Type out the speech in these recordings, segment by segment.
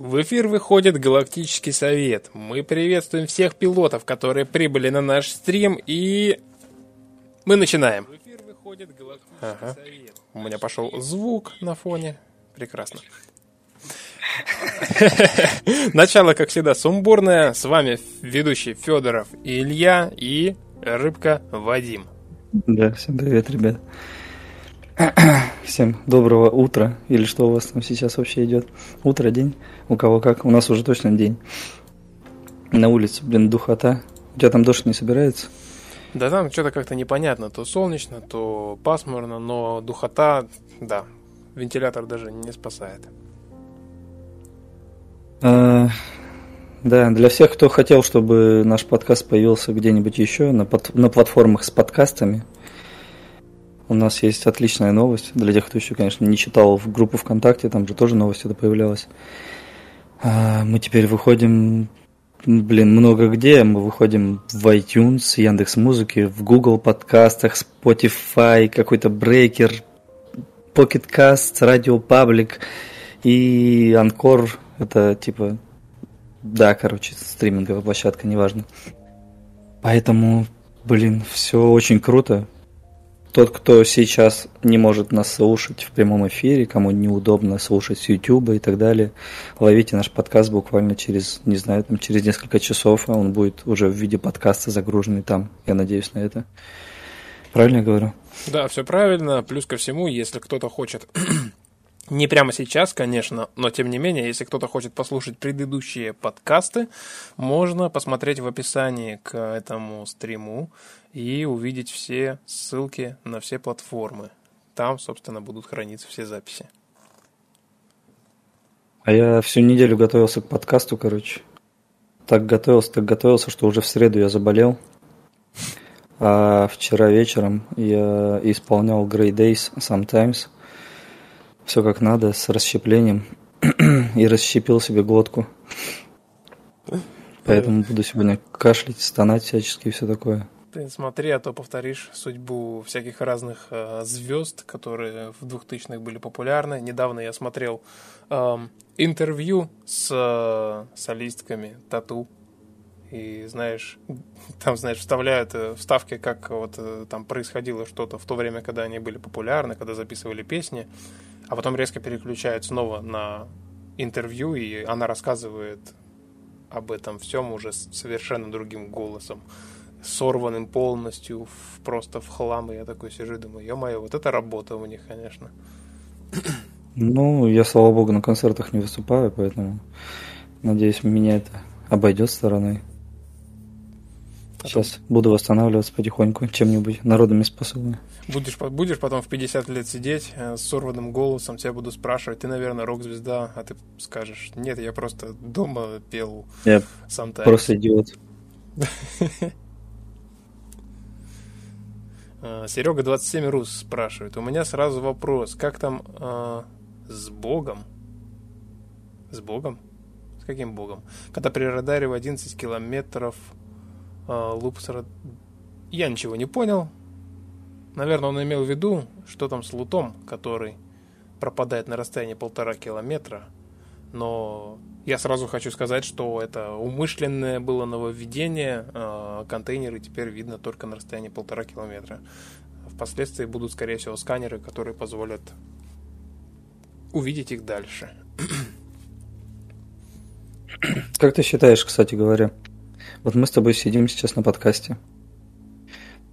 В эфир выходит Галактический Совет. Мы приветствуем всех пилотов, которые прибыли на наш стрим, и мы начинаем. В эфир выходит Галактический ага. Совет. У меня пошел звук на фоне. Прекрасно. Начало, как всегда, сумбурное. С вами ведущий Федоров и Илья и Рыбка Вадим. Да, всем привет, ребят. Всем доброго утра, или что у вас там сейчас вообще идет? Утро, день? У кого как? У нас уже точно день. На улице, блин, духота. У тебя там дождь не собирается? Да там что-то как-то непонятно. То солнечно, то пасмурно, но духота, да, вентилятор даже не спасает. А, да, для всех, кто хотел, чтобы наш подкаст появился где-нибудь еще на, под, на платформах с подкастами, у нас есть отличная новость. Для тех, кто еще, конечно, не читал в группу ВКонтакте, там же тоже новость это появлялась. А, мы теперь выходим, блин, много где. Мы выходим в iTunes, Яндекс Музыки, в Google подкастах, Spotify, какой-то брейкер, Pocket Cast, Radio Public и Анкор. Это типа, да, короче, стриминговая площадка, неважно. Поэтому, блин, все очень круто. Тот, кто сейчас не может нас слушать в прямом эфире, кому неудобно слушать с YouTube и так далее, ловите наш подкаст буквально через, не знаю, там, через несколько часов, а он будет уже в виде подкаста загруженный там. Я надеюсь на это. Правильно я говорю? Да, все правильно. Плюс ко всему, если кто-то хочет не прямо сейчас, конечно, но тем не менее, если кто-то хочет послушать предыдущие подкасты, можно посмотреть в описании к этому стриму и увидеть все ссылки на все платформы. Там, собственно, будут храниться все записи. А я всю неделю готовился к подкасту, короче. Так готовился, так готовился, что уже в среду я заболел. А вчера вечером я исполнял Grey Days Sometimes – все как надо, с расщеплением. и расщепил себе глотку. Поэтому буду сегодня кашлять, стонать всячески и все такое. Ты смотри, а то повторишь судьбу всяких разных э, звезд, которые в 2000-х были популярны. Недавно я смотрел э, интервью с э, солистками Тату. И знаешь, там, знаешь, вставляют э, вставки, как вот э, там происходило что-то в то время, когда они были популярны, когда записывали песни а потом резко переключают снова на интервью, и она рассказывает об этом всем уже совершенно другим голосом, сорванным полностью, в, просто в хлам. И я такой сижу и думаю, ё-моё, вот это работа у них, конечно. Ну, я, слава богу, на концертах не выступаю, поэтому надеюсь, меня это обойдет стороной. Сейчас буду восстанавливаться потихоньку чем-нибудь народными способами. Будешь, будешь потом в 50 лет сидеть э, с сорванным голосом, тебя буду спрашивать, ты, наверное, рок-звезда, а ты скажешь, нет, я просто дома пел Я Sometimes. просто идиот. Э, Серега 27 Рус спрашивает. У меня сразу вопрос. Как там э, с Богом? С Богом? С каким Богом? Когда при радаре в 11 километров э, луп... Я ничего не понял. Наверное, он имел в виду, что там с лутом, который пропадает на расстоянии полтора километра. Но я сразу хочу сказать, что это умышленное было нововведение. А, контейнеры теперь видно только на расстоянии полтора километра. Впоследствии будут, скорее всего, сканеры, которые позволят увидеть их дальше. Как ты считаешь, кстати говоря, вот мы с тобой сидим сейчас на подкасте,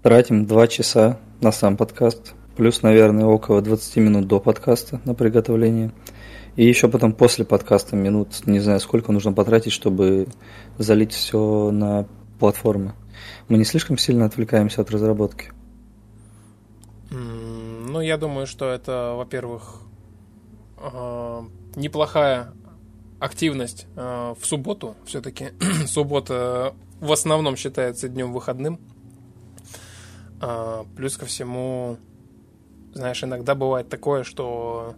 тратим два часа на сам подкаст, плюс, наверное, около 20 минут до подкаста на приготовление. И еще потом после подкаста минут, не знаю, сколько нужно потратить, чтобы залить все на платформы. Мы не слишком сильно отвлекаемся от разработки. Ну, я думаю, что это, во-первых, а, неплохая активность а, в субботу. Все-таки суббота в основном считается днем выходным. Плюс ко всему, знаешь, иногда бывает такое, что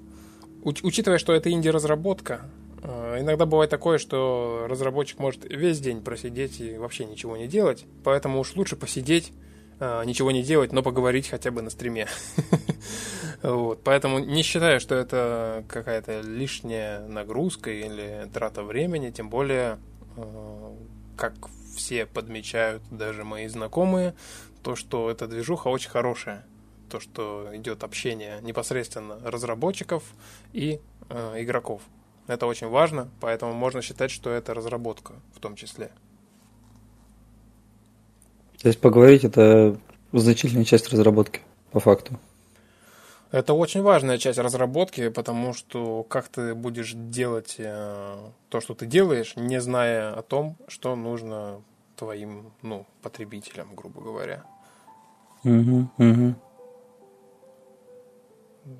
учитывая, что это инди-разработка, а, иногда бывает такое, что разработчик может весь день просидеть и вообще ничего не делать, поэтому уж лучше посидеть, э, ничего не делать, но поговорить хотя бы на стриме. вот. Поэтому не считаю, что это какая-то лишняя нагрузка или трата времени, тем более, э, как все подмечают, даже мои знакомые, то, что эта движуха очень хорошая. То, что идет общение непосредственно разработчиков и э, игроков. Это очень важно, поэтому можно считать, что это разработка в том числе. То есть поговорить это значительная часть разработки, по факту. Это очень важная часть разработки, потому что как ты будешь делать э, то, что ты делаешь, не зная о том, что нужно твоим ну, потребителям, грубо говоря. Угу, угу.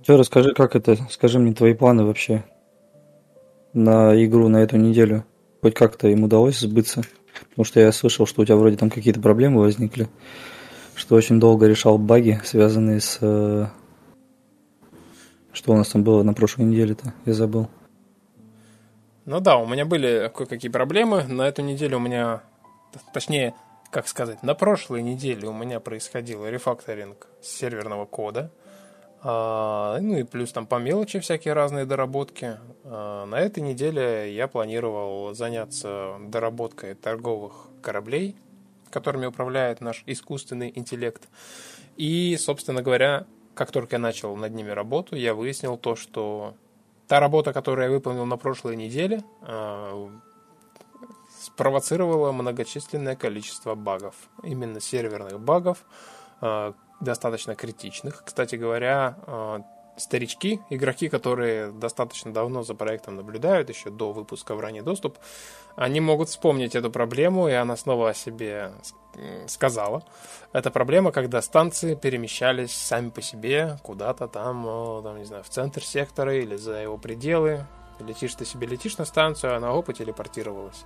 Все, расскажи, как это? Скажи мне твои планы вообще на игру на эту неделю. Хоть как-то им удалось сбыться. Потому что я слышал, что у тебя вроде там какие-то проблемы возникли. Что очень долго решал баги, связанные с... Э, что у нас там было на прошлой неделе-то? Я забыл. Ну да, у меня были кое-какие проблемы. На эту неделю у меня точнее, как сказать, на прошлой неделе у меня происходил рефакторинг серверного кода. А, ну и плюс там по мелочи всякие разные доработки. А, на этой неделе я планировал заняться доработкой торговых кораблей, которыми управляет наш искусственный интеллект. И, собственно говоря, как только я начал над ними работу, я выяснил то, что та работа, которую я выполнил на прошлой неделе, а, спровоцировало многочисленное количество багов. Именно серверных багов, достаточно критичных. Кстати говоря, э, старички, игроки, которые достаточно давно за проектом наблюдают, еще до выпуска в ранний доступ, они могут вспомнить эту проблему, и она снова о себе сказала. Это проблема, когда станции перемещались сами по себе куда-то там, э, там, не знаю, в центр сектора или за его пределы. Летишь ты себе, летишь на станцию, а она опа телепортировалась.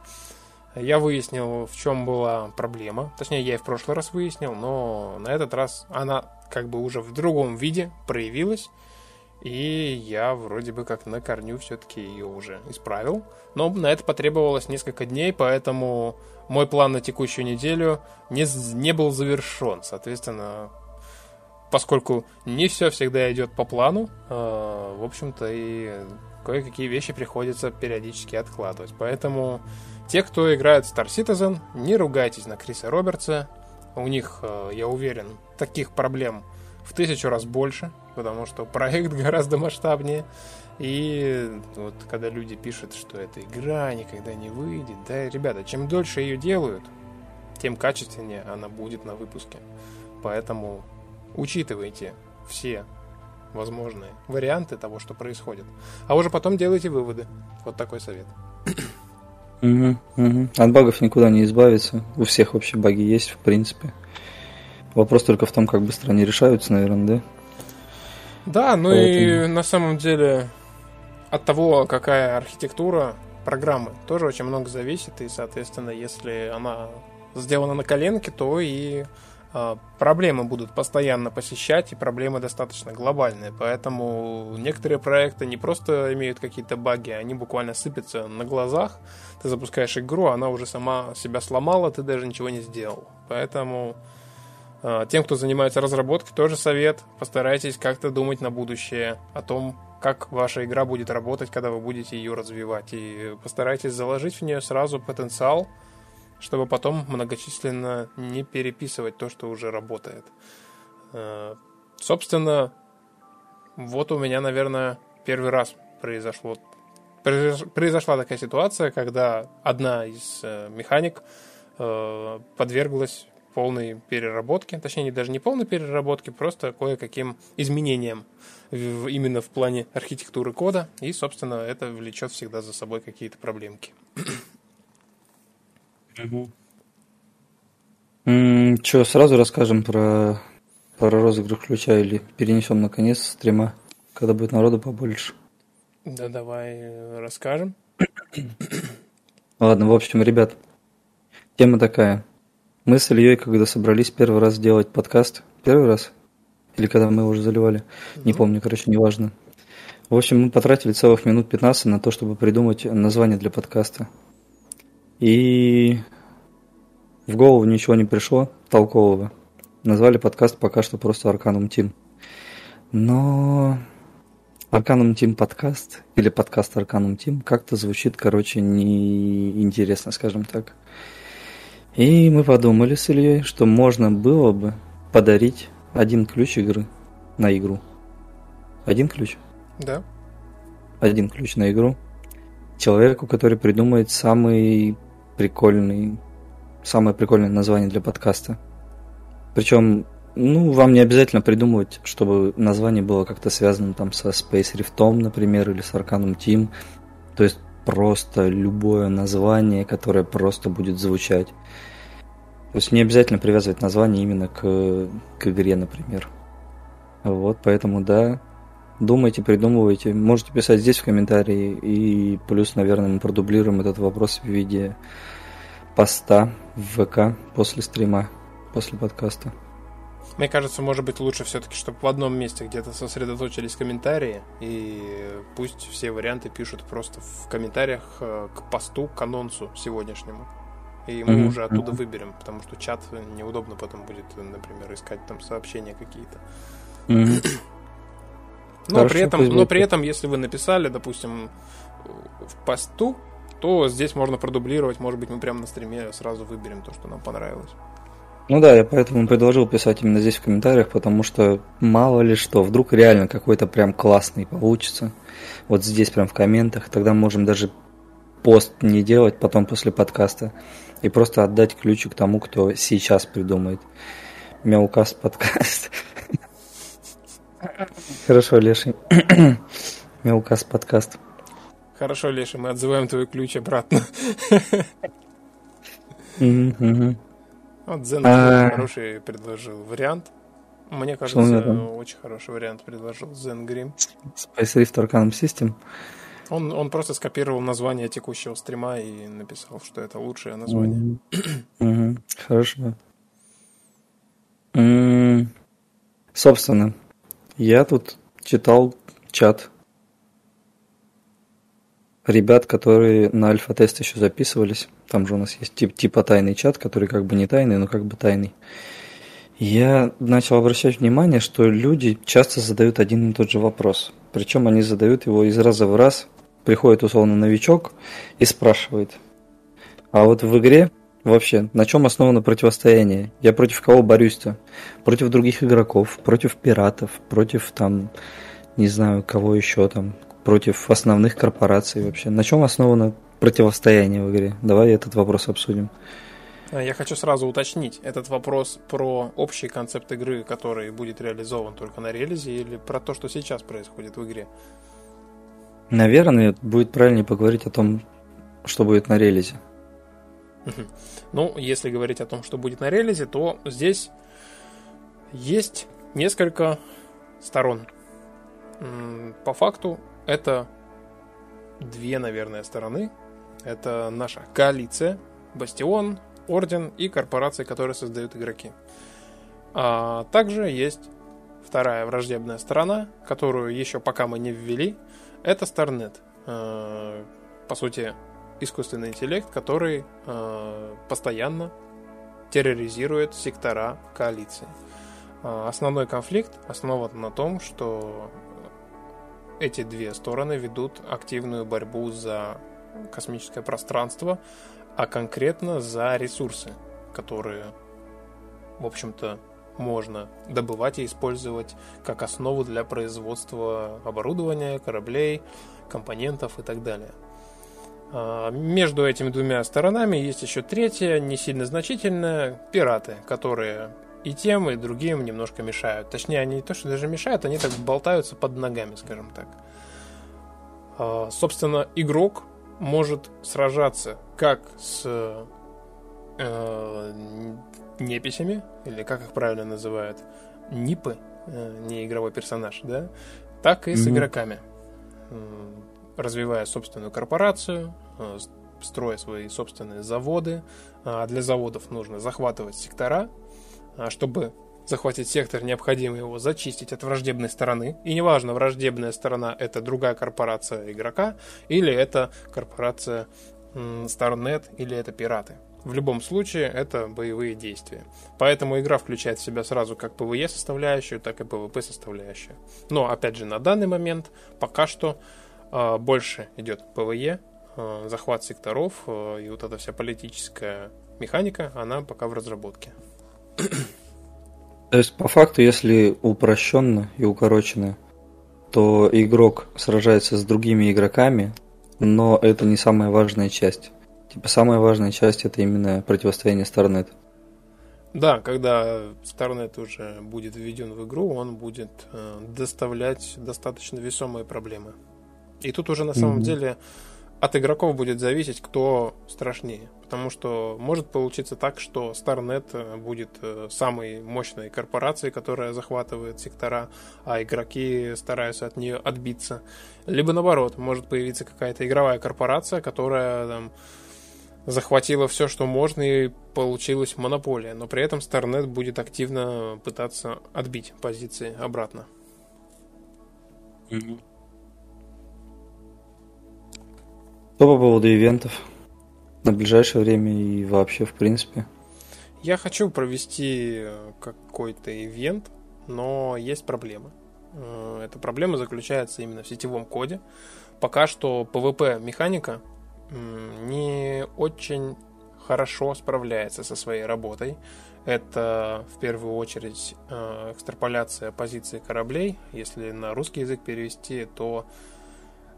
Я выяснил, в чем была проблема. Точнее, я и в прошлый раз выяснил, но на этот раз она как бы уже в другом виде проявилась. И я вроде бы как на корню все-таки ее уже исправил. Но на это потребовалось несколько дней, поэтому мой план на текущую неделю не, не был завершен. Соответственно, поскольку не все всегда идет по плану, э, в общем-то и кое-какие вещи приходится периодически откладывать. Поэтому те, кто играет Star Citizen, не ругайтесь на Криса Робертса. У них, э, я уверен, таких проблем в тысячу раз больше, потому что проект гораздо масштабнее. И вот когда люди пишут, что эта игра никогда не выйдет, да, ребята, чем дольше ее делают, тем качественнее она будет на выпуске. Поэтому учитывайте все возможные варианты того, что происходит. А уже потом делайте выводы. Вот такой совет. Угу, угу. От багов никуда не избавиться. У всех вообще баги есть, в принципе. Вопрос только в том, как быстро они решаются, наверное, да? Да, ну Поэтому... и на самом деле от того, какая архитектура программы, тоже очень много зависит. И, соответственно, если она сделана на коленке, то и проблемы будут постоянно посещать, и проблемы достаточно глобальные. Поэтому некоторые проекты не просто имеют какие-то баги, они буквально сыпятся на глазах. Ты запускаешь игру, она уже сама себя сломала, ты даже ничего не сделал. Поэтому а, тем, кто занимается разработкой, тоже совет. Постарайтесь как-то думать на будущее о том, как ваша игра будет работать, когда вы будете ее развивать. И постарайтесь заложить в нее сразу потенциал, чтобы потом многочисленно не переписывать то, что уже работает. Э, собственно, вот у меня, наверное, первый раз произошло произошла такая ситуация, когда одна из э, механик э, подверглась полной переработке, точнее, даже не полной переработке, просто кое-каким изменениям именно в плане архитектуры кода, и, собственно, это влечет всегда за собой какие-то проблемки. Угу. Что, сразу расскажем про, про розыгрыш ключа или перенесем наконец стрима, когда будет народу побольше? Да, давай э, расскажем. Ладно, в общем, ребят, тема такая. Мы с Ильей, когда собрались первый раз делать подкаст, первый раз, или когда мы его уже заливали, mm-hmm. не помню, короче, неважно. В общем, мы потратили целых минут 15 на то, чтобы придумать название для подкаста. И в голову ничего не пришло толкового. назвали подкаст пока что просто Arcanum Team. Но Arcanum Team подкаст или подкаст Arcanum Team как-то звучит, короче, неинтересно, скажем так. И мы подумали с Ильей, что можно было бы подарить один ключ игры на игру. Один ключ? Да. Один ключ на игру. Человеку, который придумает самый прикольный, самое прикольное название для подкаста. Причем ну, вам не обязательно придумывать, чтобы название было как-то связано там со Space Rift, например, или с Arcanum Team. То есть просто любое название, которое просто будет звучать. То есть не обязательно привязывать название именно к, к игре, например. Вот, поэтому да, думайте, придумывайте. Можете писать здесь в комментарии. И плюс, наверное, мы продублируем этот вопрос в виде поста в ВК после стрима, после подкаста. Мне кажется, может быть лучше все-таки, чтобы в одном месте где-то сосредоточились комментарии, и пусть все варианты пишут просто в комментариях э, к посту, к анонсу сегодняшнему. И мы mm-hmm. уже оттуда выберем, потому что чат неудобно потом будет, например, искать там сообщения какие-то. Mm-hmm. но, Хорошо, при этом, но при этом, если вы написали, допустим, в посту, то здесь можно продублировать, может быть, мы прямо на стриме сразу выберем то, что нам понравилось. Ну да, я поэтому предложил писать именно здесь в комментариях, потому что мало ли что, вдруг реально какой-то прям классный получится. Вот здесь прям в комментах, тогда можем даже пост не делать потом после подкаста и просто отдать ключик тому, кто сейчас придумает. Мяукас подкаст. Хорошо, Леший. Мяукас подкаст. Хорошо, Леша, мы отзываем твой ключ обратно. Вот Зен а... хороший предложил вариант. Мне кажется, очень хороший вариант предложил Zen Grim. Space Rift Arcanum System. Он, он просто скопировал название текущего стрима и написал, что это лучшее название. Хорошо. Собственно, я тут читал чат ребят, которые на альфа-тест еще записывались. Там же у нас есть тип, типа тайный чат, который как бы не тайный, но как бы тайный. Я начал обращать внимание, что люди часто задают один и тот же вопрос. Причем они задают его из раза в раз. Приходит условно новичок и спрашивает. А вот в игре вообще на чем основано противостояние? Я против кого борюсь-то? Против других игроков, против пиратов, против там, не знаю, кого еще там, против основных корпораций вообще? На чем основано противостояние в игре? Давай этот вопрос обсудим. А, я хочу сразу уточнить, этот вопрос про общий концепт игры, который будет реализован только на релизе, или про то, что сейчас происходит в игре? Наверное, будет правильнее поговорить о том, что будет на релизе. Ну, если говорить о том, что будет на релизе, то здесь есть несколько сторон. По факту это две, наверное, стороны. Это наша коалиция, Бастион, Орден и корпорации, которые создают игроки. А также есть вторая враждебная сторона, которую еще пока мы не ввели. Это Starnet. А, по сути, искусственный интеллект, который а, постоянно терроризирует сектора коалиции. А, основной конфликт основан на том, что эти две стороны ведут активную борьбу за космическое пространство, а конкретно за ресурсы, которые, в общем-то, можно добывать и использовать как основу для производства оборудования, кораблей, компонентов и так далее. А, между этими двумя сторонами есть еще третья, не сильно значительная, пираты, которые и тем, и другим немножко мешают. Точнее, они не то, что даже мешают, они так болтаются под ногами, скажем так. А, собственно, игрок может сражаться как с э, неписями, или как их правильно называют, нипы, э, не игровой персонаж, да, так и mm-hmm. с игроками, развивая собственную корпорацию, строя свои собственные заводы. А для заводов нужно захватывать сектора, а чтобы захватить сектор, необходимо его зачистить от враждебной стороны. И неважно, враждебная сторона это другая корпорация игрока, или это корпорация Starnet, или это пираты. В любом случае, это боевые действия. Поэтому игра включает в себя сразу как PvE составляющую, так и PvP составляющую. Но, опять же, на данный момент пока что э, больше идет PvE, э, захват секторов э, и вот эта вся политическая механика, она пока в разработке. То есть, по факту, если упрощенно и укороченно, то игрок сражается с другими игроками, но это не самая важная часть. Типа самая важная часть это именно противостояние Starnet. Да, когда Starnet уже будет введен в игру, он будет э, доставлять достаточно весомые проблемы. И тут уже на самом mm-hmm. деле от игроков будет зависеть, кто страшнее. Потому что может получиться так, что Starnet э, будет э, самой мощной корпорацией, которая захватывает сектора, а игроки стараются от нее отбиться. Либо наоборот, может появиться какая-то игровая корпорация, которая там, захватила все, что можно, и получилась монополия. Но при этом Starnet будет активно пытаться отбить позиции обратно. Что по поводу ивентов на ближайшее время и вообще в принципе? Я хочу провести э, какой-то ивент, но есть проблема. Э, эта проблема заключается именно в сетевом коде. Пока что PvP механика не очень хорошо справляется со своей работой. Это в первую очередь э, экстраполяция позиции кораблей. Если на русский язык перевести, то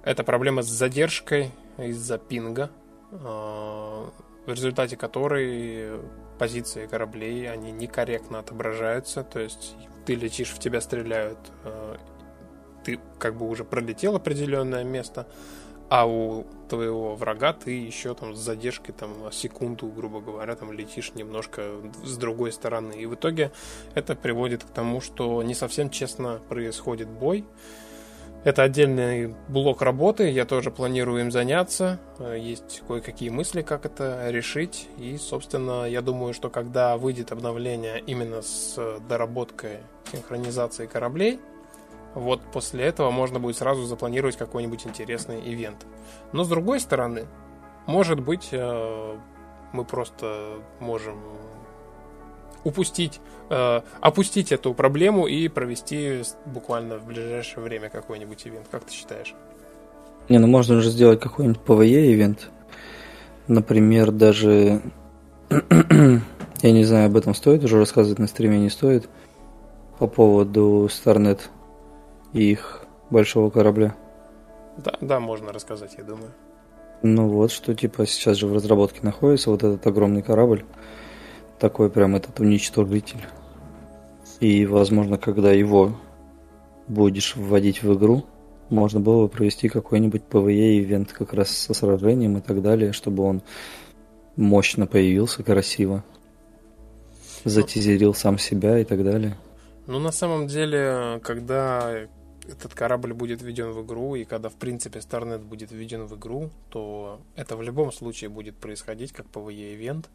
это проблема с задержкой из-за пинга, а, в результате которой позиции кораблей, они некорректно отображаются, то есть ты летишь, в тебя стреляют, а, ты как бы уже пролетел определенное место, а у твоего врага ты еще там с задержкой там секунду, грубо говоря, там летишь немножко с другой стороны. И в итоге это приводит к тому, что не совсем честно происходит бой, это отдельный блок работы, я тоже планирую им заняться. Э, есть кое-какие мысли, как это решить. И, собственно, я думаю, что когда выйдет обновление именно с доработкой синхронизации кораблей, вот после этого можно будет сразу запланировать какой-нибудь интересный ивент. Но с другой стороны, может быть, э, мы просто можем упустить, э, опустить эту проблему и провести буквально в ближайшее время какой-нибудь ивент. Как ты считаешь? Не, ну можно уже сделать какой-нибудь PvE ивент. Например, даже я не знаю, об этом стоит уже рассказывать на стриме, не стоит. По поводу Starnet и их большого корабля. Да, да, можно рассказать, я думаю. Ну вот, что типа сейчас же в разработке находится вот этот огромный корабль такой прям этот уничтожитель. И, возможно, когда его будешь вводить в игру, можно было бы провести какой-нибудь PvE-ивент как раз со сражением и так далее, чтобы он мощно появился, красиво, затизерил сам себя и так далее. Ну, на самом деле, когда этот корабль будет введен в игру, и когда, в принципе, Starnet будет введен в игру, то это в любом случае будет происходить как PvE-ивент. Э,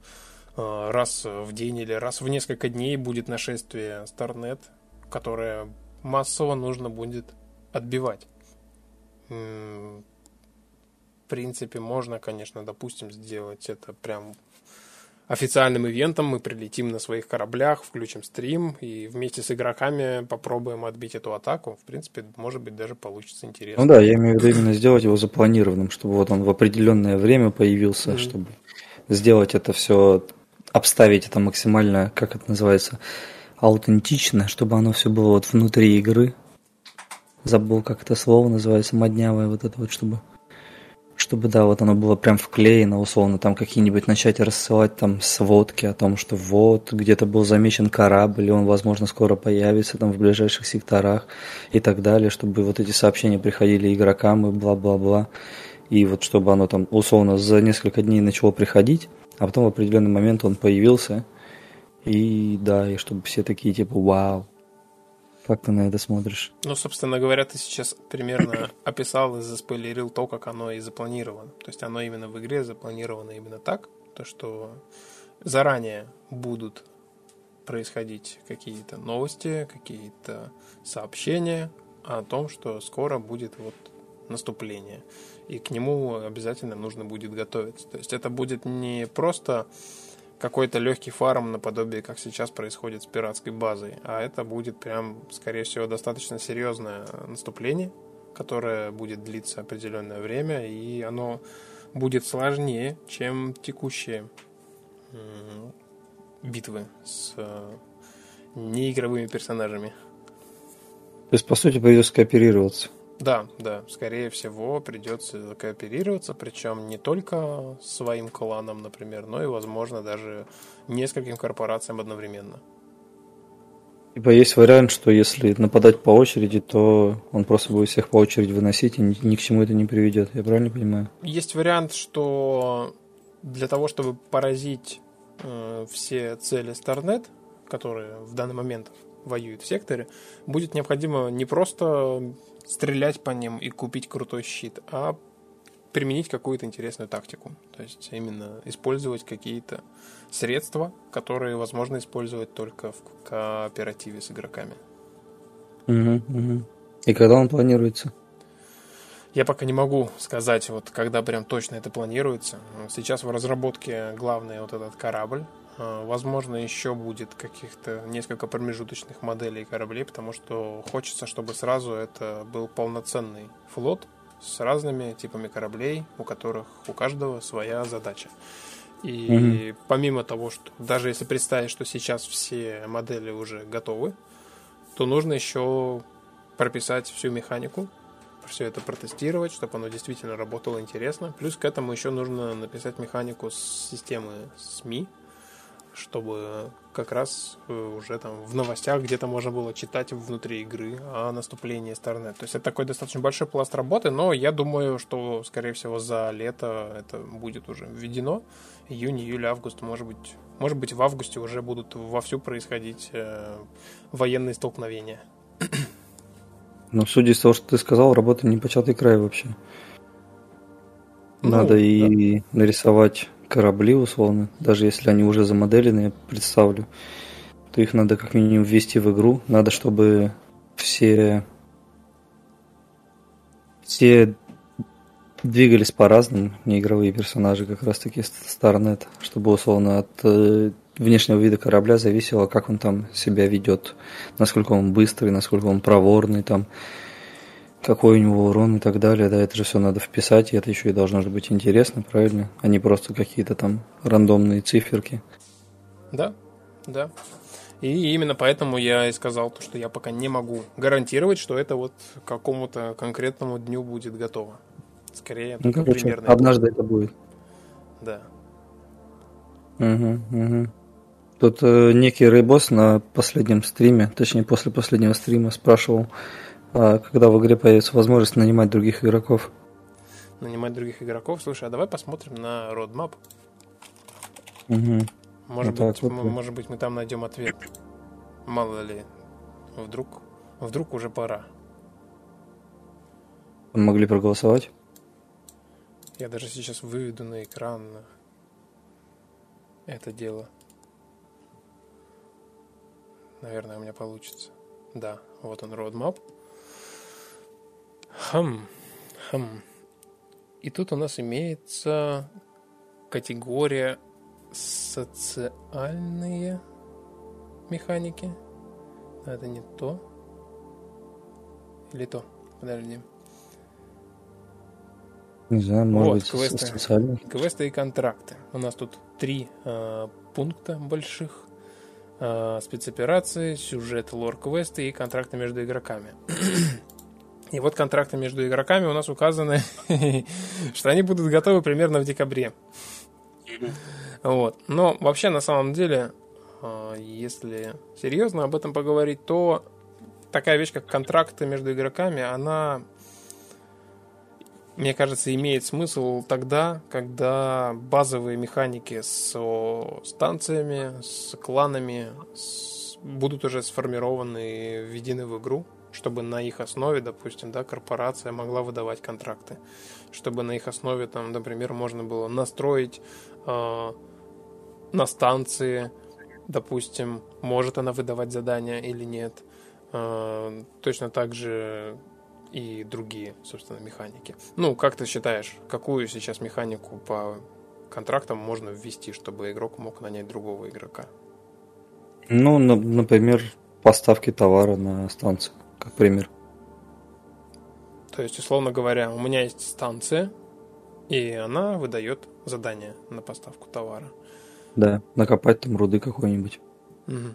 раз в день или раз в несколько дней будет нашествие Starnet, которое массово нужно будет отбивать. В принципе, можно, конечно, допустим, сделать это прям официальным ивентом. Мы прилетим на своих кораблях, включим стрим и вместе с игроками попробуем отбить эту атаку. В принципе, может быть, даже получится интересно. Ну да, я имею в виду именно сделать его запланированным, чтобы вот он в определенное время появился, mm-hmm. чтобы сделать это все обставить это максимально, как это называется, аутентично, чтобы оно все было вот внутри игры. Забыл, как это слово называется, моднявое вот это вот, чтобы чтобы, да, вот оно было прям вклеено, условно, там какие-нибудь начать рассылать там сводки о том, что вот, где-то был замечен корабль, и он, возможно, скоро появится там в ближайших секторах и так далее, чтобы вот эти сообщения приходили игрокам и бла-бла-бла. И вот чтобы оно там, условно, за несколько дней начало приходить, а потом в определенный момент он появился, и да, и чтобы все такие типа «Вау!» Как ты на это смотришь? Ну, собственно говоря, ты сейчас примерно описал и заспойлерил то, как оно и запланировано. То есть оно именно в игре запланировано именно так, то что заранее будут происходить какие-то новости, какие-то сообщения о том, что скоро будет вот наступления. И к нему обязательно нужно будет готовиться. То есть это будет не просто какой-то легкий фарм наподобие, как сейчас происходит с пиратской базой, а это будет прям, скорее всего, достаточно серьезное наступление, которое будет длиться определенное время, и оно будет сложнее, чем текущие битвы с э, неигровыми персонажами. То есть, по сути, придется кооперироваться. Да, да, скорее всего, придется кооперироваться, причем не только своим кланом, например, но и, возможно, даже нескольким корпорациям одновременно. Типа есть вариант, что если нападать по очереди, то он просто будет всех по очереди выносить, и ни, ни к чему это не приведет. Я правильно понимаю? Есть вариант, что для того, чтобы поразить э, все цели Starnet, которые в данный момент воюют в секторе, будет необходимо не просто стрелять по ним и купить крутой щит, а применить какую-то интересную тактику. То есть именно использовать какие-то средства, которые возможно использовать только в кооперативе с игроками. Угу, угу. И когда он планируется? Я пока не могу сказать, вот когда прям точно это планируется. Сейчас в разработке главный вот этот корабль. А, возможно, еще будет каких-то несколько промежуточных моделей кораблей, потому что хочется, чтобы сразу это был полноценный флот с разными типами кораблей, у которых у каждого своя задача. И угу. помимо того, что даже если представить, что сейчас все модели уже готовы, то нужно еще прописать всю механику, все это протестировать, чтобы оно действительно работало интересно. Плюс к этому еще нужно написать механику с системы СМИ, чтобы как раз э, уже там в новостях где-то можно было читать внутри игры о наступлении Старнет. То есть это такой достаточно большой пласт работы, но я думаю, что, скорее всего, за лето это будет уже введено. Июнь, июль, август, может быть, может быть в августе уже будут вовсю происходить э, военные столкновения. Ну, судя из того, что ты сказал, работа не початый край вообще. Ну, Надо да. и нарисовать корабли, условно, даже если они уже замоделены, я представлю, то их надо как минимум ввести в игру. Надо, чтобы все все двигались по-разному, неигровые персонажи, как раз таки Старнет, чтобы условно от э, внешнего вида корабля зависело, как он там себя ведет, насколько он быстрый, насколько он проворный, там, какой у него урон и так далее, да, это же все надо вписать, и это еще и должно же быть интересно, правильно, а не просто какие-то там рандомные циферки. Да, да. И именно поэтому я и сказал, что я пока не могу гарантировать, что это вот к какому-то конкретному дню будет готово. Скорее, ну, короче, примерно. Однажды это будет. Да. Угу, угу. Тут э, некий Рейбос на последнем стриме, точнее после последнего стрима спрашивал, когда в игре появится возможность нанимать других игроков. Нанимать других игроков? Слушай, а давай посмотрим на roadmap. Угу. Может, вот быть. Мы, может быть, мы там найдем ответ. Мало ли, вдруг, вдруг уже пора. Могли проголосовать? Я даже сейчас выведу на экран это дело. Наверное, у меня получится. Да, вот он, roadmap. Хм, хм. И тут у нас имеется категория социальные механики. Это не то. Или то. Подожди. Не знаю, может вот, быть, квесты, социальные. Квесты и контракты. У нас тут три э, пункта больших. Э, спецоперации, сюжет, лор-квесты и контракты между игроками. И вот контракты между игроками у нас указаны, что они будут готовы примерно в декабре. Вот. Но вообще, на самом деле, а, если серьезно об этом поговорить, то такая вещь, как контракты между игроками, она, мне кажется, имеет смысл тогда, когда базовые механики с станциями, с кланами будут уже сформированы и введены в игру чтобы на их основе, допустим, да, корпорация могла выдавать контракты, чтобы на их основе, там, например, можно было настроить э, на станции, допустим, может она выдавать задания или нет. Э, точно так же и другие, собственно, механики. Ну, как ты считаешь, какую сейчас механику по контрактам можно ввести, чтобы игрок мог нанять другого игрока? Ну, на, например, поставки товара на станцию, как пример. То есть, условно говоря, у меня есть станция, и она выдает задание на поставку товара. Да, накопать там руды какой-нибудь. Угу.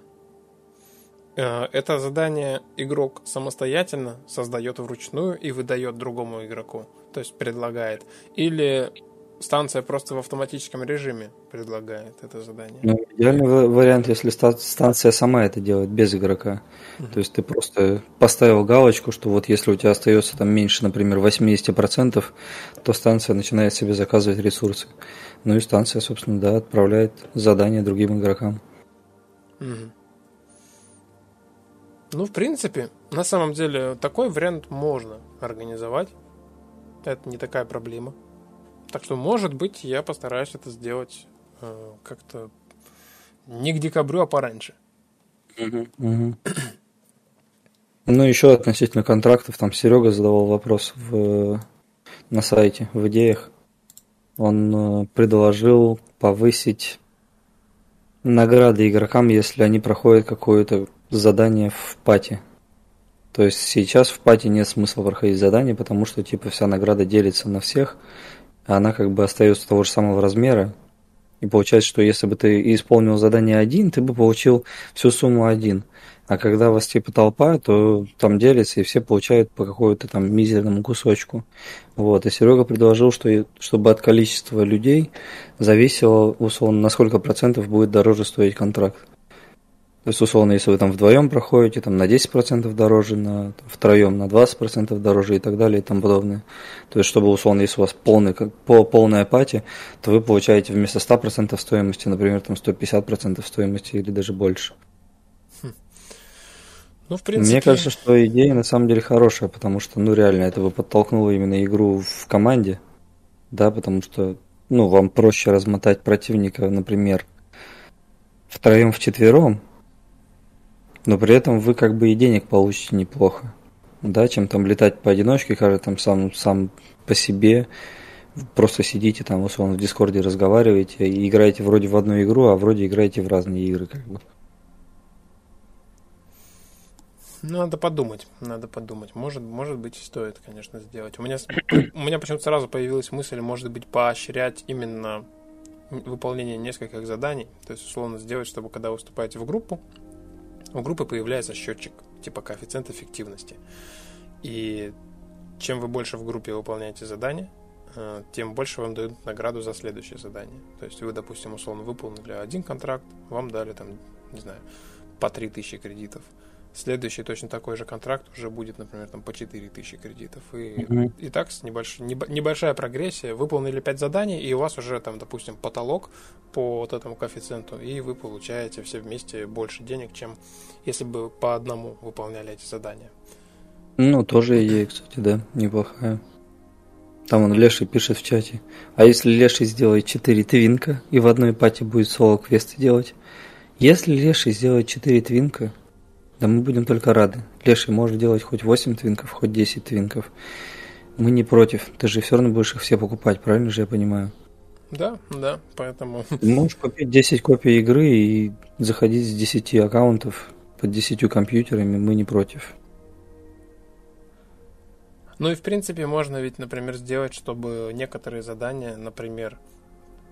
Это задание игрок самостоятельно создает вручную и выдает другому игроку, то есть предлагает. Или станция просто в автоматическом режиме предлагает это задание. Ну, идеальный вариант, если станция сама это делает без игрока. Uh-huh. То есть ты просто поставил галочку, что вот если у тебя остается там меньше, например, 80%, то станция начинает себе заказывать ресурсы. Ну и станция, собственно, да, отправляет задание другим игрокам. Uh-huh. Ну, в принципе, на самом деле, такой вариант можно организовать. Это не такая проблема. Так что, может быть, я постараюсь это сделать э, как-то не к декабрю, а пораньше. Ну, еще относительно контрактов, там Серега задавал вопрос в, на сайте, в идеях. Он э, предложил повысить награды игрокам, если они проходят какое-то задание в пати. То есть сейчас в пати нет смысла проходить задание, потому что типа вся награда делится на всех, она как бы остается того же самого размера. И получается, что если бы ты исполнил задание один, ты бы получил всю сумму один. А когда вас типа толпа, то там делится, и все получают по какому-то там мизерному кусочку. Вот. И Серега предложил, что чтобы от количества людей зависело, условно, на сколько процентов будет дороже стоить контракт. То есть, условно, если вы там вдвоем проходите, там на 10% дороже, на там, втроем на 20% дороже и так далее и тому подобное. То есть, чтобы, условно, если у вас полный, как, по, полная апатия, то вы получаете вместо 100% стоимости, например, там 150% стоимости или даже больше. Хм. Ну, в принципе... Мне кажется, что идея на самом деле хорошая, потому что, ну, реально, это бы подтолкнуло именно игру в команде, да, потому что, ну, вам проще размотать противника, например, втроем, вчетвером, но при этом вы как бы и денег получите неплохо. Да, чем там летать поодиночке, каждый там сам, сам по себе, просто сидите там, условно, в Дискорде разговариваете и играете вроде в одну игру, а вроде играете в разные игры, как бы. Надо подумать, надо подумать. Может, может быть, стоит, конечно, сделать. У меня, у меня почему-то сразу появилась мысль, может быть, поощрять именно выполнение нескольких заданий. То есть, условно, сделать, чтобы когда вы выступаете в группу, у группы появляется счетчик, типа коэффициент эффективности. И чем вы больше в группе выполняете задания, э, тем больше вам дают награду за следующее задание. То есть вы, допустим, условно выполнили один контракт, вам дали там, не знаю, по 3000 кредитов – Следующий точно такой же контракт уже будет, например, там по 4000 кредитов. И, mm-hmm. и так с небольш... небольшая прогрессия. Выполнили 5 заданий, и у вас уже там, допустим, потолок по вот этому коэффициенту, и вы получаете все вместе больше денег, чем если бы по одному выполняли эти задания. Ну, тоже идея, кстати, да, неплохая. Там он Леший пишет в чате. А если Леший сделает 4 твинка и в одной пати будет соло-квесты делать? Если Леший сделает 4 твинка, да мы будем только рады. Леший, можешь делать хоть 8 твинков, хоть 10 твинков. Мы не против. Ты же все равно будешь их все покупать, правильно же я понимаю? Да, да, поэтому... Ты можешь купить 10 копий игры и заходить с 10 аккаунтов под 10 компьютерами, мы не против. Ну и в принципе можно ведь, например, сделать, чтобы некоторые задания, например,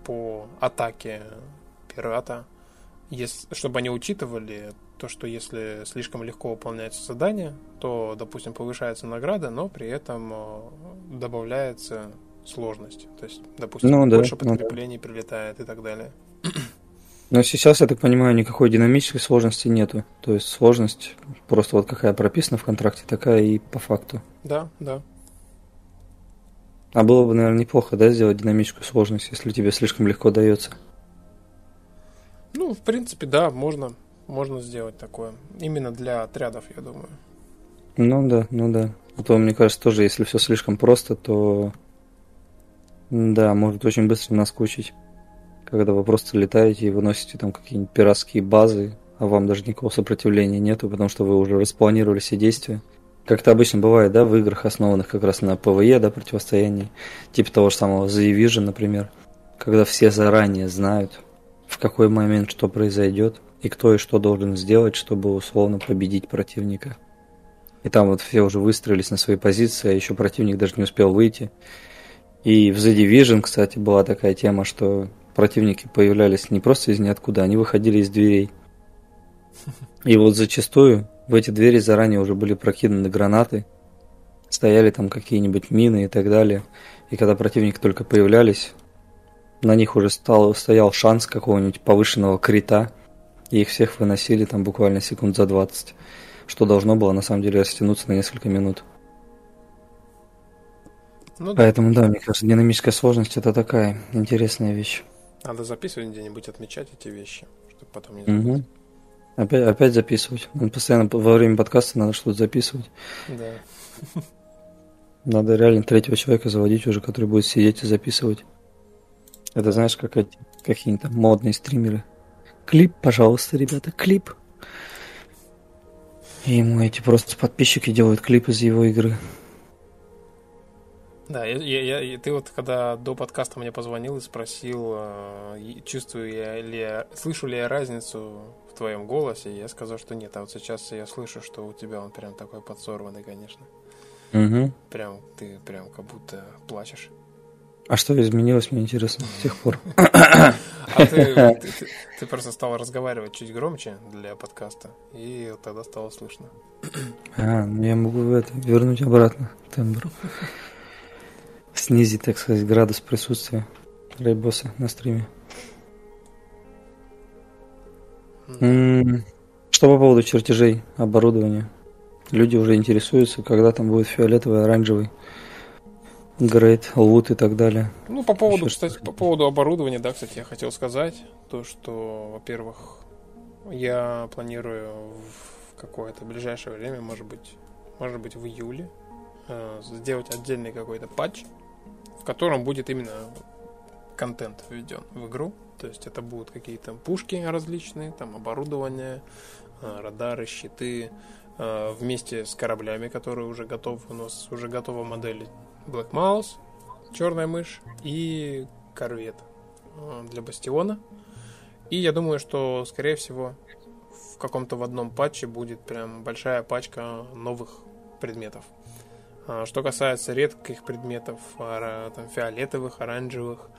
по атаке пирата, если, чтобы они учитывали то, что если слишком легко выполняется задание, то, допустим, повышается награда, но при этом э, добавляется сложность. То есть, допустим, ну, да, больше подкреплений ну, да. прилетает и так далее. Но сейчас, я так понимаю, никакой динамической сложности нету. То есть сложность просто вот какая прописана в контракте, такая и по факту. Да, да. А было бы, наверное, неплохо, да, сделать динамическую сложность, если тебе слишком легко дается. Ну, в принципе, да, можно можно сделать такое. Именно для отрядов, я думаю. Ну да, ну да. А то, мне кажется, тоже, если все слишком просто, то да, может очень быстро наскучить. Когда вы просто летаете и выносите там какие-нибудь пиратские базы, а вам даже никакого сопротивления нету, потому что вы уже распланировали все действия. как это обычно бывает, да, в играх, основанных как раз на ПВЕ, да, противостоянии, типа того же самого The Division, например, когда все заранее знают, в какой момент что произойдет, и кто и что должен сделать, чтобы условно победить противника. И там вот все уже выстроились на свои позиции, а еще противник даже не успел выйти. И в The Division, кстати, была такая тема, что противники появлялись не просто из ниоткуда, они выходили из дверей. И вот зачастую в эти двери заранее уже были прокинуты гранаты, стояли там какие-нибудь мины и так далее. И когда противники только появлялись, на них уже стал, стоял шанс какого-нибудь повышенного крита, и их всех выносили там буквально секунд за 20, что должно было на самом деле растянуться на несколько минут. Ну, Поэтому, да, мне кажется, динамическая сложность это такая интересная вещь. Надо записывать где-нибудь, отмечать эти вещи, чтобы потом не забыть. Угу. Опять, опять записывать. Надо постоянно во время подкаста надо что-то записывать. Да. Надо реально третьего человека заводить уже, который будет сидеть и записывать. Это знаешь, как эти какие-то модные стримеры. Клип, пожалуйста, ребята, клип. И ему эти просто подписчики делают клип из его игры. Да, я, я, я, ты вот когда до подкаста мне позвонил и спросил, э, чувствую я ли слышу ли я разницу в твоем голосе, я сказал, что нет, а вот сейчас я слышу, что у тебя он прям такой подсорванный, конечно. Угу. Прям ты прям как будто плачешь. А что изменилось, мне интересно, с тех пор? А ты, ты, просто стал разговаривать чуть громче для подкаста, и тогда стало слышно. А, ну я могу это вернуть обратно тембр. Снизить, так сказать, градус присутствия Рейбоса на стриме. Что по поводу чертежей оборудования? Люди уже интересуются, когда там будет фиолетовый, оранжевый. Грейт, Лут и так далее. Ну, по поводу, Еще кстати, по поводу оборудования, да, кстати, я хотел сказать, то, что, во-первых, я планирую в какое-то ближайшее время, может быть, может быть, в июле, э, сделать отдельный какой-то патч, в котором будет именно контент введен в игру. То есть это будут какие-то пушки различные, там оборудование, э, радары, щиты, э, вместе с кораблями, которые уже готовы, у нас уже готова модель Black Mouse, черная мышь и корвет э, для бастиона. И я думаю, что, скорее всего, в каком-то в одном патче будет прям большая пачка новых предметов. А, что касается редких предметов, там, фиолетовых, оранжевых,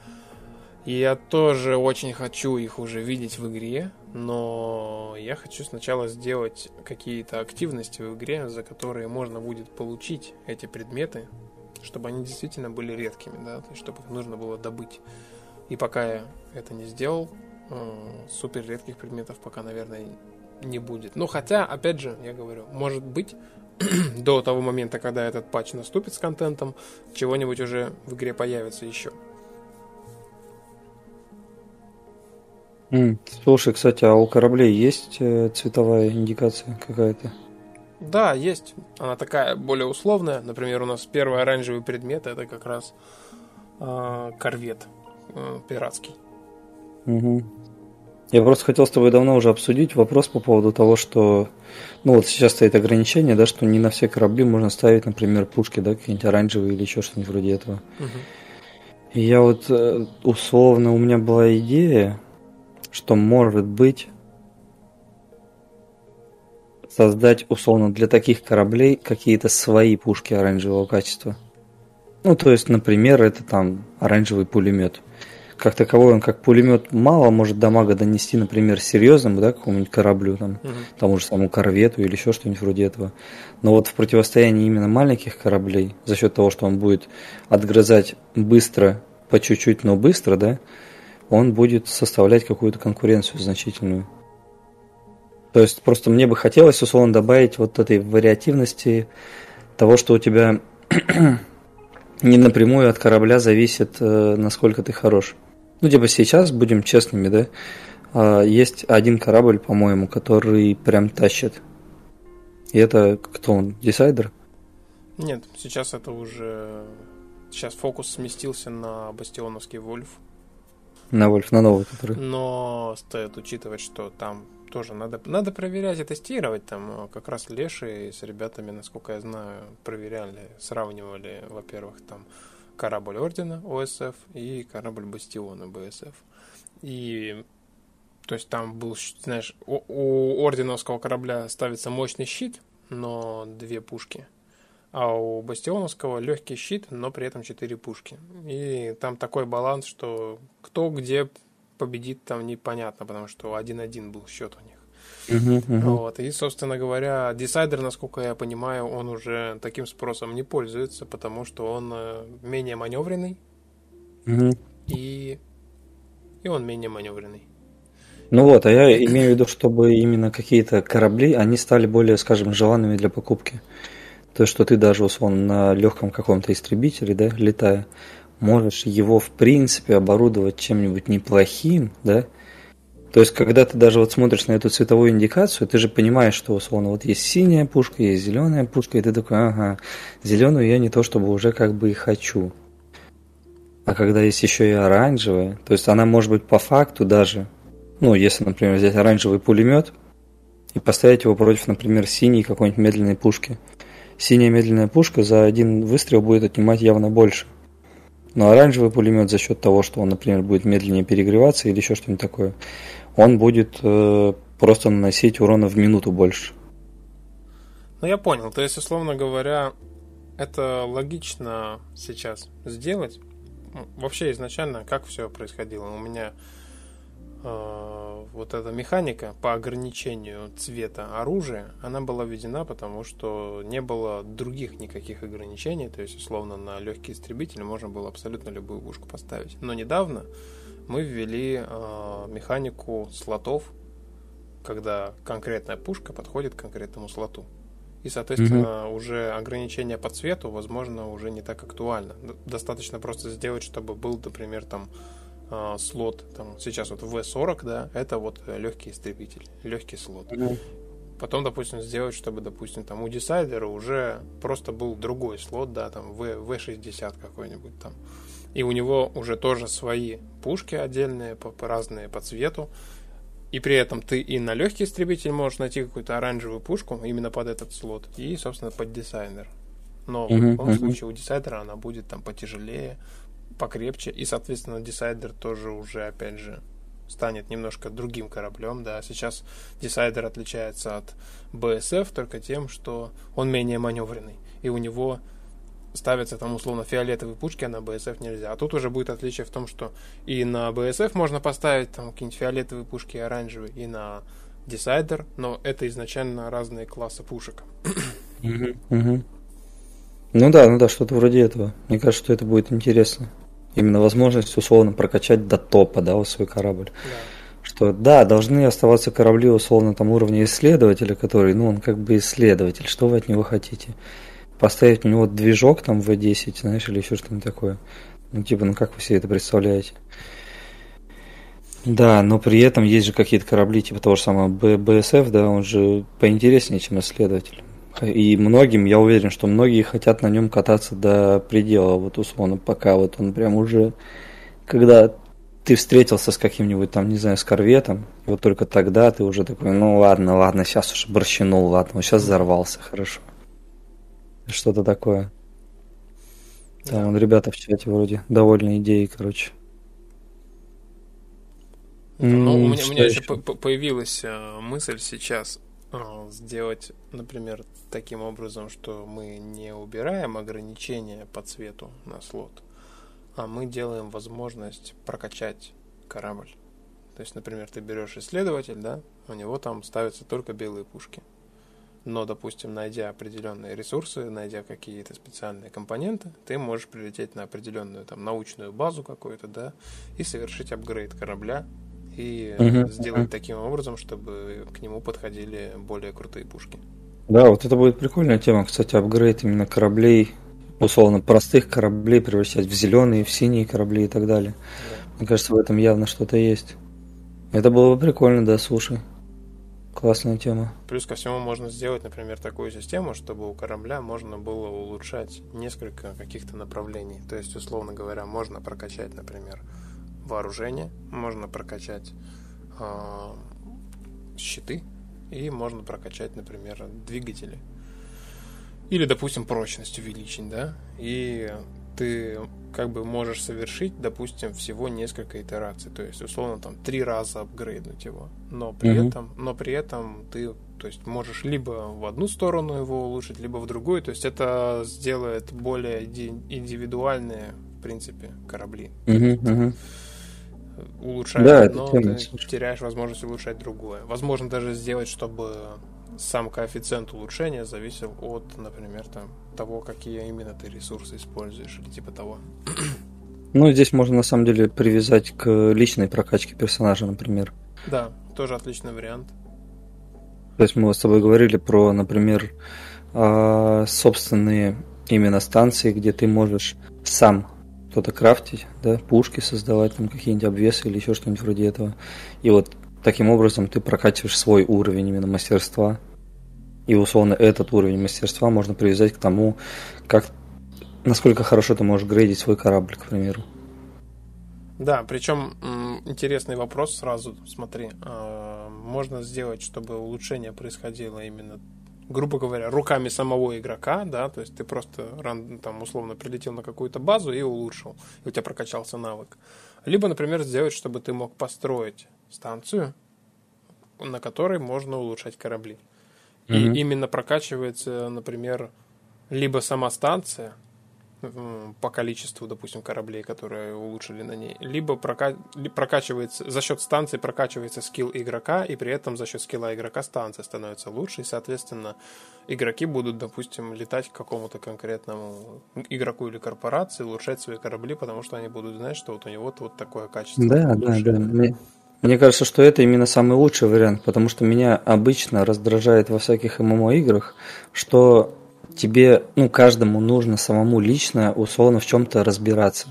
я тоже очень хочу их уже видеть в игре, но я хочу сначала сделать какие-то активности в игре, за которые можно будет получить эти предметы, чтобы они действительно были редкими, да, то есть чтобы их нужно было добыть. И пока я это не сделал, э, супер редких предметов пока, наверное, не будет. Но хотя, опять же, я говорю, может быть, до того момента, когда этот патч наступит с контентом, чего-нибудь уже в игре появится еще. Слушай, кстати, а у кораблей есть э, цветовая индикация какая-то? Да, есть. Она такая более условная. Например, у нас первый оранжевый предмет это как раз э, корвет э, пиратский. Угу. Я просто хотел с тобой давно уже обсудить вопрос по поводу того, что ну вот сейчас стоит ограничение, да, что не на все корабли можно ставить, например, пушки, да, какие-нибудь оранжевые или еще что-нибудь вроде этого. Угу. И я вот э, условно у меня была идея, что может быть создать, условно, для таких кораблей какие-то свои пушки оранжевого качества. Ну, то есть, например, это там оранжевый пулемет. Как таковой он как пулемет мало может дамага донести, например, серьезному, да, какому-нибудь кораблю, там, угу. тому же самому корвету или еще что-нибудь вроде этого. Но вот в противостоянии именно маленьких кораблей, за счет того, что он будет отгрызать быстро, по чуть-чуть, но быстро, да, он будет составлять какую-то конкуренцию значительную. То есть просто мне бы хотелось, условно, добавить вот этой вариативности того, что у тебя не напрямую от корабля зависит, э, насколько ты хорош. Ну, типа сейчас, будем честными, да, а, есть один корабль, по-моему, который прям тащит. И это кто он? Десайдер? Нет, сейчас это уже... Сейчас фокус сместился на бастионовский Вольф. На Вольф, на новый который. Но стоит учитывать, что там тоже надо, надо проверять и тестировать. Там э, как раз Леши с ребятами, насколько я знаю, проверяли, сравнивали, во-первых, там корабль Ордена ОСФ и корабль Бастиона БСФ. И то есть там был, знаешь, у, у орденовского корабля ставится мощный щит, но две пушки. А у бастионовского легкий щит, но при этом четыре пушки. И там такой баланс, что кто где победит, там непонятно, потому что один-один был счет у них. Uh-huh, uh-huh. Вот. И, собственно говоря, десайдер, насколько я понимаю, он уже таким спросом не пользуется, потому что он э, менее маневренный uh-huh. и, и он менее маневренный. Ну вот, а я имею в виду, чтобы именно какие-то корабли, они стали более, скажем, желанными для покупки. То что ты даже, условно, на легком каком-то истребителе, да, летая, можешь его, в принципе, оборудовать чем-нибудь неплохим, да, то есть, когда ты даже вот смотришь на эту цветовую индикацию, ты же понимаешь, что условно вот есть синяя пушка, есть зеленая пушка, и ты такой, ага, зеленую я не то чтобы уже как бы и хочу. А когда есть еще и оранжевая, то есть она может быть по факту даже, ну, если, например, взять оранжевый пулемет и поставить его против, например, синей какой-нибудь медленной пушки. Синяя медленная пушка за один выстрел будет отнимать явно больше. Но оранжевый пулемет за счет того, что он, например, будет медленнее перегреваться или еще что-нибудь такое, он будет э, просто наносить урона в минуту больше. Ну, я понял. То есть, условно говоря, это логично сейчас сделать. Вообще, изначально, как все происходило? У меня вот эта механика по ограничению цвета оружия, она была введена, потому что не было других никаких ограничений. То есть, условно, на легкий истребитель можно было абсолютно любую пушку поставить. Но недавно мы ввели э, механику слотов, когда конкретная пушка подходит к конкретному слоту. И, соответственно, угу. уже ограничение по цвету, возможно, уже не так актуально. Достаточно просто сделать, чтобы был, например, там э, слот, там сейчас вот V40, да, это вот легкий истребитель, легкий слот. Угу. Потом, допустим, сделать, чтобы, допустим, там у десайдера уже просто был другой слот, да, там v, V60 какой-нибудь там. И у него уже тоже свои пушки отдельные, по, по разные по цвету. И при этом ты и на легкий истребитель можешь найти какую-то оранжевую пушку именно под этот слот. И, собственно, под десайнер. Но uh-huh, в любом случае у десайдера она будет там потяжелее, покрепче. И, соответственно, десайдер тоже уже, опять же, станет немножко другим кораблем, да. Сейчас десайдер отличается от БСФ только тем, что он менее маневренный. И у него ставятся там условно фиолетовые пушки, а на БСФ нельзя. А тут уже будет отличие в том, что и на БСФ можно поставить там какие-нибудь фиолетовые пушки оранжевые, и на Decider, но это изначально разные классы пушек. Ну да, ну да, что-то вроде этого. Мне кажется, что это будет интересно. Именно возможность условно прокачать до топа, да, у свой корабль. Да. Что да, должны оставаться корабли условно там уровня исследователя, который, ну, он как бы исследователь, что вы от него хотите? поставить у него движок там в 10 знаешь, или еще что-нибудь такое. Ну, типа, ну как вы себе это представляете? Да, но при этом есть же какие-то корабли, типа того же самого БСФ, да, он же поинтереснее, чем исследователь. И многим, я уверен, что многие хотят на нем кататься до предела, вот условно, пока вот он прям уже, когда ты встретился с каким-нибудь там, не знаю, с корветом, вот только тогда ты уже такой, ну ладно, ладно, сейчас уже борщинул, ладно, вот сейчас взорвался, хорошо. Что-то такое. Там да. ребята в чате вроде довольны идеей, короче. Ну, у меня, у меня еще появилась э, мысль сейчас сделать, например, таким образом, что мы не убираем ограничения по цвету на слот, а мы делаем возможность прокачать корабль. То есть, например, ты берешь исследователь, да, у него там ставятся только белые пушки но, допустим, найдя определенные ресурсы, найдя какие-то специальные компоненты, ты можешь прилететь на определенную там научную базу какую-то, да, и совершить апгрейд корабля и uh-huh. сделать таким образом, чтобы к нему подходили более крутые пушки. Да, вот это будет прикольная тема, кстати, апгрейд именно кораблей, условно простых кораблей превращать в зеленые, в синие корабли и так далее. Да. Мне кажется, в этом явно что-то есть. Это было бы прикольно, да, слушай. Классная тема. Плюс ко всему можно сделать, например, такую систему, чтобы у корабля можно было улучшать несколько каких-то направлений. То есть, условно говоря, можно прокачать, например, вооружение, можно прокачать э, щиты, и можно прокачать, например, двигатели. Или, допустим, прочность увеличить, да, и ты как бы можешь совершить, допустим, всего несколько итераций, то есть условно там три раза апгрейднуть его, но при mm-hmm. этом, но при этом ты, то есть можешь либо в одну сторону его улучшить, либо в другую, то есть это сделает более индивидуальные, в принципе, корабли. Mm-hmm. Mm-hmm. Улучшает да, одно, ты теряешь возможность улучшать другое. Возможно даже сделать, чтобы сам коэффициент улучшения зависел от, например, там, того, какие именно ты ресурсы используешь или типа того. Ну, здесь можно на самом деле привязать к личной прокачке персонажа, например. Да, тоже отличный вариант. То есть мы с тобой говорили про, например, а, собственные именно станции, где ты можешь сам что-то крафтить, да, пушки создавать, там какие-нибудь обвесы или еще что-нибудь вроде этого. И вот Таким образом, ты прокачиваешь свой уровень именно мастерства. И условно этот уровень мастерства можно привязать к тому, как насколько хорошо ты можешь грейдить свой корабль, к примеру. Да, причем интересный вопрос сразу, смотри, а, можно сделать, чтобы улучшение происходило именно, грубо говоря, руками самого игрока, да, то есть ты просто там условно прилетел на какую-то базу и улучшил, и у тебя прокачался навык. Либо, например, сделать, чтобы ты мог построить станцию, на которой можно улучшать корабли. И mm-hmm. именно прокачивается, например, либо сама станция по количеству, допустим, кораблей, которые улучшили на ней, либо прока... прокачивается за счет станции прокачивается скилл игрока, и при этом за счет скилла игрока станция становится лучше, и, соответственно, игроки будут, допустим, летать к какому-то конкретному игроку или корпорации, улучшать свои корабли, потому что они будут знать, что вот у него вот такое качество. Да, да, да. Мне кажется, что это именно самый лучший вариант, потому что меня обычно раздражает во всяких ММО-играх, что тебе, ну, каждому нужно самому лично, условно, в чем-то разбираться.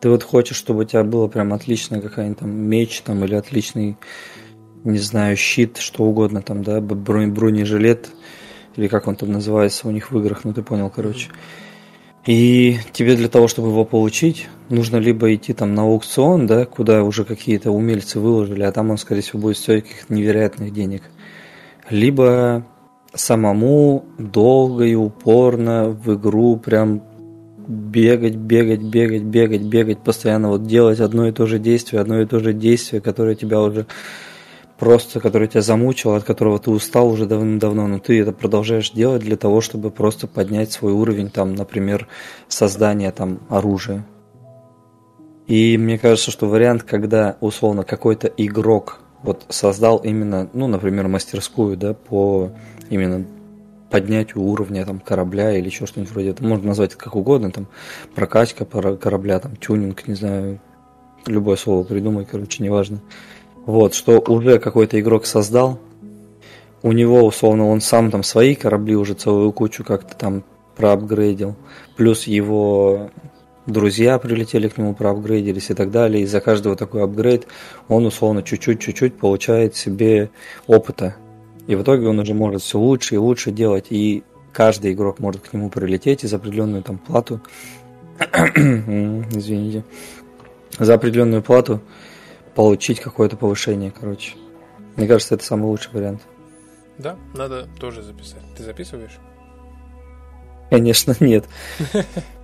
Ты вот хочешь, чтобы у тебя было прям отличная какая-нибудь там меч там или отличный, не знаю, щит, что угодно там, да, бронежилет, или как он там называется у них в играх, ну ты понял, короче. И тебе для того, чтобы его получить, нужно либо идти там на аукцион, да, куда уже какие-то умельцы выложили, а там он, скорее всего, будет стоить каких-то невероятных денег. Либо самому долго и упорно в игру прям бегать, бегать, бегать, бегать, бегать, постоянно вот делать одно и то же действие, одно и то же действие, которое тебя уже просто, который тебя замучил, от которого ты устал уже давно-давно, но ты это продолжаешь делать для того, чтобы просто поднять свой уровень, там, например, создания там оружия. И мне кажется, что вариант, когда условно какой-то игрок вот создал именно, ну, например, мастерскую, да, по именно поднятию уровня там корабля или еще что-нибудь вроде этого. Можно назвать это как угодно, там прокачка корабля, там тюнинг, не знаю, любое слово придумай, короче, неважно. Вот, что уже какой-то игрок создал, у него, условно, он сам там свои корабли уже целую кучу как-то там проапгрейдил, плюс его друзья прилетели к нему, проапгрейдились и так далее, и за каждого такой апгрейд он, условно, чуть-чуть-чуть-чуть получает себе опыта. И в итоге он уже может все лучше и лучше делать, и каждый игрок может к нему прилететь и за определенную там плату, извините, за определенную плату получить какое-то повышение, короче. Мне кажется, это самый лучший вариант. Да, надо тоже записать. Ты записываешь? Конечно, нет.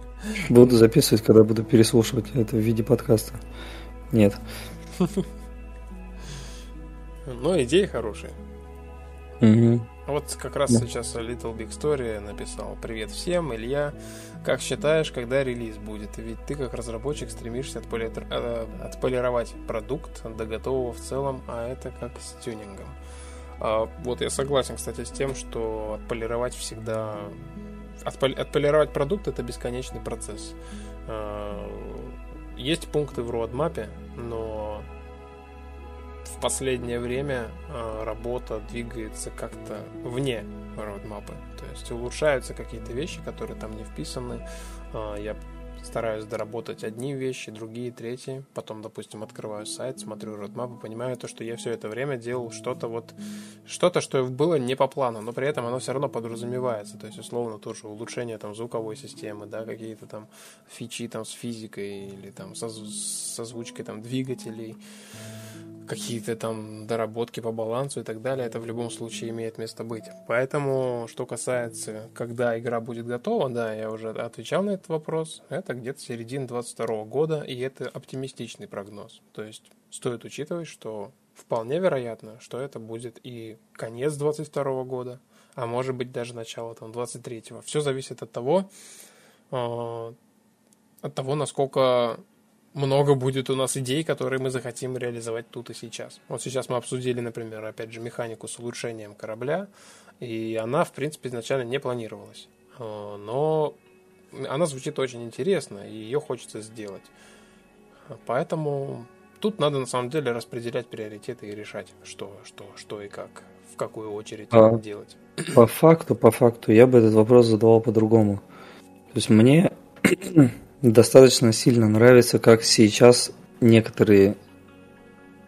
Буду записывать, когда буду переслушивать это в виде подкаста. Нет. Но идеи хорошие. Угу. Вот как раз да. сейчас Little Big Story написал «Привет всем, Илья. Как считаешь, когда релиз будет? Ведь ты как разработчик стремишься отполи... Э, отполировать продукт до готового в целом, а это как с тюнингом». А, вот я согласен, кстати, с тем, что отполировать всегда... Отполи... Отполировать продукт — это бесконечный процесс. А, есть пункты в роадмапе, но в последнее время э, работа двигается как-то вне роудмапы. То есть улучшаются какие-то вещи, которые там не вписаны. Э, я стараюсь доработать одни вещи, другие, третьи. Потом, допустим, открываю сайт, смотрю roadmap и понимаю то, что я все это время делал что-то вот, что-то, что было не по плану, но при этом оно все равно подразумевается. То есть, условно, тоже улучшение там звуковой системы, да, какие-то там фичи там с физикой или там со, с озвучкой там двигателей какие-то там доработки по балансу и так далее, это в любом случае имеет место быть. Поэтому, что касается, когда игра будет готова, да, я уже отвечал на этот вопрос, это где-то середина 22 года, и это оптимистичный прогноз. То есть стоит учитывать, что вполне вероятно, что это будет и конец 22 года, а может быть даже начало там 23-го. Все зависит от того, э, от того, насколько много будет у нас идей, которые мы захотим реализовать тут и сейчас. Вот сейчас мы обсудили, например, опять же, механику с улучшением корабля, и она, в принципе, изначально не планировалась. Э, но она звучит очень интересно, и ее хочется сделать. Поэтому тут надо на самом деле распределять приоритеты и решать, что, что, что и как, в какую очередь а, делать. По факту, по факту, я бы этот вопрос задавал по-другому. То есть мне достаточно сильно нравится, как сейчас некоторые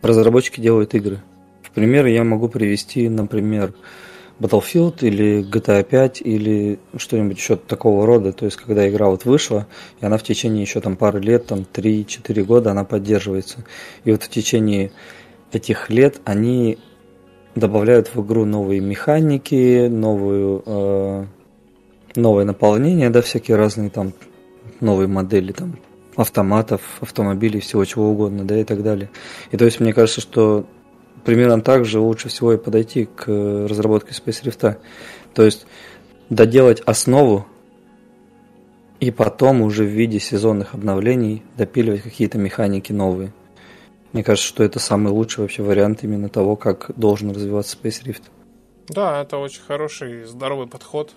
разработчики делают игры. В пример я могу привести, например, Battlefield или GTA 5 или что-нибудь еще такого рода. То есть, когда игра вот вышла, и она в течение еще там пары лет, там 3-4 года, она поддерживается. И вот в течение этих лет они добавляют в игру новые механики, новую, э, новое наполнение, да, всякие разные там новые модели там автоматов, автомобилей, всего чего угодно, да, и так далее. И то есть мне кажется, что примерно так же лучше всего и подойти к разработке Space Rift. То есть доделать основу и потом уже в виде сезонных обновлений допиливать какие-то механики новые. Мне кажется, что это самый лучший вообще вариант именно того, как должен развиваться Space Rift. Да, это очень хороший, здоровый подход.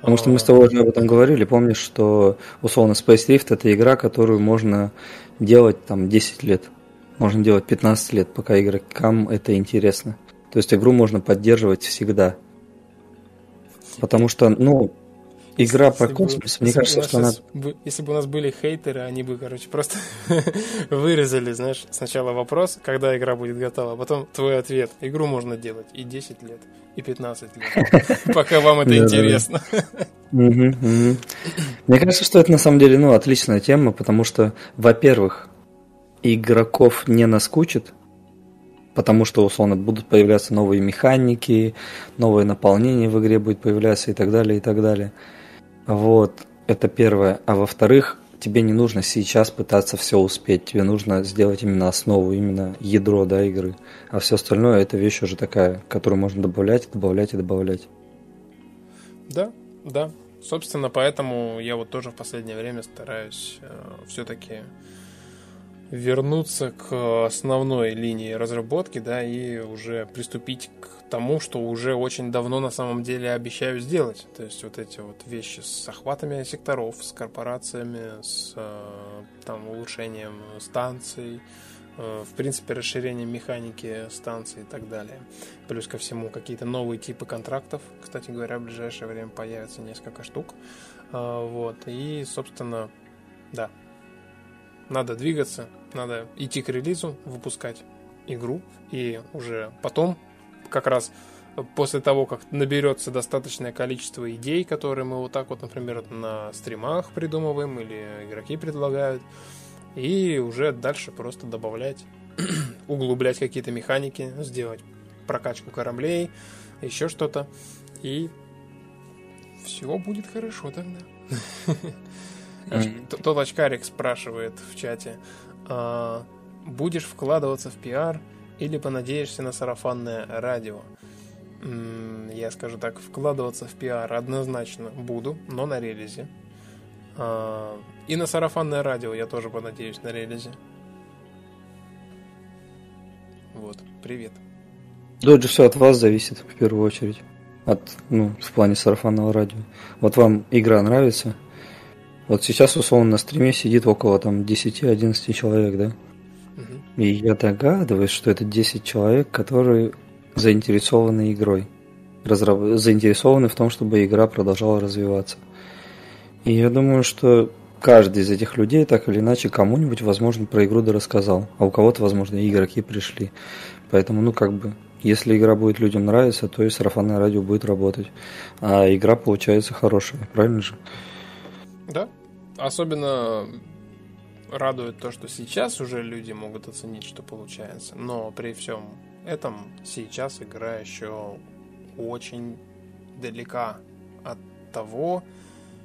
Потому что мы с тобой уже об этом говорили. Помнишь, что условно Space Rift это игра, которую можно делать там 10 лет. Можно делать 15 лет, пока игрокам это интересно. То есть игру можно поддерживать всегда. Потому что, ну, Игра про космос, мне кажется, что она... Если бы у нас были хейтеры, они бы, короче, просто вырезали, знаешь, сначала вопрос, когда игра будет готова, а потом твой ответ. Игру можно делать и 10 лет, и 15 лет, пока вам это интересно. Мне кажется, что это на самом деле, ну, отличная тема, потому что, во-первых, игроков не наскучит, потому что, условно, будут появляться новые механики, новое наполнение в игре будет появляться и так далее, и так далее. Вот, это первое. А во-вторых, тебе не нужно сейчас пытаться все успеть, тебе нужно сделать именно основу, именно ядро да, игры. А все остальное это вещь уже такая, которую можно добавлять, добавлять и добавлять. Да, да. Собственно, поэтому я вот тоже в последнее время стараюсь э, все-таки вернуться к основной линии разработки, да, и уже приступить к тому, что уже очень давно на самом деле обещаю сделать. То есть вот эти вот вещи с охватами секторов, с корпорациями, с э, там улучшением станций, э, в принципе, расширением механики станций и так далее. Плюс ко всему какие-то новые типы контрактов, кстати говоря, в ближайшее время появятся несколько штук. Э, вот, и, собственно, да, надо двигаться, надо идти к релизу, выпускать игру, и уже потом, как раз после того, как наберется достаточное количество идей, которые мы вот так вот, например, на стримах придумываем или игроки предлагают, и уже дальше просто добавлять, углублять какие-то механики, сделать прокачку кораблей, еще что-то, и все будет хорошо тогда. Тот очкарик спрашивает в чате, а, будешь вкладываться в пиар или понадеешься на сарафанное радио? Я скажу так, вкладываться в пиар однозначно буду, но на релизе. А, и на сарафанное радио я тоже понадеюсь на релизе. Вот, привет. Тут же все от вас зависит в первую очередь. От, ну, в плане сарафанного радио. Вот вам игра нравится, вот сейчас, условно, на стриме сидит около там 10-11 человек, да? Угу. И я догадываюсь, что это 10 человек, которые заинтересованы игрой. Разраб... Заинтересованы в том, чтобы игра продолжала развиваться. И я думаю, что каждый из этих людей так или иначе кому-нибудь, возможно, про игру да рассказал. А у кого-то, возможно, игроки пришли. Поэтому, ну, как бы, если игра будет людям нравиться, то и сарафанное радио будет работать. А игра получается хорошая, правильно же? Да, особенно радует то, что сейчас уже люди могут оценить, что получается. Но при всем этом сейчас игра еще очень далека от того,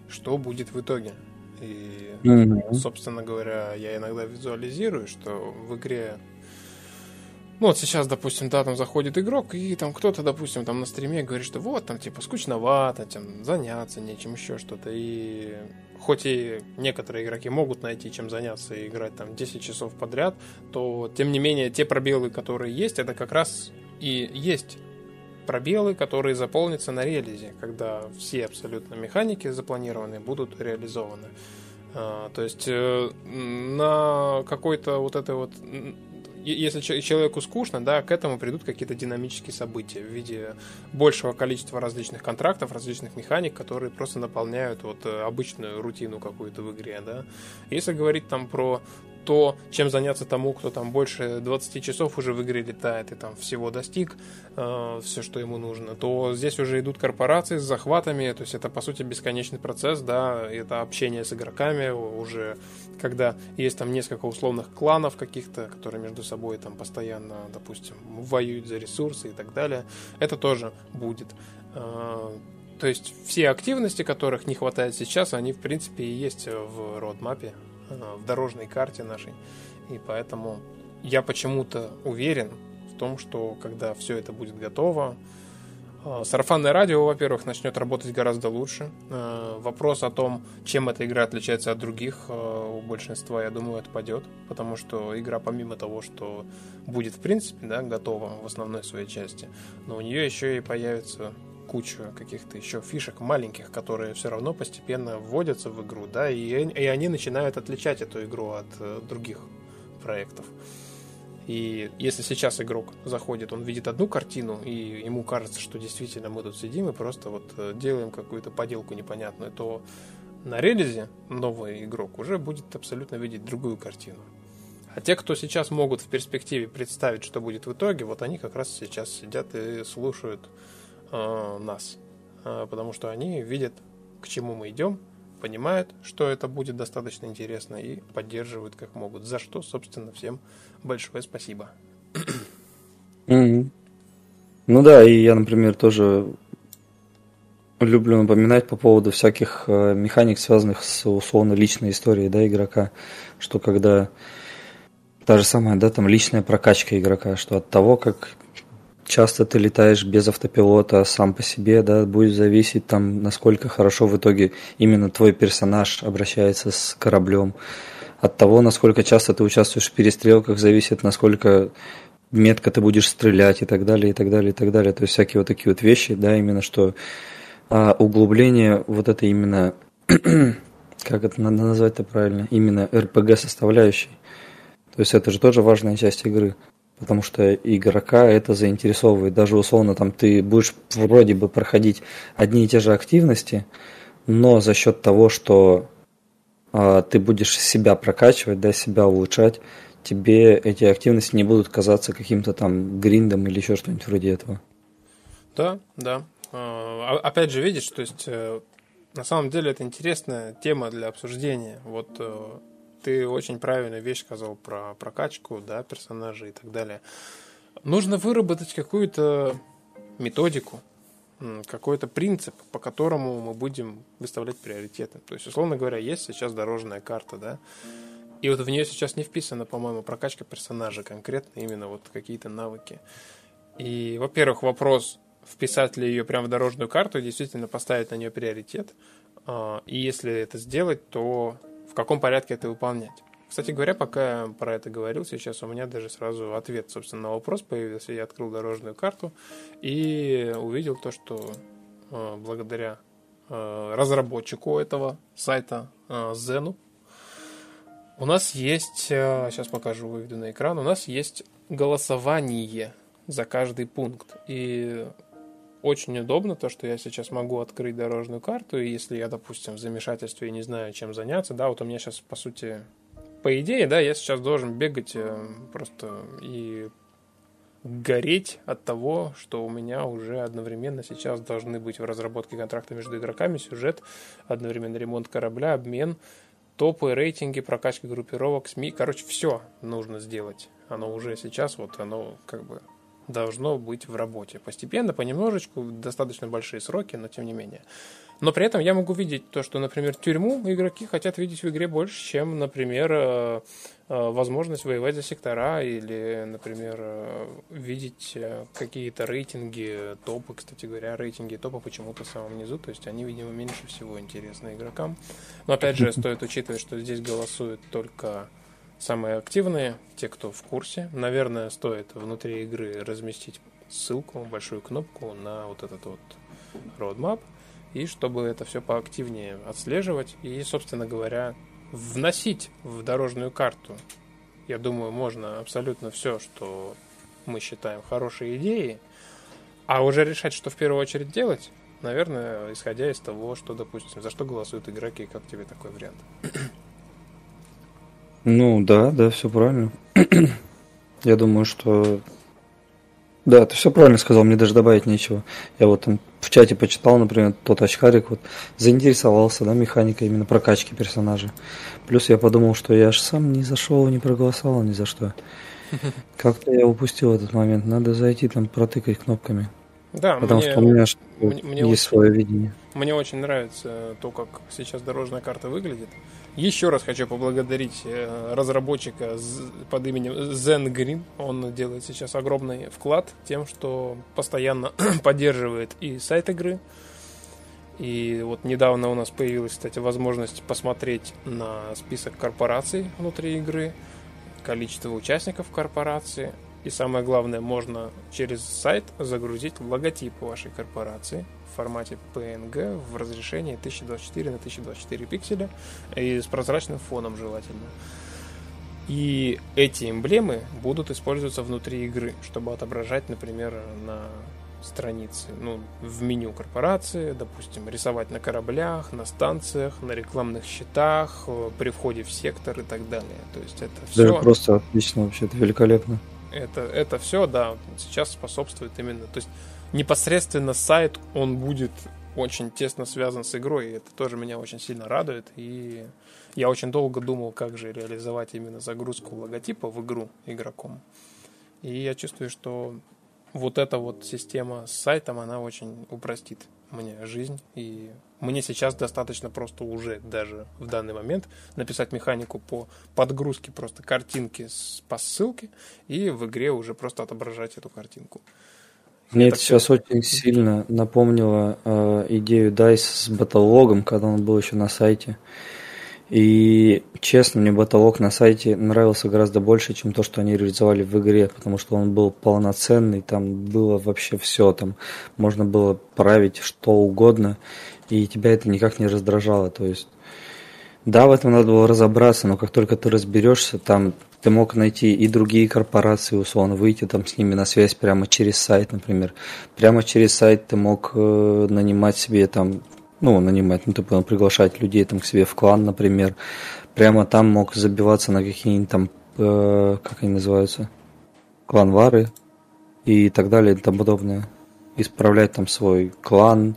что будет в итоге. И, mm-hmm. собственно говоря, я иногда визуализирую, что в игре ну вот сейчас, допустим, да, там заходит игрок, и там кто-то, допустим, там на стриме говорит, что вот, там, типа, скучновато, там, заняться нечем, еще что-то. И хоть и некоторые игроки могут найти чем заняться и играть там 10 часов подряд, то, тем не менее, те пробелы, которые есть, это как раз и есть пробелы, которые заполнятся на релизе, когда все абсолютно механики запланированные будут реализованы. А, то есть э, на какой-то вот этой вот если человеку скучно, да, к этому придут какие-то динамические события в виде большего количества различных контрактов, различных механик, которые просто наполняют вот э, обычную рутину какую-то в игре, да. Если говорить там про то, чем заняться тому, кто там больше 20 часов уже в игре летает и там всего достиг, э, все, что ему нужно, то здесь уже идут корпорации с захватами, то есть это, по сути, бесконечный процесс, да, это общение с игроками уже, когда есть там несколько условных кланов каких-то, которые между собой там постоянно, допустим, воюют за ресурсы и так далее, это тоже будет. Э, то есть все активности, которых не хватает сейчас, они, в принципе, и есть в родмапе в дорожной карте нашей. И поэтому я почему-то уверен в том, что когда все это будет готово, э, Сарафанное радио, во-первых, начнет работать гораздо лучше. Э, вопрос о том, чем эта игра отличается от других, у большинства, я думаю, отпадет, потому что игра, помимо того, что будет, в принципе, да, готова в основной своей части, но у нее еще и появится кучу каких-то еще фишек маленьких, которые все равно постепенно вводятся в игру, да, и, и они начинают отличать эту игру от э, других проектов. И если сейчас игрок заходит, он видит одну картину, и ему кажется, что действительно мы тут сидим и просто вот э, делаем какую-то поделку непонятную, то на релизе новый игрок уже будет абсолютно видеть другую картину. А те, кто сейчас могут в перспективе представить, что будет в итоге, вот они как раз сейчас сидят и слушают э, нас, э, потому что они видят, к чему мы идем, понимают, что это будет достаточно интересно и поддерживают как могут. За что, собственно, всем большое спасибо. Mm-hmm. Ну да, и я, например, тоже люблю напоминать по поводу всяких э, механик, связанных с условно личной историей да, игрока, что когда та же самая, да, там личная прокачка игрока, что от того, как часто ты летаешь без автопилота сам по себе, да, будет зависеть там, насколько хорошо в итоге именно твой персонаж обращается с кораблем. От того, насколько часто ты участвуешь в перестрелках, зависит, насколько метко ты будешь стрелять и так далее, и так далее, и так далее. То есть всякие вот такие вот вещи, да, именно что а, углубление вот это именно, как это надо назвать это правильно, именно RPG составляющей. То есть это же тоже важная часть игры потому что игрока это заинтересовывает. Даже условно там ты будешь вроде бы проходить одни и те же активности, но за счет того, что а, ты будешь себя прокачивать, да, себя улучшать, тебе эти активности не будут казаться каким-то там гриндом или еще что-нибудь вроде этого. Да, да. А, опять же, видишь, то есть э, на самом деле это интересная тема для обсуждения. Вот э, ты очень правильную вещь сказал про прокачку, да, персонажей и так далее. Нужно выработать какую-то методику, какой-то принцип, по которому мы будем выставлять приоритеты. То есть, условно говоря, есть сейчас дорожная карта, да, и вот в нее сейчас не вписана, по-моему, прокачка персонажа конкретно, именно вот какие-то навыки. И, во-первых, вопрос, вписать ли ее прямо в дорожную карту действительно поставить на нее приоритет. А, и если это сделать, то в каком порядке это выполнять. Кстати говоря, пока я про это говорил, сейчас у меня даже сразу ответ, собственно, на вопрос появился. Я открыл дорожную карту и увидел то, что э, благодаря э, разработчику этого сайта э, Zenu у нас есть, э, сейчас покажу, выведу на экран, у нас есть голосование за каждый пункт. И очень удобно то, что я сейчас могу открыть дорожную карту, и если я, допустим, в замешательстве и не знаю, чем заняться, да, вот у меня сейчас, по сути, по идее, да, я сейчас должен бегать э, просто и гореть от того, что у меня уже одновременно сейчас должны быть в разработке контракта между игроками, сюжет, одновременно ремонт корабля, обмен, топы, рейтинги, прокачка группировок, СМИ. Короче, все нужно сделать. Оно уже сейчас, вот оно как бы должно быть в работе. Постепенно, понемножечку, достаточно большие сроки, но тем не менее. Но при этом я могу видеть то, что, например, тюрьму игроки хотят видеть в игре больше, чем, например, э, э, возможность воевать за сектора или, например, э, видеть какие-то рейтинги, топы, кстати говоря, рейтинги топа почему-то в самом низу, то есть они, видимо, меньше всего интересны игрокам. Но опять же, стоит учитывать, что здесь голосуют только самые активные, те, кто в курсе. Наверное, стоит внутри игры разместить ссылку, большую кнопку на вот этот вот roadmap, и чтобы это все поактивнее отслеживать и, собственно говоря, вносить в дорожную карту. Я думаю, можно абсолютно все, что мы считаем хорошей идеей, а уже решать, что в первую очередь делать, наверное, исходя из того, что, допустим, за что голосуют игроки, как тебе такой вариант? Ну да, да, все правильно. Я думаю, что да, ты все правильно сказал, мне даже добавить нечего. Я вот там в чате почитал, например, тот очкарик вот заинтересовался, да, механикой именно прокачки персонажа. Плюс я подумал, что я же сам ни за шоу не проголосовал ни за что. Как-то я упустил этот момент. Надо зайти там протыкать кнопками. Да, потому мне, что у меня мне есть очень, свое видение. Мне очень нравится то, как сейчас дорожная карта выглядит. Еще раз хочу поблагодарить э, разработчика под именем Zen Green. Он делает сейчас огромный вклад тем, что постоянно поддерживает и сайт игры. И вот недавно у нас появилась, кстати, возможность посмотреть на список корпораций внутри игры, количество участников корпорации. И самое главное, можно через сайт загрузить логотип вашей корпорации – в формате PNG в разрешении 1024 на 1024 пикселя и с прозрачным фоном желательно. И эти эмблемы будут использоваться внутри игры, чтобы отображать, например, на странице, ну, в меню корпорации, допустим, рисовать на кораблях, на станциях, на рекламных счетах, э, при входе в сектор и так далее. То есть это все... Да, просто отлично вообще, это великолепно. Это, это все, да, сейчас способствует именно... То есть непосредственно сайт, он будет очень тесно связан с игрой, и это тоже меня очень сильно радует. И я очень долго думал, как же реализовать именно загрузку логотипа в игру игроком. И я чувствую, что вот эта вот система с сайтом, она очень упростит мне жизнь. И мне сейчас достаточно просто уже даже в данный момент написать механику по подгрузке просто картинки по ссылке и в игре уже просто отображать эту картинку. Мне это сейчас очень сильно напомнило э, идею DICE с баталогом, когда он был еще на сайте. И честно, мне баталог на сайте нравился гораздо больше, чем то, что они реализовали в игре, потому что он был полноценный, там было вообще все, там можно было править что угодно, и тебя это никак не раздражало. То есть, да, в этом надо было разобраться, но как только ты разберешься, там ты мог найти и другие корпорации, условно, выйти там с ними на связь прямо через сайт, например. Прямо через сайт ты мог э, нанимать себе там, ну, нанимать, ну, ты понял, приглашать людей там к себе в клан, например. Прямо там мог забиваться на какие-нибудь там, э, как они называются, кланвары и так далее и тому подобное. Исправлять там свой клан,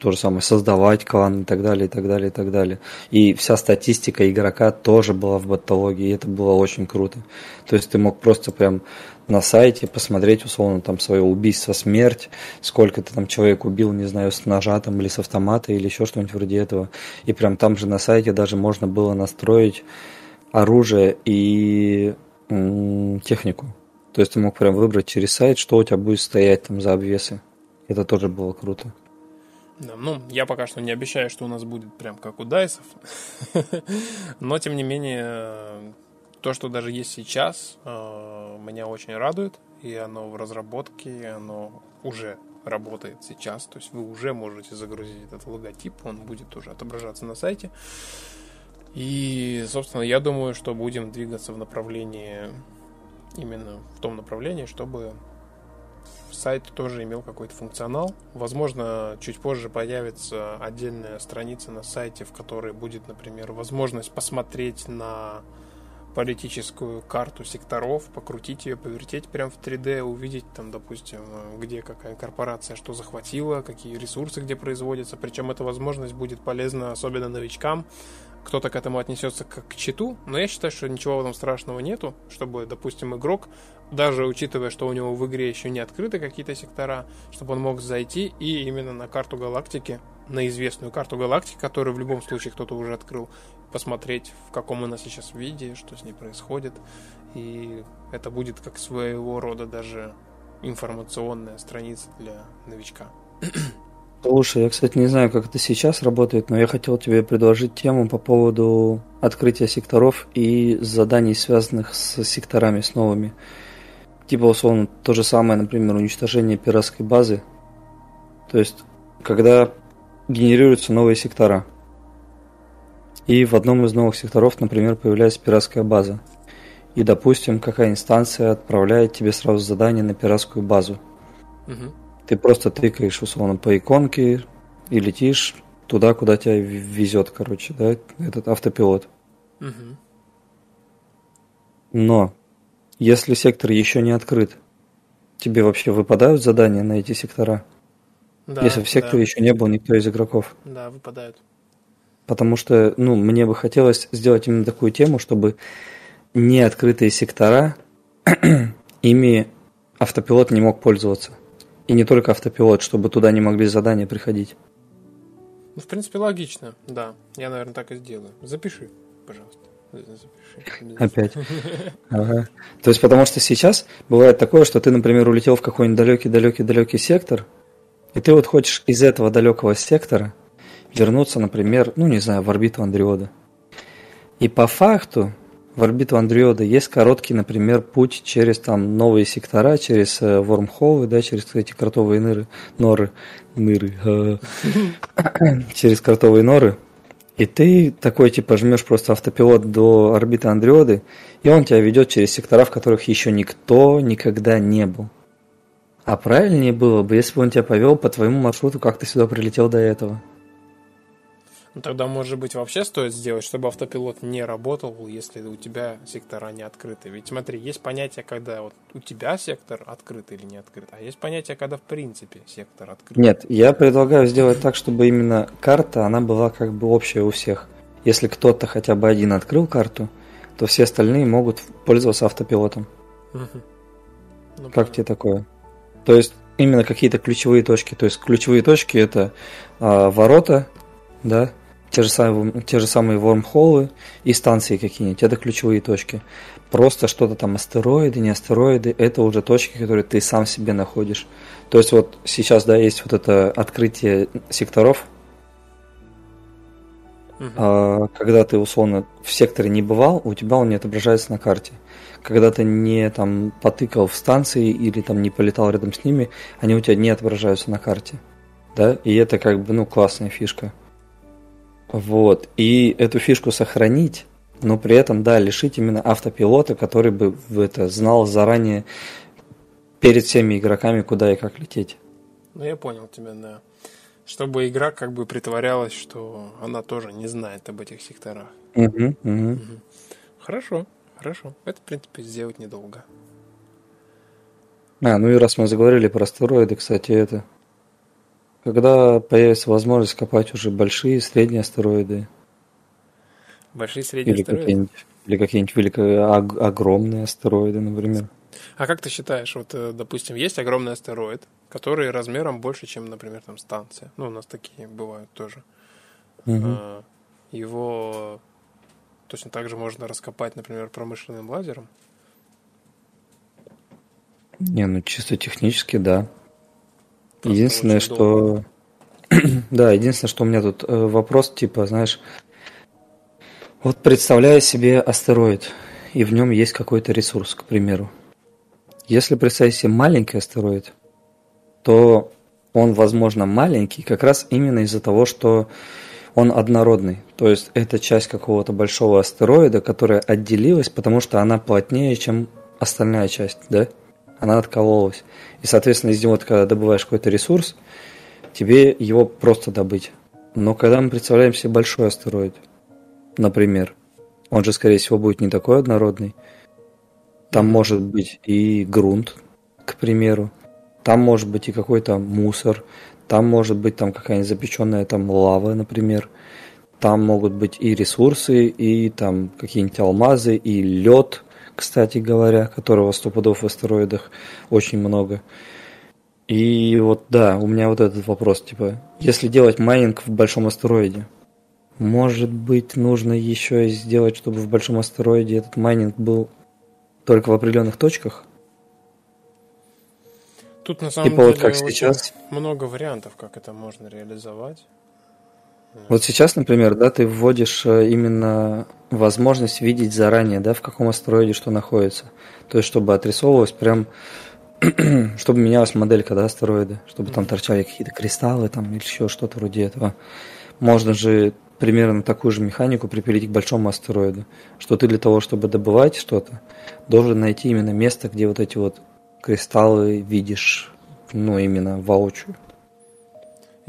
то же самое, создавать клан и так далее, и так далее, и так далее. И вся статистика игрока тоже была в батологии, и это было очень круто. То есть ты мог просто прям на сайте посмотреть, условно, там свое убийство, смерть, сколько ты там человек убил, не знаю, с ножа там или с автомата или еще что-нибудь вроде этого. И прям там же на сайте даже можно было настроить оружие и м- технику. То есть ты мог прям выбрать через сайт, что у тебя будет стоять там за обвесы. Это тоже было круто. Ну, я пока что не обещаю, что у нас будет прям как у Дайсов. Но, тем не менее, то, что даже есть сейчас, э, меня очень радует. И оно в разработке, и оно уже работает сейчас. То есть вы уже можете загрузить этот логотип, он будет уже отображаться на сайте. И, собственно, я думаю, что будем двигаться в направлении, именно в том направлении, чтобы сайт тоже имел какой-то функционал. Возможно, чуть позже появится отдельная страница на сайте, в которой будет, например, возможность посмотреть на политическую карту секторов, покрутить ее, повертеть прям в 3D, увидеть там, допустим, где какая корпорация что захватила, какие ресурсы где производятся. Причем эта возможность будет полезна особенно новичкам, кто-то к этому отнесется как к читу, но я считаю, что ничего в этом страшного нету, чтобы, допустим, игрок, даже учитывая, что у него в игре еще не открыты какие-то сектора, чтобы он мог зайти и именно на карту галактики, на известную карту галактики, которую в любом случае кто-то уже открыл, посмотреть, в каком она сейчас виде, что с ней происходит. И это будет как своего рода даже информационная страница для новичка. Слушай, я, кстати, не знаю, как это сейчас работает, но я хотел тебе предложить тему по поводу открытия секторов и заданий, связанных с секторами, с новыми. Типа, условно, то же самое, например, уничтожение пиратской базы. То есть, когда генерируются новые сектора. И в одном из новых секторов, например, появляется пиратская база. И, допустим, какая инстанция отправляет тебе сразу задание на пиратскую базу. Угу. Ты просто тыкаешь, условно, по иконке и летишь туда, куда тебя везет, короче, да, этот автопилот. Угу. Но если сектор еще не открыт, тебе вообще выпадают задания на эти сектора? Да, Если в секторе да. еще не был никто из игроков. Да, выпадают. Потому что, ну, мне бы хотелось сделать именно такую тему, чтобы не открытые сектора, ими автопилот не мог пользоваться. И не только автопилот, чтобы туда не могли задания приходить. Ну, в принципе, логично, да. Я, наверное, так и сделаю. Запиши, пожалуйста. Запиши. Опять. Ага. То есть, потому что сейчас бывает такое, что ты, например, улетел в какой-нибудь далекий-далекий-далекий сектор, и ты вот хочешь из этого далекого сектора вернуться, например, ну, не знаю, в орбиту Андриода. И по факту в орбиту Андриода есть короткий, например, путь через там новые сектора, через э, вормхолы, да, через эти кротовые ныры, норы, ныры, э, через кротовые норы. И ты такой, типа, жмешь просто автопилот до орбиты Андриоды, и он тебя ведет через сектора, в которых еще никто никогда не был. А правильнее было бы, если бы он тебя повел по твоему маршруту, как ты сюда прилетел до этого. Ну, тогда, может быть, вообще стоит сделать, чтобы автопилот не работал, если у тебя сектора не открыты. Ведь смотри, есть понятие, когда вот у тебя сектор открыт или не открыт, а есть понятие, когда в принципе сектор открыт. Нет, я предлагаю сделать так, чтобы именно карта, она была как бы общая у всех. Если кто-то хотя бы один открыл карту, то все остальные могут пользоваться автопилотом. Угу. Ну, как понятно. тебе такое? То есть именно какие-то ключевые точки. То есть ключевые точки это а, ворота, да, те же самые, те же самые вормхолы и станции какие-нибудь. Это ключевые точки. Просто что-то там астероиды, не астероиды, это уже точки, которые ты сам себе находишь. То есть вот сейчас, да, есть вот это открытие секторов, Uh-huh. когда ты условно в секторе не бывал, у тебя он не отображается на карте. Когда ты не там потыкал в станции или там не полетал рядом с ними, они у тебя не отображаются на карте. Да? И это как бы, ну, классная фишка. Вот. И эту фишку сохранить, но при этом, да, лишить именно автопилота, который бы это знал заранее перед всеми игроками, куда и как лететь. Ну, я понял тебя, да. Чтобы игра как бы притворялась, что она тоже не знает об этих секторах. Угу, угу. Угу. Хорошо, хорошо. Это, в принципе, сделать недолго. А, ну и раз мы заговорили про астероиды, кстати, это когда появится возможность копать уже большие и средние астероиды. Большие и средние или астероиды? Какие-нибудь, или какие-нибудь велико, огромные астероиды, например. А как ты считаешь, вот, э, допустим, есть огромный астероид, который размером больше, чем, например, там станция. Ну, у нас такие бывают тоже. Угу. Его точно так же можно раскопать, например, промышленным лазером. Не, ну чисто технически, да. Единственное, что... да, единственное, что у меня тут э, вопрос, типа, знаешь, вот представляю себе астероид, и в нем есть какой-то ресурс, к примеру. Если представить себе маленький астероид, то он, возможно, маленький как раз именно из-за того, что он однородный. То есть это часть какого-то большого астероида, которая отделилась, потому что она плотнее, чем остальная часть, да? Она откололась. И, соответственно, из него, когда добываешь какой-то ресурс, тебе его просто добыть. Но когда мы представляем себе большой астероид, например, он же, скорее всего, будет не такой однородный. Там может быть и грунт, к примеру. Там может быть и какой-то мусор. Там может быть там какая-нибудь запеченная там лава, например. там могут быть и ресурсы, и там какие-нибудь алмазы, и лед, кстати говоря, которого сто пудов в астероидах очень много. И вот да, у меня вот этот вопрос, типа, если делать майнинг в большом астероиде, может быть, нужно еще и сделать, чтобы в большом астероиде этот майнинг был только в определенных точках? Тут на самом типа деле вот как сейчас много вариантов, как это можно реализовать. Вот сейчас, например, да, ты вводишь э, именно возможность видеть заранее, да, в каком астероиде что находится. То есть, чтобы отрисовывалось прям, чтобы менялась моделька, да, астероида, чтобы там торчали какие-то кристаллы там или еще что-то вроде этого. Можно же примерно такую же механику припилить к большому астероиду, что ты для того, чтобы добывать что-то, должен найти именно место, где вот эти вот кристаллы видишь, ну, именно воочию.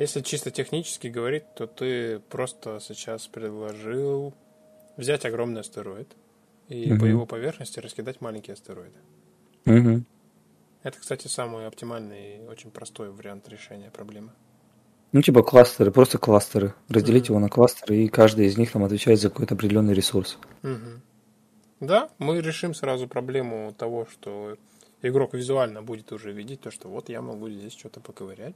Если чисто технически говорить, то ты просто сейчас предложил взять огромный астероид и угу. по его поверхности раскидать маленькие астероиды. Угу. Это, кстати, самый оптимальный и очень простой вариант решения проблемы. Ну, типа кластеры, просто кластеры. Разделить mm его на кластеры, и каждый из них там отвечает за какой-то определенный ресурс. mm Да, мы решим сразу проблему того, что игрок визуально будет уже видеть то, что вот я могу здесь что-то поковырять.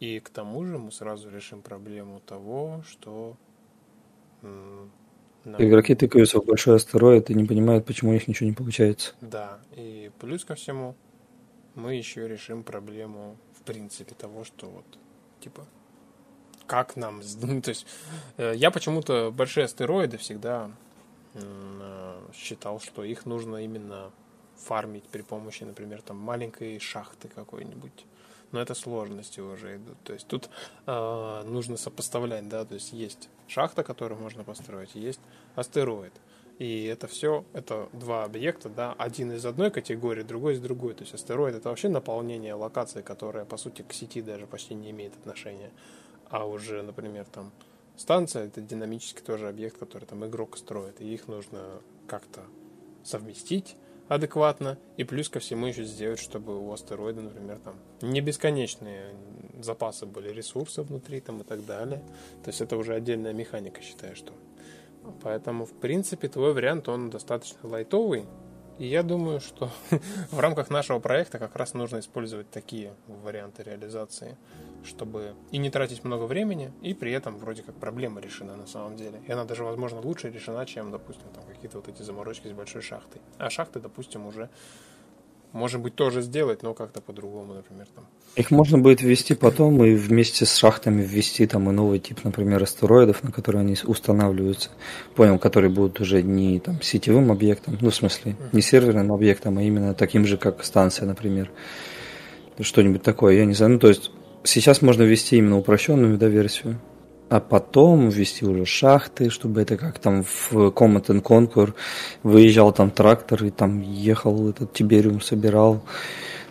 И к тому же мы сразу решим проблему того, что... Нам... Игроки тыкаются в большой астероид и не понимают, почему у них ничего не получается. Да, и плюс ко всему мы еще решим проблему в принципе того, что вот типа как нам, ну, то есть э, я почему-то большие астероиды всегда э, считал, что их нужно именно фармить при помощи, например, там маленькой шахты какой-нибудь но это сложности уже идут. То есть тут э, нужно сопоставлять, да, то есть есть шахта, которую можно построить, есть астероид. И это все, это два объекта, да, один из одной категории, другой из другой. То есть астероид это вообще наполнение локации, которая, по сути, к сети даже почти не имеет отношения. А уже, например, там станция это динамический тоже объект, который там игрок строит. И их нужно как-то совместить адекватно, и плюс ко всему еще сделать, чтобы у астероида, например, там не бесконечные запасы были ресурсов внутри там и так далее. То есть это уже отдельная механика, считаю, что. Поэтому, в принципе, твой вариант, он достаточно лайтовый, и я думаю, что в рамках нашего проекта как раз нужно использовать такие варианты реализации, чтобы и не тратить много времени, и при этом вроде как проблема решена на самом деле. И она даже, возможно, лучше решена, чем, допустим, там какие-то вот эти заморочки с большой шахтой. А шахты, допустим, уже может быть, тоже сделать, но как-то по-другому, например. Там. Их можно будет ввести потом и вместе с шахтами ввести там и новый тип, например, астероидов, на которые они устанавливаются. Понял, которые будут уже не там сетевым объектом, ну, в смысле, не серверным объектом, а именно таким же, как станция, например. Что-нибудь такое, я не знаю. Ну, то есть сейчас можно ввести именно упрощенную да, версию а потом ввести уже шахты, чтобы это как там в Command and Conquer выезжал там трактор и там ехал этот Тибериум собирал,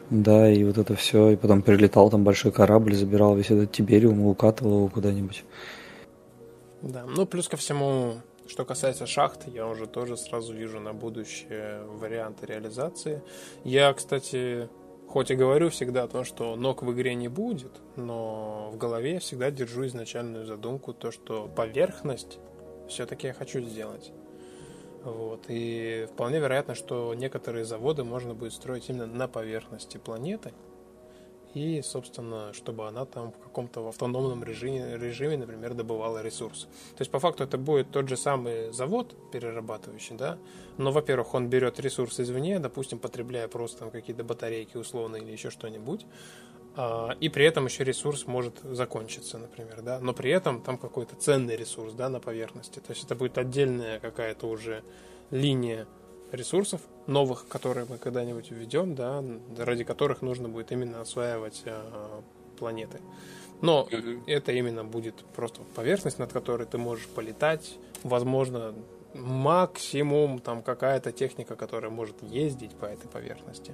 да, и вот это все, и потом прилетал там большой корабль, забирал весь этот Тибериум и укатывал его куда-нибудь. Да, ну плюс ко всему, что касается шахт, я уже тоже сразу вижу на будущее варианты реализации. Я, кстати, Хоть и говорю всегда о том, что ног в игре не будет, но в голове я всегда держу изначальную задумку, то, что поверхность все-таки я хочу сделать. Вот. И вполне вероятно, что некоторые заводы можно будет строить именно на поверхности планеты, и, собственно, чтобы она там в каком-то автономном режиме, режиме, например, добывала ресурс. То есть, по факту, это будет тот же самый завод перерабатывающий, да, но, во-первых, он берет ресурс извне, допустим, потребляя просто там какие-то батарейки условно или еще что-нибудь, а, и при этом еще ресурс может закончиться, например, да, но при этом там какой-то ценный ресурс, да, на поверхности. То есть это будет отдельная какая-то уже линия ресурсов новых, которые мы когда-нибудь введем, да, ради которых нужно будет именно осваивать э, планеты. Но это именно будет просто поверхность, над которой ты можешь полетать, возможно, максимум там какая-то техника, которая может ездить по этой поверхности.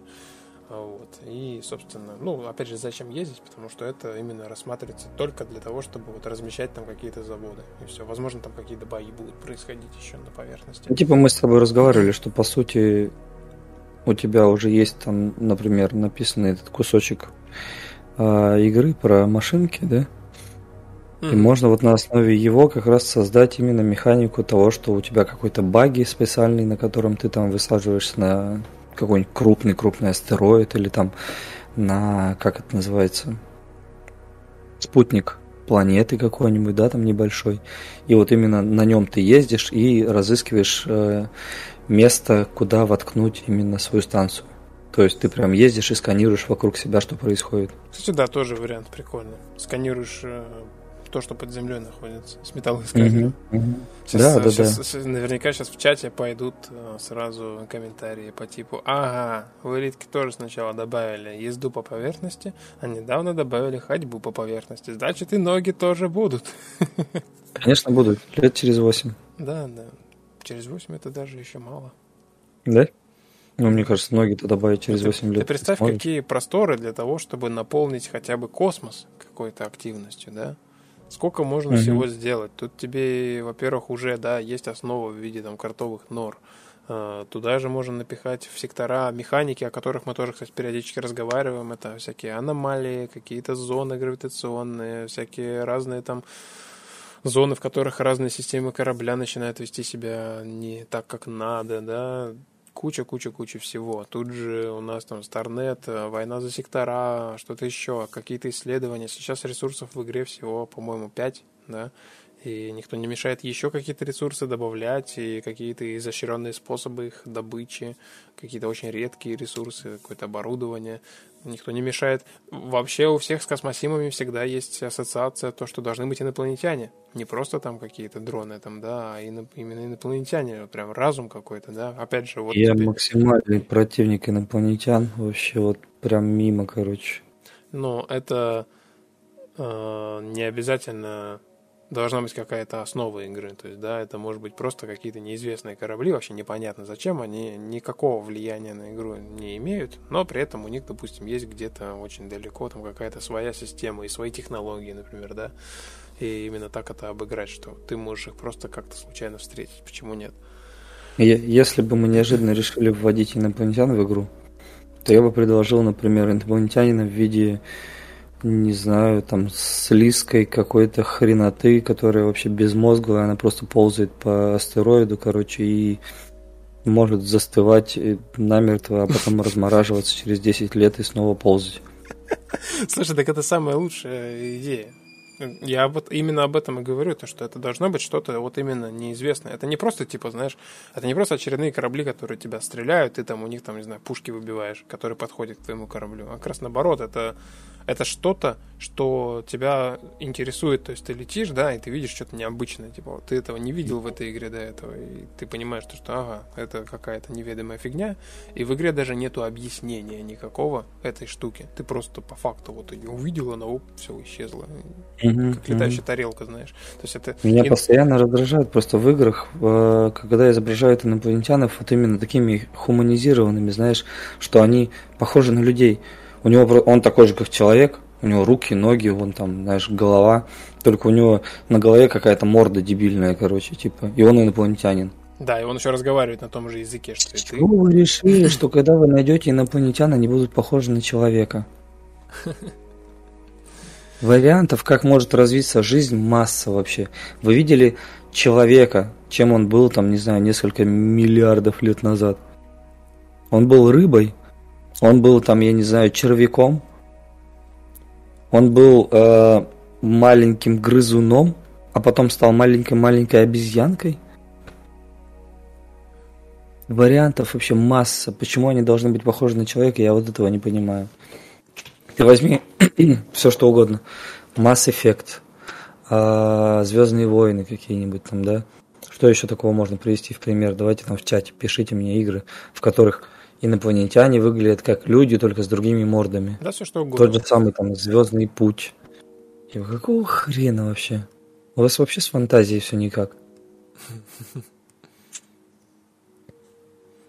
Вот. И, собственно, ну, опять же, зачем ездить? Потому что это именно рассматривается только для того, чтобы вот размещать там какие-то заводы. И все. Возможно, там какие-то бои будут происходить еще на поверхности. Ну, типа мы с тобой разговаривали, что по сути у тебя уже есть там, например, написанный этот кусочек э, игры про машинки, да? И можно вот на основе его как раз создать именно механику того, что у тебя какой-то баги специальный, на котором ты там высаживаешься на какой-нибудь крупный-крупный астероид или там на, как это называется, спутник планеты какой-нибудь, да, там небольшой. И вот именно на нем ты ездишь и разыскиваешь э, место, куда воткнуть именно свою станцию. То есть ты прям ездишь и сканируешь вокруг себя, что происходит. Кстати, да, тоже вариант прикольный. Сканируешь э, то, что под землей находится, с металлоискателем. Угу, угу. Сейчас, да, да, сейчас, да. Наверняка сейчас в чате пойдут э, сразу комментарии по типу «Ага, в элитке тоже сначала добавили езду по поверхности, а недавно добавили ходьбу по поверхности. Значит, и ноги тоже будут». Конечно, будут. Лет через восемь. Да, да. Через восемь это даже еще мало. Да? Ну, мне кажется, ноги-то добавить через 8 лет. Ты представь, какие просторы для того, чтобы наполнить хотя бы космос какой-то активностью, да? Сколько можно угу. всего сделать? Тут тебе, во-первых, уже, да, есть основа в виде там картовых нор. А, туда же можно напихать в сектора механики, о которых мы тоже, кстати, периодически разговариваем. Это всякие аномалии, какие-то зоны гравитационные, всякие разные там зоны, в которых разные системы корабля начинают вести себя не так, как надо, да, куча-куча-куча всего. Тут же у нас там Старнет, э, война за сектора, что-то еще, какие-то исследования. Сейчас ресурсов в игре всего, по-моему, 5, да, и никто не мешает еще какие-то ресурсы добавлять, и какие-то изощренные способы их добычи, какие-то очень редкие ресурсы, какое-то оборудование. Никто не мешает. Вообще у всех с космосимами всегда есть ассоциация, то, что должны быть инопланетяне. Не просто там какие-то дроны, там, да, а ино, именно инопланетяне, прям разум какой-то, да. Опять же, вот... Я теперь... максимальный противник инопланетян, вообще вот прям мимо, короче. Но это э, не обязательно должна быть какая-то основа игры. То есть, да, это может быть просто какие-то неизвестные корабли, вообще непонятно зачем, они никакого влияния на игру не имеют, но при этом у них, допустим, есть где-то очень далеко там какая-то своя система и свои технологии, например, да, и именно так это обыграть, что ты можешь их просто как-то случайно встретить, почему нет? Если бы мы неожиданно решили вводить инопланетян в игру, то я бы предложил, например, инопланетянина в виде не знаю, там, с лиской какой-то хреноты, которая вообще безмозглая, она просто ползает по астероиду, короче, и может застывать намертво, а потом размораживаться через 10 лет и снова ползать. Слушай, так это самая лучшая идея. Я об, именно об этом и говорю, то, что это должно быть что-то вот именно неизвестное. Это не просто, типа, знаешь, это не просто очередные корабли, которые тебя стреляют, ты там у них, там, не знаю, пушки выбиваешь, которые подходят к твоему кораблю. А как раз наоборот, это это что-то, что тебя интересует, то есть ты летишь, да, и ты видишь что-то необычное, типа, вот ты этого не видел в этой игре до этого, и ты понимаешь, что, что ага, это какая-то неведомая фигня, и в игре даже нету объяснения никакого этой штуки, ты просто по факту вот ее увидел, она оп, все исчезла, mm-hmm, как летающая тарелка, знаешь. То есть это... Меня и... постоянно раздражает просто в играх, э, когда изображают инопланетянов вот именно такими хуманизированными, знаешь, что они похожи на людей. У него он такой же, как человек, у него руки, ноги, вон там, знаешь, голова. Только у него на голове какая-то морда дебильная, короче, типа. И он инопланетянин. Да, и он еще разговаривает на том же языке, что и ты. Чего вы решили, что когда вы найдете инопланетян, они будут похожи на человека? Вариантов, как может развиться жизнь, масса вообще. Вы видели человека, чем он был там, не знаю, несколько миллиардов лет назад? Он был рыбой, он был там, я не знаю, червяком. Он был э, маленьким грызуном, а потом стал маленькой-маленькой обезьянкой. Вариантов вообще масса. Почему они должны быть похожи на человека, я вот этого не понимаю. Ты возьми все что угодно. Mass Effect, э, Звездные войны какие-нибудь там, да? Что еще такого можно привести в пример? Давайте там в чате пишите мне игры, в которых инопланетяне выглядят как люди, только с другими мордами. Да, все что угодно. Тот же самый там Звездный путь. И какого хрена вообще? У вас вообще с фантазией все никак.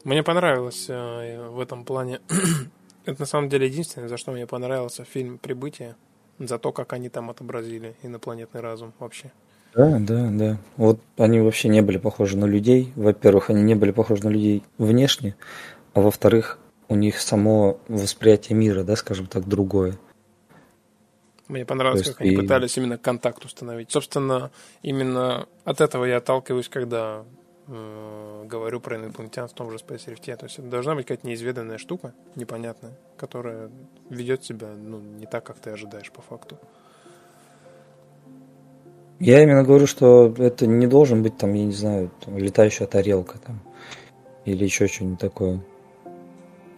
Мне понравилось э, в этом плане. Это на самом деле единственное, за что мне понравился фильм «Прибытие». За то, как они там отобразили инопланетный разум вообще. Да, да, да. Вот они вообще не были похожи на людей. Во-первых, они не были похожи на людей внешне а во-вторых, у них само восприятие мира, да, скажем так, другое. Мне понравилось, как они и... пытались именно контакт установить. Собственно, именно от этого я отталкиваюсь, когда э, говорю про инопланетян в том же Space Rift. То есть это должна быть какая-то неизведанная штука, непонятная, которая ведет себя ну, не так, как ты ожидаешь по факту. Я именно говорю, что это не должен быть там, я не знаю, там, летающая тарелка там или еще что-нибудь такое.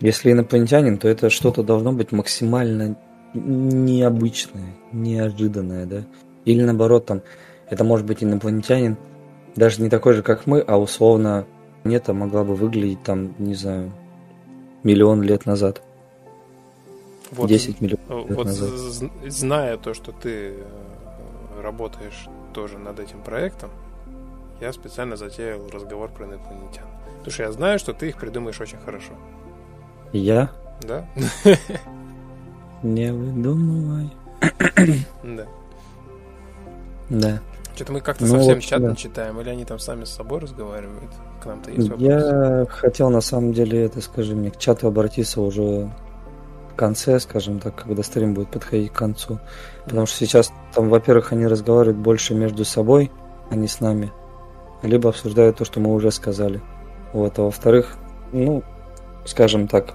Если инопланетянин, то это что-то должно быть максимально необычное, неожиданное, да? Или наоборот, там, это может быть инопланетянин, даже не такой же, как мы, а условно планета могла бы выглядеть там, не знаю, миллион лет назад. Вот, 10 миллионов лет вот назад. Зная то, что ты э, работаешь тоже над этим проектом, я специально затеял разговор про инопланетян. Потому что я знаю, что ты их придумаешь очень хорошо. Я? Да. Не выдумывай. Да. Да. Что-то мы как-то ну, совсем чат да. читаем, или они там сами с собой разговаривают? К нам-то есть вопросы? Я хотел на самом деле это, скажи мне, к чату обратиться уже в конце, скажем так, когда стрим будет подходить к концу. Потому что сейчас там, во-первых, они разговаривают больше между собой, а не с нами. Либо обсуждают то, что мы уже сказали. Вот, а во-вторых, ну, скажем так,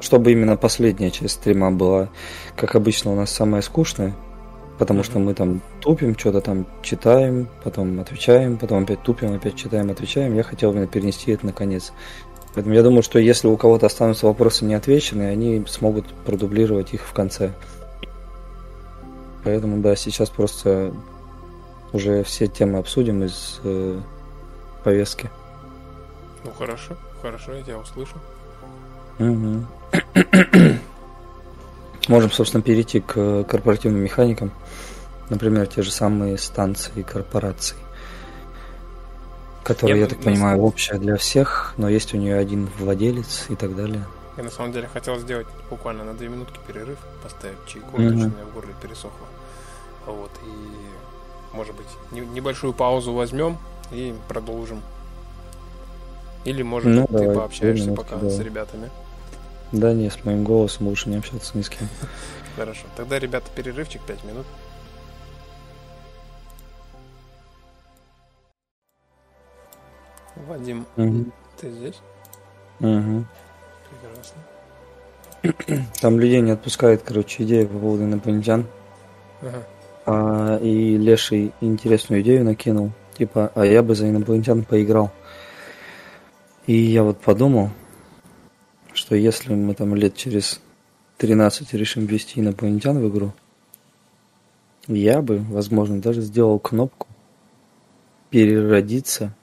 чтобы именно последняя часть стрима была, как обычно, у нас самая скучная, потому что мы там тупим, что-то там читаем, потом отвечаем, потом опять тупим, опять читаем, отвечаем. Я хотел именно перенести это наконец. Поэтому я думаю, что если у кого-то останутся вопросы неотвеченные, они смогут продублировать их в конце. Поэтому, да, сейчас просто уже все темы обсудим из э, повестки. Ну хорошо, хорошо, я тебя услышу. Угу. Можем, собственно, перейти к корпоративным механикам. Например, те же самые станции корпораций, которые, я, я так понимаю, общая для всех, но есть у нее один владелец и так далее. Я на самом деле хотел сделать буквально на две минутки перерыв, поставить чайку, mm-hmm. точно в горле пересохло. Вот, и, может быть, небольшую паузу возьмем и продолжим. Или, может, ну, ты давай, пообщаешься пока да. с ребятами. Да не, с моим голосом лучше не общаться ни с кем. Хорошо. Тогда, ребята, перерывчик 5 минут. Вадим, угу. ты здесь? Угу. Прекрасно. Там людей не отпускает, короче, идея по поводу инопланетян. Ага. А, и Леший интересную идею накинул. Типа, а я бы за инопланетян поиграл. И я вот подумал, что если мы там лет через 13 решим ввести инопланетян в игру, я бы, возможно, даже сделал кнопку переродиться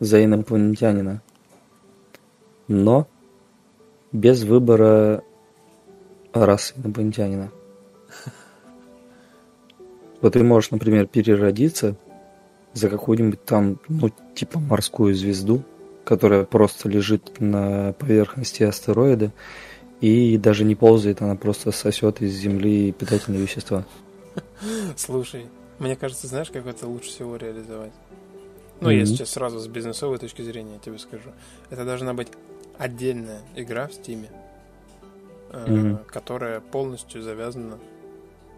за инопланетянина. Но без выбора расы инопланетянина. Вот ты можешь, например, переродиться за какую-нибудь там, ну, типа морскую звезду, которая просто лежит на поверхности астероида и даже не ползает, она просто сосет из Земли питательные вещества. Слушай, мне кажется, знаешь, как это лучше всего реализовать? Ну, mm-hmm. я сейчас сразу с бизнесовой точки зрения тебе скажу. Это должна быть отдельная игра в Steam, mm-hmm. которая полностью завязана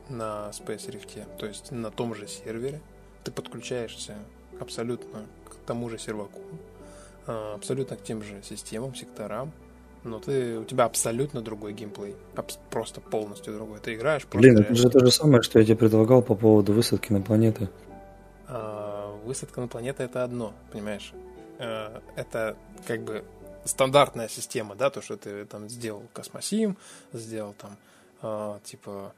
на Space Rift. То есть на том же сервере ты подключаешься абсолютно к тому же серваку, абсолютно к тем же системам, секторам, но ты, у тебя абсолютно другой геймплей. Просто полностью другой. Ты играешь просто... Блин, это же то же самое, что я тебе предлагал по поводу высадки на планеты. А, высадка на планеты это одно, понимаешь? А, это как бы стандартная система, да, то, что ты там сделал космосим, сделал там, а, типа...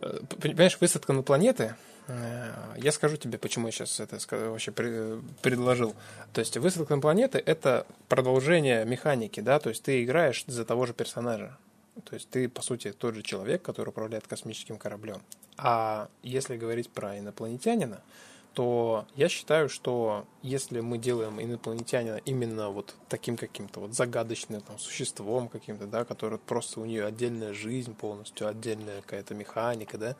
Э, понимаешь, высадка на планеты я скажу тебе, почему я сейчас это вообще предложил. То есть высадка на планеты – это продолжение механики, да, то есть ты играешь за того же персонажа. То есть ты, по сути, тот же человек, который управляет космическим кораблем. А если говорить про инопланетянина, то я считаю, что если мы делаем инопланетянина именно вот таким каким-то вот загадочным там, существом каким-то, да, который просто у нее отдельная жизнь полностью, отдельная какая-то механика, да,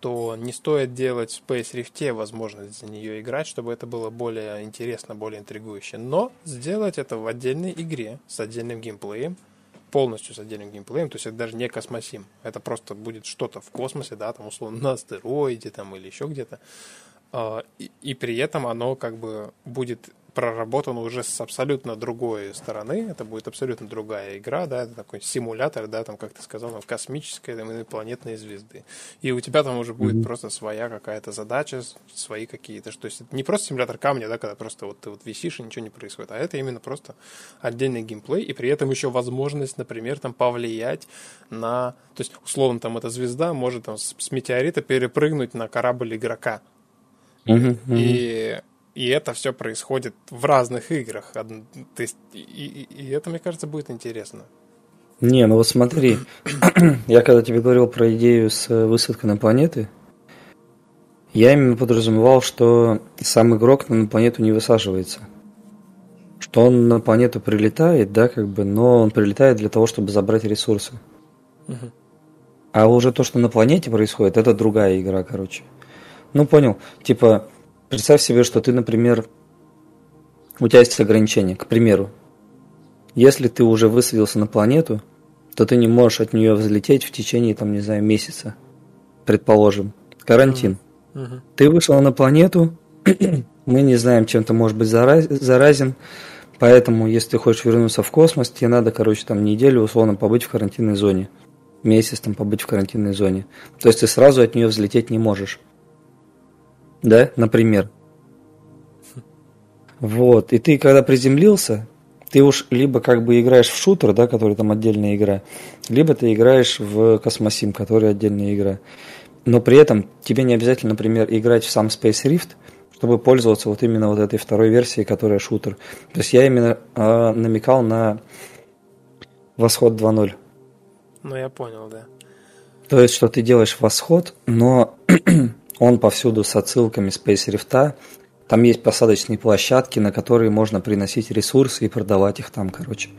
то не стоит делать в Space Rift возможность за нее играть, чтобы это было более интересно, более интригующе. Но сделать это в отдельной игре с отдельным геймплеем полностью с отдельным геймплеем, то есть это даже не космосим, это просто будет что-то в космосе, да, там условно на астероиде там или еще где-то, а, и, и при этом оно как бы будет проработано уже с абсолютно другой стороны. Это будет абсолютно другая игра, да, это такой симулятор, да, там, как ты сказал, там, космической, там, инопланетной звезды. И у тебя там уже будет mm-hmm. просто своя какая-то задача, свои какие-то, то есть это не просто симулятор камня, да, когда просто вот ты вот висишь и ничего не происходит, а это именно просто отдельный геймплей, и при этом еще возможность, например, там, повлиять на, то есть, условно, там, эта звезда может там с метеорита перепрыгнуть на корабль игрока. Mm-hmm. И и это все происходит в разных играх. То есть, и, и, и это, мне кажется, будет интересно. Не, ну вот смотри, я когда тебе говорил про идею с высадкой на планеты, я именно подразумевал, что сам игрок на планету не высаживается. Что он на планету прилетает, да, как бы, но он прилетает для того, чтобы забрать ресурсы. Угу. А уже то, что на планете происходит, это другая игра, короче. Ну, понял. Типа, Представь себе, что ты, например, у тебя есть ограничения. К примеру, если ты уже высадился на планету, то ты не можешь от нее взлететь в течение, там, не знаю, месяца. Предположим. Карантин. Uh-huh. Ты вышел на планету, мы не знаем, чем ты можешь быть зараз, заразен, поэтому, если ты хочешь вернуться в космос, тебе надо, короче, там неделю условно побыть в карантинной зоне. Месяц там побыть в карантинной зоне. То есть ты сразу от нее взлететь не можешь да, например. Вот, и ты когда приземлился, ты уж либо как бы играешь в шутер, да, который там отдельная игра, либо ты играешь в Космосим, который отдельная игра. Но при этом тебе не обязательно, например, играть в сам Space Rift, чтобы пользоваться вот именно вот этой второй версией, которая шутер. То есть я именно э, намекал на Восход 2.0. Ну, я понял, да. То есть, что ты делаешь восход, но он повсюду с отсылками Space Rift. Там есть посадочные площадки, на которые можно приносить ресурсы и продавать их там, короче.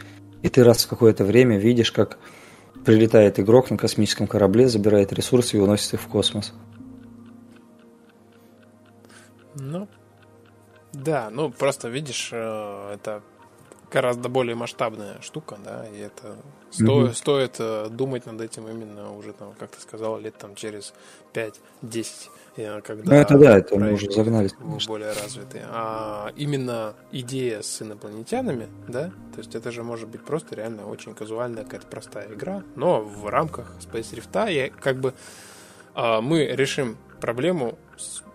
И ты раз в какое-то время видишь, как прилетает игрок на космическом корабле, забирает ресурсы и уносит их в космос. Ну, да, ну просто видишь, э, это гораздо более масштабная штука, да, и это сто, mm-hmm. стоит э, думать над этим именно уже, там, как ты сказал, лет там через 5-10, когда ну, это да, это мы уже загнались. Более развитые. А именно идея с инопланетянами, да, то есть это же может быть просто реально очень казуальная какая-то простая игра, но в рамках Space Rift я как бы а, мы решим проблему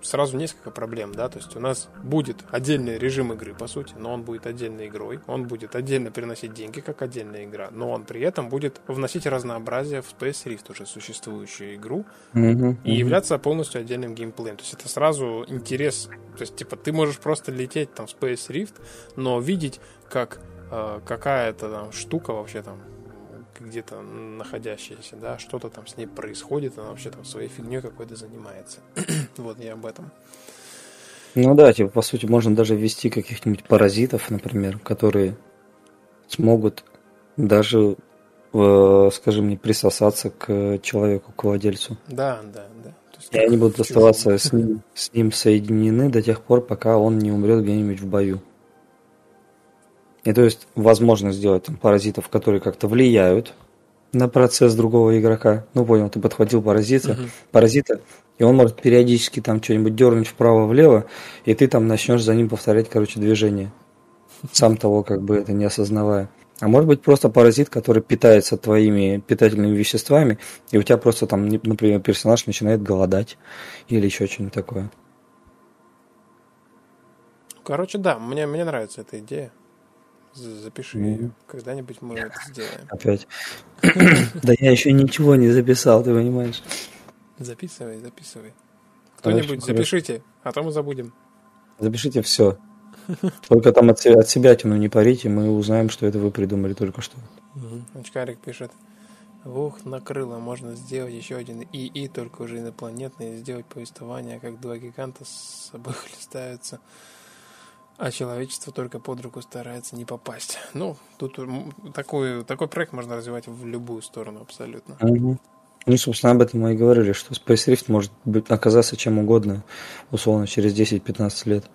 сразу несколько проблем, да, то есть у нас будет отдельный режим игры, по сути, но он будет отдельной игрой, он будет отдельно приносить деньги, как отдельная игра, но он при этом будет вносить разнообразие в Space Rift, уже существующую игру, mm-hmm. и являться полностью отдельным геймплеем, то есть это сразу интерес, то есть, типа, ты можешь просто лететь там в Space Rift, но видеть, как э, какая-то там штука вообще там где-то находящаяся, да, что-то там с ней происходит, она вообще там своей фигней какой-то занимается. вот я об этом. Ну да, типа, по сути, можно даже ввести каких-нибудь паразитов, например, которые смогут даже, э, скажем, не присосаться к человеку, к владельцу. Да, да, да. И они будут оставаться с ним, с ним соединены до тех пор, пока он не умрет где-нибудь в бою. И то есть возможно сделать там, паразитов, которые как-то влияют на процесс другого игрока. Ну, понял, ты подхватил паразита, uh-huh. паразита, и он может периодически там что-нибудь дернуть вправо-влево, и ты там начнешь за ним повторять, короче, движение. Сам того, как бы это не осознавая. А может быть просто паразит, который питается твоими питательными веществами, и у тебя просто там, например, персонаж начинает голодать или еще что-нибудь такое. Короче, да, мне, мне нравится эта идея. Запиши ну. ее. Когда-нибудь мы это сделаем. Опять. Да я еще ничего не записал, ты понимаешь? Записывай, записывай. Кто-нибудь запишите, а то мы забудем. Запишите все. Только там от, от себя тяну не парите, мы узнаем, что это вы придумали только что. Очкарик пишет. Ух, накрыло, можно сделать еще один ИИ, только уже инопланетный, сделать повествование, как два гиганта с собой хлестаются. А человечество только под руку старается не попасть. Ну, тут такой, такой проект можно развивать в любую сторону абсолютно. Угу. Ну, собственно, об этом мы и говорили, что Space Rift может быть, оказаться чем угодно, условно, через 10-15 лет.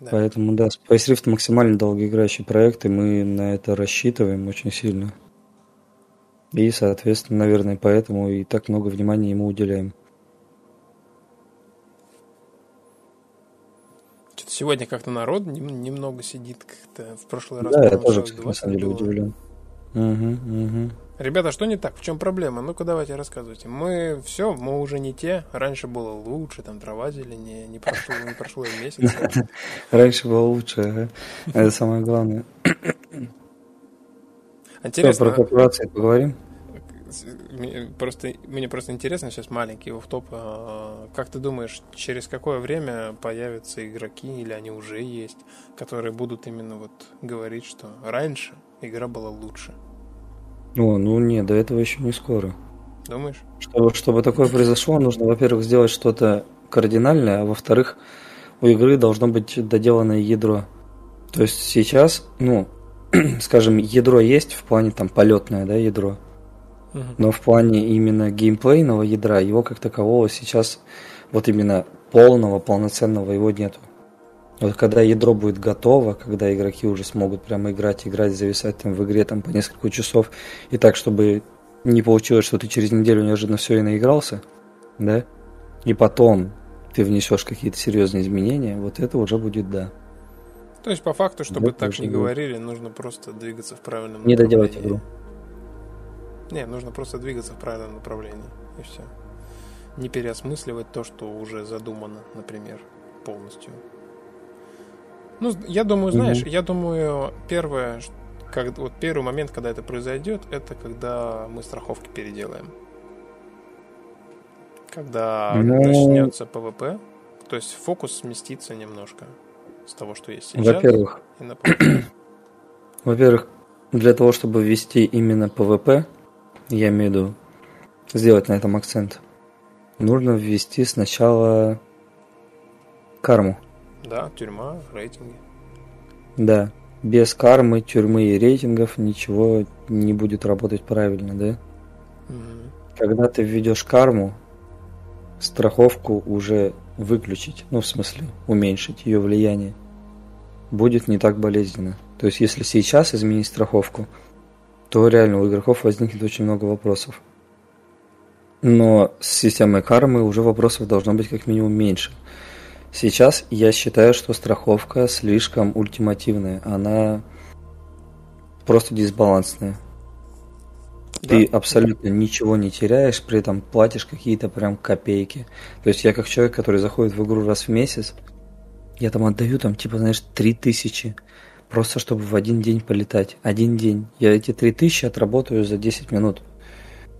Да. Поэтому, да, Space Rift максимально долгоиграющий проект, и мы на это рассчитываем очень сильно. И, соответственно, наверное, поэтому и так много внимания ему уделяем. Сегодня как-то народ немного сидит, как-то в прошлый раз. Да, я тоже, кстати, на самом деле удивлен. Угу, угу. Ребята, что не так? В чем проблема? Ну-ка давайте рассказывайте. Мы все, мы уже не те. Раньше было лучше, там трава зеленее, не прошло, не прошло и месяц. Раньше было лучше, это самое главное. Интересно. Про корпорации поговорим? Просто, мне просто интересно сейчас маленький в топ. А, как ты думаешь, через какое время появятся игроки, или они уже есть, которые будут именно вот говорить, что раньше игра была лучше? О, ну нет, до этого еще не скоро. Думаешь? Чтобы, чтобы такое произошло, нужно, во-первых, сделать что-то кардинальное, а во-вторых, у игры должно быть доделанное ядро. То есть сейчас, ну, скажем, ядро есть в плане там полетное, да, ядро. Но в плане именно геймплейного ядра его как такового сейчас вот именно полного, полноценного его нету. Вот когда ядро будет готово, когда игроки уже смогут прямо играть, играть, зависать там в игре там по несколько часов, и так, чтобы не получилось, что ты через неделю неожиданно все и наигрался, да, и потом ты внесешь какие-то серьезные изменения, вот это уже будет да. То есть по факту, чтобы это так не будет. говорили, нужно просто двигаться в правильном Не доделать игру. Не, нужно просто двигаться в правильном направлении, и все. Не переосмысливать то, что уже задумано, например, полностью. Ну, я думаю, знаешь, mm-hmm. я думаю, первое, как, вот первый момент, когда это произойдет, это когда мы страховки переделаем. Когда Но... Ну, начнется PvP, то есть фокус сместится немножко с того, что есть сейчас. Во-первых, во-первых, для того, чтобы ввести именно PvP, я имею в виду сделать на этом акцент, нужно ввести сначала карму. Да, тюрьма, рейтинги. Да. Без кармы, тюрьмы и рейтингов ничего не будет работать правильно, да? Угу. Когда ты введешь карму, страховку уже выключить, ну, в смысле, уменьшить ее влияние, будет не так болезненно. То есть, если сейчас изменить страховку, то реально у игроков возникнет очень много вопросов. Но с системой кармы уже вопросов должно быть как минимум меньше. Сейчас я считаю, что страховка слишком ультимативная. Она просто дисбалансная. Да. Ты абсолютно ничего не теряешь, при этом платишь какие-то прям копейки. То есть я как человек, который заходит в игру раз в месяц, я там отдаю там типа, знаешь, три тысячи. Просто чтобы в один день полетать. Один день. Я эти три тысячи отработаю за 10 минут.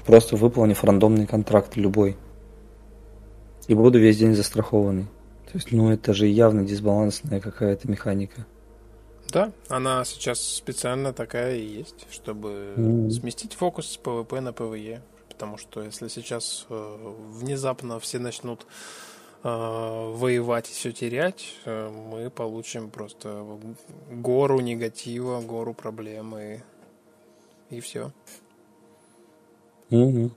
Просто выполнив рандомный контракт любой. И буду весь день застрахованный. То есть, ну, это же явно дисбалансная какая-то механика. Да, она сейчас специально такая и есть, чтобы mm-hmm. сместить фокус с PvP на PvE. Потому что если сейчас э, внезапно все начнут воевать и все терять, э, мы получим просто гору негатива, гору проблем и, и все. Mm-hmm.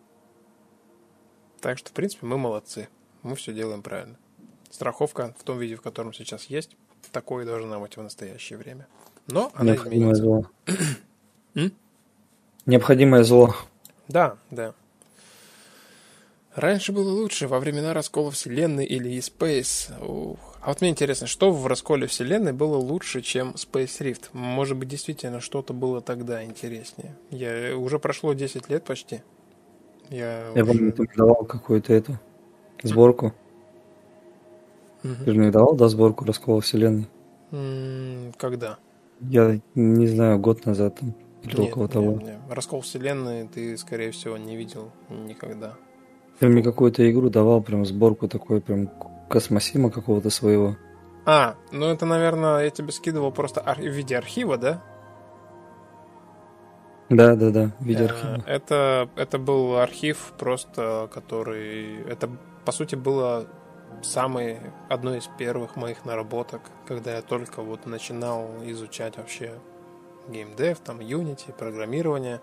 Так что, в принципе, мы молодцы. Мы все делаем правильно. Страховка в том виде, в котором сейчас есть, такой должна быть в настоящее время. Но она Необходимое изменится. зло. Необходимое зло. Да, да. Раньше было лучше, во времена раскола Вселенной или E-Space. Ух. А вот мне интересно, что в расколе Вселенной было лучше, чем Space Rift? Может быть, действительно что-то было тогда интереснее. Я уже прошло 10 лет почти. Я, Я уже... помню, ты давал какую-то эту сборку. Угу. Ты же мне давал, да, сборку раскола вселенной? Когда? Я не знаю, год назад там, или нет, около того. Нет, нет. Раскол вселенной ты, скорее всего, не видел никогда. Ты мне какую-то игру давал, прям сборку такой, прям космосима какого-то своего. А, ну это, наверное, я тебе скидывал просто в виде архива, да? Да, да, да, в виде э, архива. Это, это был архив просто, который... Это, по сути, было самой, одной из первых моих наработок, когда я только вот начинал изучать вообще геймдев, там Unity, программирование.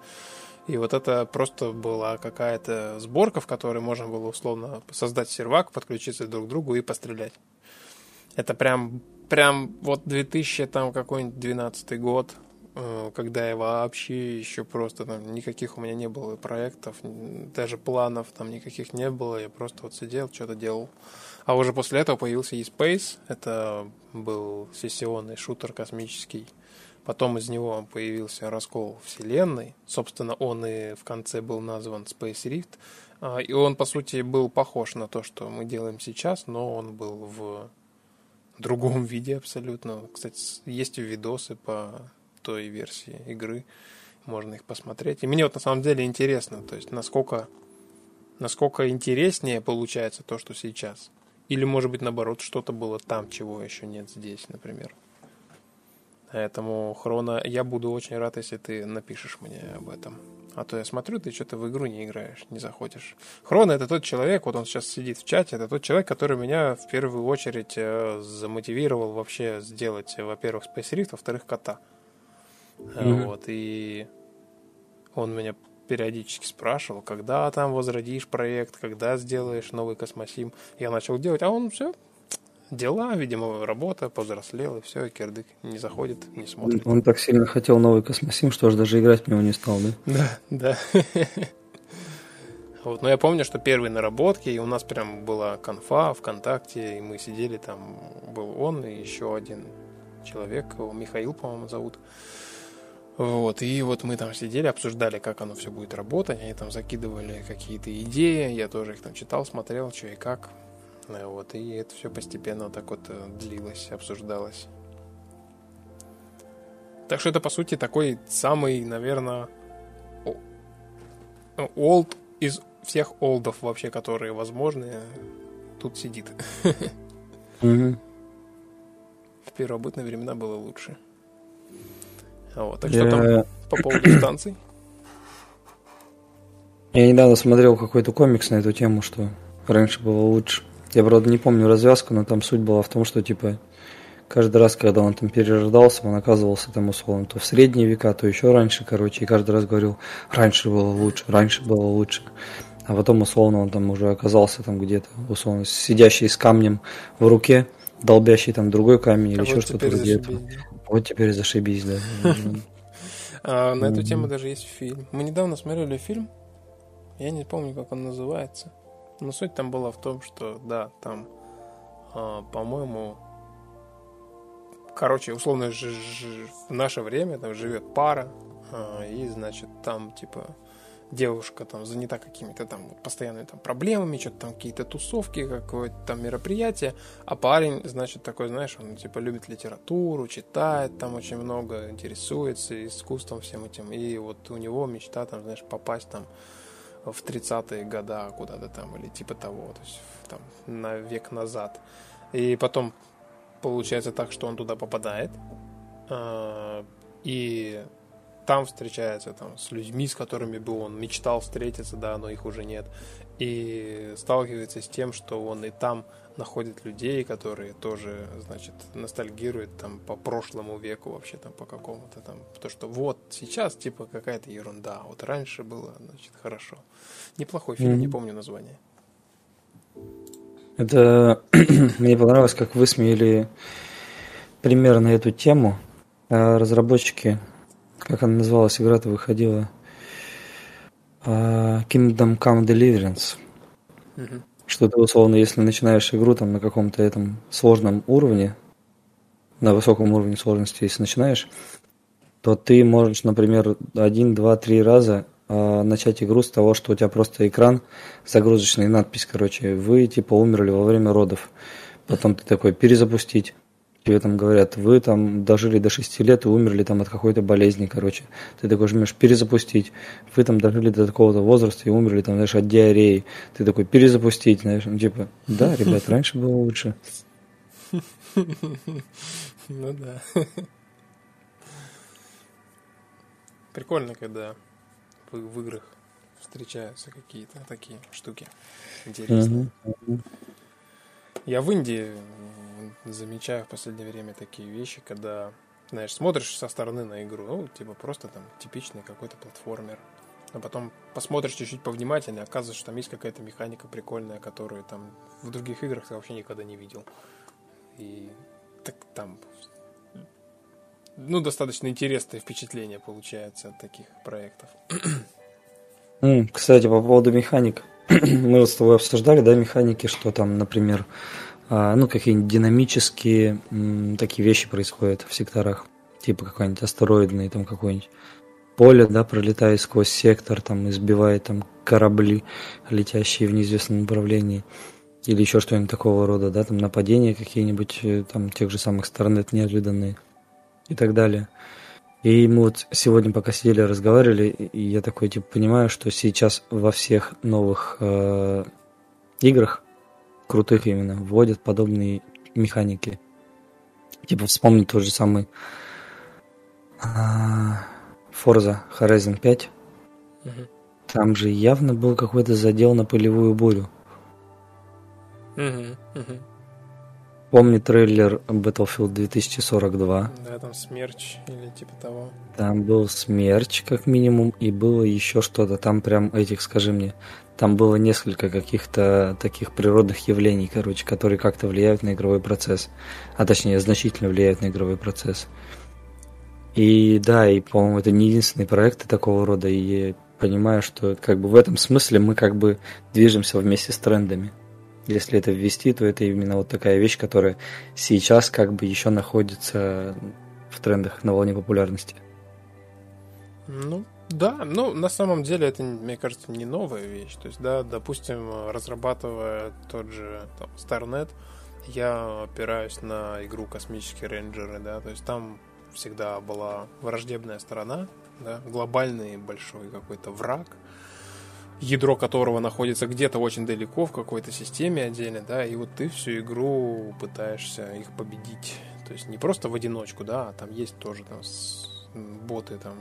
И вот это просто была какая-то сборка, в которой можно было условно создать сервак, подключиться друг к другу и пострелять. Это прям прям вот 2000 там какой-нибудь 12 год, э, когда я вообще еще просто там никаких у меня не было проектов, даже планов там никаких не было, я просто вот сидел, что-то делал. А уже после этого появился eSpace, это был сессионный шутер космический. Потом из него появился раскол вселенной. Собственно, он и в конце был назван Space Rift. А, и он, по сути, был похож на то, что мы делаем сейчас, но он был в другом виде абсолютно. Кстати, есть видосы по той версии игры. Можно их посмотреть. И мне вот на самом деле интересно, то есть насколько, насколько интереснее получается то, что сейчас. Или, может быть, наоборот, что-то было там, чего еще нет здесь, например. Поэтому, Хрона, я буду очень рад, если ты напишешь мне об этом. А то я смотрю, ты что-то в игру не играешь, не заходишь. Хрона это тот человек, вот он сейчас сидит в чате, это тот человек, который меня в первую очередь э, замотивировал вообще сделать, во-первых, Space Rift, во-вторых, кота. Mm-hmm. Вот, и он меня периодически спрашивал, когда там возродишь проект, когда сделаешь новый космосим. Я начал делать, а он все, дела, видимо, работа, повзрослел, и все, и кирдык не заходит, не смотрит. Он так сильно хотел новый космосим, что аж даже играть в него не стал, да? Да, да. Вот, но я помню, что первый наработки, и у нас прям была конфа ВКонтакте, и мы сидели там, был он и еще один человек, его Михаил, по-моему, зовут. Вот, и вот мы там сидели, обсуждали, как оно все будет работать, они там закидывали какие-то идеи, я тоже их там читал, смотрел, что и как. Вот, и это все постепенно так вот э, длилось, обсуждалось. Так что это, по сути, такой самый, наверное, олд из всех олдов вообще, которые возможны, тут сидит. В первобытные времена было лучше. Вот, так что там по поводу станций? Я недавно смотрел какой-то комикс на эту тему, что раньше было лучше. Я, правда, не помню развязку, но там суть была в том, что, типа, каждый раз, когда он там перерождался, он оказывался там условно то в средние века, то еще раньше, короче, и каждый раз говорил, раньше было лучше, раньше было лучше. А потом, условно, он там уже оказался там где-то, условно, сидящий с камнем в руке, долбящий там другой камень или а еще вот что-то вроде этого. Вот теперь зашибись, да. А, на эту тему даже есть фильм. Мы недавно смотрели фильм, я не помню, как он называется. Но суть там была в том, что, да, там, по-моему, короче, условно, в наше время там живет пара, и, значит, там, типа, девушка там занята какими-то там постоянными там проблемами, что-то там какие-то тусовки, какое-то там мероприятие, а парень, значит, такой, знаешь, он типа любит литературу, читает там очень много, интересуется искусством всем этим, и вот у него мечта там, знаешь, попасть там в 30-е года куда-то там, или типа того, то есть там на век назад. И потом получается так, что он туда попадает, а, и там встречается там, с людьми, с которыми бы он мечтал встретиться, да, но их уже нет. И сталкивается с тем, что он и там находит людей, которые тоже, значит, ностальгируют там по прошлому веку вообще там по какому-то там, то что вот сейчас типа какая-то ерунда, вот раньше было, значит, хорошо. Неплохой фильм, mm-hmm. не помню название. Это мне понравилось, как вы смели пример на эту тему. А разработчики как она называлась, игра-то выходила? Uh, Kingdom Come Deliverance. Uh-huh. Что ты, условно, если начинаешь игру там на каком-то этом сложном уровне, на высоком уровне сложности, если начинаешь, то ты можешь, например, один, два, три раза э, начать игру с того, что у тебя просто экран загрузочный, надпись, короче, вы типа умерли во время родов. Потом ты такой перезапустить тебе там говорят, вы там дожили до 6 лет и умерли там от какой-то болезни, короче. Ты такой жмешь перезапустить. Вы там дожили до такого-то возраста и умерли там, знаешь, от диареи. Ты такой перезапустить, знаешь, ну, типа, да, ребят, раньше было лучше. Ну да. Прикольно, когда в, в играх встречаются какие-то такие штуки интересные. Я в Индии замечаю в последнее время такие вещи, когда, знаешь, смотришь со стороны на игру, ну, типа просто там типичный какой-то платформер, а потом посмотришь чуть-чуть повнимательнее, оказывается, что там есть какая-то механика прикольная, которую там в других играх ты вообще никогда не видел. И так там ну, достаточно интересное впечатление получается от таких проектов. Кстати, по поводу механик. Мы вот с тобой обсуждали, да, механики, что там, например, ну, какие-нибудь динамические такие вещи происходят в секторах. Типа какой-нибудь астероидный, там какой-нибудь поле, да, пролетает сквозь сектор, там, избивает там корабли, летящие в неизвестном направлении. Или еще что-нибудь такого рода, да, там нападения какие-нибудь, э, там, тех же самых Старнет неожиданные и так далее. И мы вот сегодня пока сидели, разговаривали, и я такой, типа, понимаю, что сейчас во всех новых э, играх, крутых именно, вводят подобные механики. Типа, вспомнить тот же самый э, Forza Horizon 5. Угу. Там же явно был какой-то задел на полевую бурю. Угу, угу. Помни трейлер Battlefield 2042? Да, там смерч или типа того. Там был смерч, как минимум, и было еще что-то. Там прям этих, скажи мне, там было несколько каких-то таких природных явлений, короче, которые как-то влияют на игровой процесс. А точнее, значительно влияют на игровой процесс. И да, и, по-моему, это не единственный проект такого рода, и я понимаю, что как бы в этом смысле мы как бы движемся вместе с трендами. Если это ввести, то это именно вот такая вещь, которая сейчас как бы еще находится в трендах на волне популярности. Ну, да, ну, на самом деле это, мне кажется, не новая вещь. То есть, да, допустим, разрабатывая тот же там, StarNet, я опираюсь на игру «Космические рейнджеры», да, то есть там всегда была враждебная сторона, да, глобальный большой какой-то враг, ядро которого находится где-то очень далеко в какой-то системе отдельно, да, и вот ты всю игру пытаешься их победить. То есть не просто в одиночку, да, а там есть тоже там боты, там,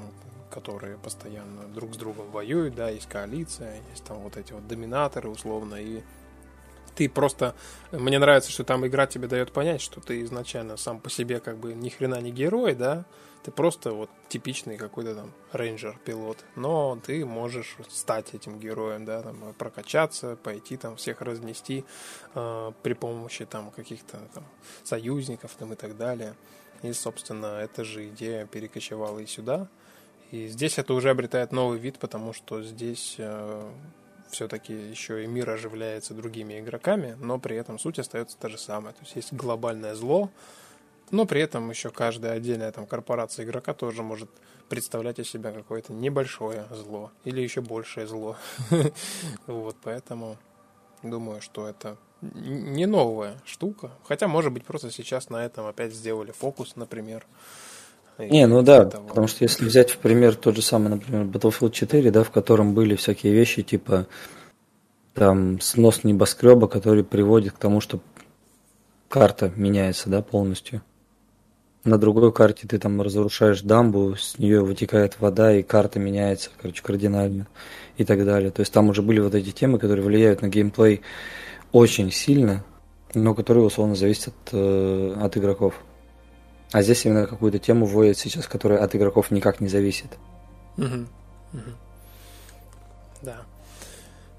которые постоянно друг с другом воюют, да, есть коалиция, есть там вот эти вот доминаторы условно, и ты просто... Мне нравится, что там игра тебе дает понять, что ты изначально сам по себе как бы ни хрена не герой, да, ты просто вот типичный какой-то там рейнджер-пилот, но ты можешь стать этим героем, да, там, прокачаться, пойти там всех разнести э, при помощи там каких-то там союзников там и так далее. И, собственно, эта же идея перекочевала и сюда. И здесь это уже обретает новый вид, потому что здесь э, все-таки еще и мир оживляется другими игроками, но при этом суть остается та же самая. То есть есть глобальное зло, но при этом еще каждая отдельная там корпорация игрока тоже может представлять из себя какое-то небольшое зло или еще большее зло. Вот, поэтому думаю, что это не новая штука. Хотя, может быть, просто сейчас на этом опять сделали фокус, например. Не, ну да, того. потому что если взять в пример тот же самый, например, Battlefield 4, да, в котором были всякие вещи, типа там снос небоскреба, который приводит к тому, что карта меняется, да, полностью на другой карте ты там разрушаешь дамбу, с нее вытекает вода, и карта меняется, короче, кардинально и так далее. То есть там уже были вот эти темы, которые влияют на геймплей очень сильно, но которые условно зависят от, э, от игроков. А здесь именно какую-то тему вводят сейчас, которая от игроков никак не зависит. Угу. Угу. Да.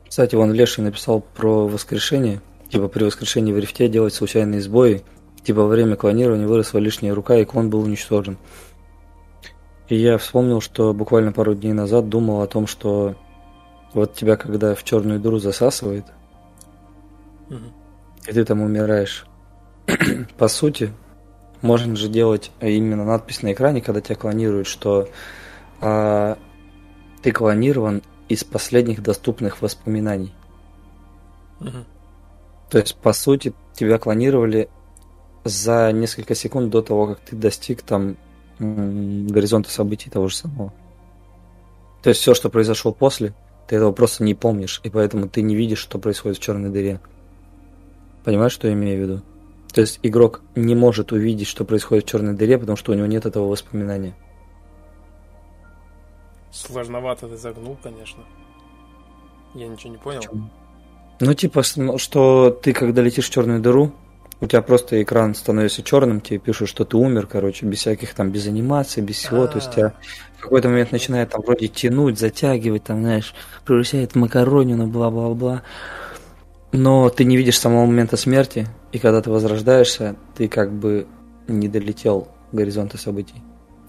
Кстати, вон Леший написал про воскрешение. Типа при воскрешении в рифте делать случайные сбои – Типа во время клонирования выросла лишняя рука, и клон был уничтожен. И я вспомнил, что буквально пару дней назад думал о том, что вот тебя когда в черную дыру засасывает, угу. и ты там умираешь. По сути, можно же делать именно надпись на экране, когда тебя клонируют, что а, ты клонирован из последних доступных воспоминаний. Угу. То есть, по сути, тебя клонировали за несколько секунд до того, как ты достиг там горизонта событий того же самого. То есть все, что произошло после, ты этого просто не помнишь, и поэтому ты не видишь, что происходит в черной дыре. Понимаешь, что я имею в виду? То есть игрок не может увидеть, что происходит в черной дыре, потому что у него нет этого воспоминания. Сложновато ты загнул, конечно. Я ничего не понял. Почему? Ну, типа, что ты, когда летишь в черную дыру, у тебя просто экран становится черным, тебе пишут, что ты умер, короче, без всяких там, без анимации, без всего. А-а-а. То есть тебя в какой-то момент начинает там вроде тянуть, затягивать, там, знаешь, превращает в макаронину, бла-бла-бла. Но ты не видишь самого момента смерти, и когда ты возрождаешься, ты как бы не долетел горизонта событий.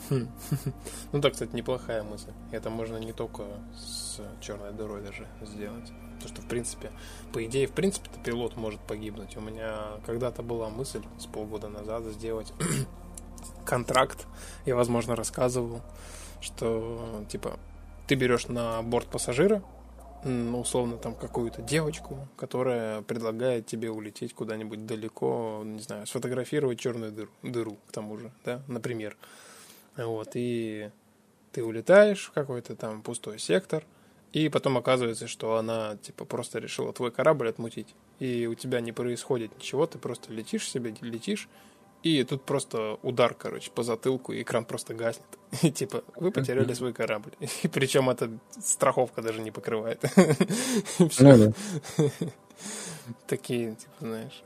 Хм. Ну да, кстати, неплохая мысль. Это можно не только с черной дырой даже сделать. То, что, в принципе, по идее, в принципе, пилот может погибнуть. У меня когда-то была мысль с полгода назад сделать контракт. Я, возможно, рассказывал, что, типа, ты берешь на борт пассажира, условно, там какую-то девочку, которая предлагает тебе улететь куда-нибудь далеко, не знаю, сфотографировать черную дыру, дыру к тому же, да, например. Вот, и ты улетаешь в какой-то там пустой сектор, и потом оказывается, что она, типа, просто решила твой корабль отмутить, и у тебя не происходит ничего, ты просто летишь себе, летишь, и тут просто удар, короче, по затылку, и экран просто гаснет. И типа, вы потеряли свой корабль. И причем эта страховка даже не покрывает. Ну Такие, типа, знаешь,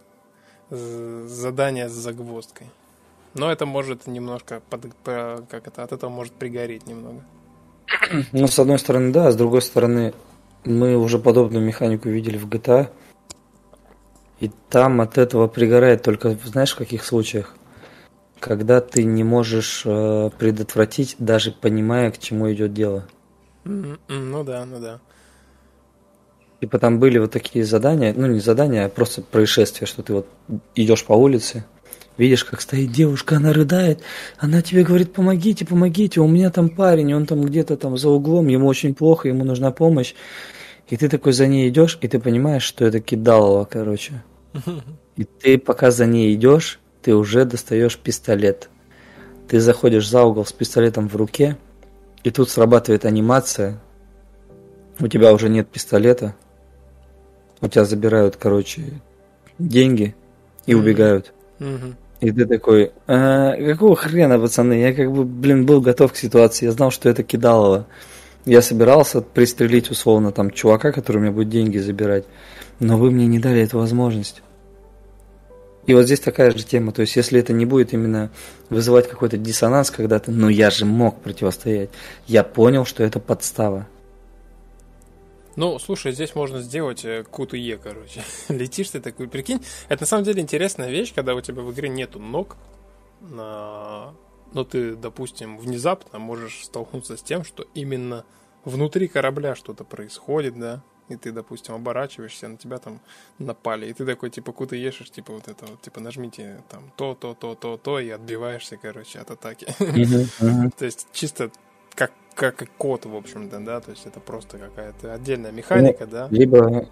задания с загвоздкой. Но это может немножко, под, как это, от этого может пригореть немного. Ну, с одной стороны, да, а с другой стороны, мы уже подобную механику видели в GTA. И там от этого пригорает только, знаешь, в каких случаях? Когда ты не можешь э, предотвратить, даже понимая, к чему идет дело. Ну да, ну да. Типа там были вот такие задания, ну не задания, а просто происшествия, что ты вот идешь по улице, видишь, как стоит девушка, она рыдает, она тебе говорит, помогите, помогите, у меня там парень, он там где-то там за углом, ему очень плохо, ему нужна помощь. И ты такой за ней идешь, и ты понимаешь, что это кидалово, короче. И ты пока за ней идешь, ты уже достаешь пистолет. Ты заходишь за угол с пистолетом в руке, и тут срабатывает анимация. У тебя уже нет пистолета. У тебя забирают, короче, деньги и убегают. И ты такой, а, какого хрена, пацаны? Я как бы, блин, был готов к ситуации. Я знал, что это кидалово. Я собирался пристрелить условно там чувака, который у меня будет деньги забирать. Но вы мне не дали эту возможность. И вот здесь такая же тема, то есть если это не будет именно вызывать какой-то диссонанс когда-то, ну я же мог противостоять, я понял, что это подстава. Ну, слушай, здесь можно сделать э, КУТЕ, короче. Летишь ты такой, прикинь. Это на самом деле интересная вещь, когда у тебя в игре нету ног, но ты, допустим, внезапно можешь столкнуться с тем, что именно внутри корабля что-то происходит, да, и ты, допустим, оборачиваешься, на тебя там напали, и ты такой, типа, куда ешешь, типа, вот это вот, типа, нажмите там то, то, то, то, то, и отбиваешься, короче, от атаки. То есть чисто как, как код, в общем-то, да, то есть это просто какая-то отдельная механика, ну, да. Либо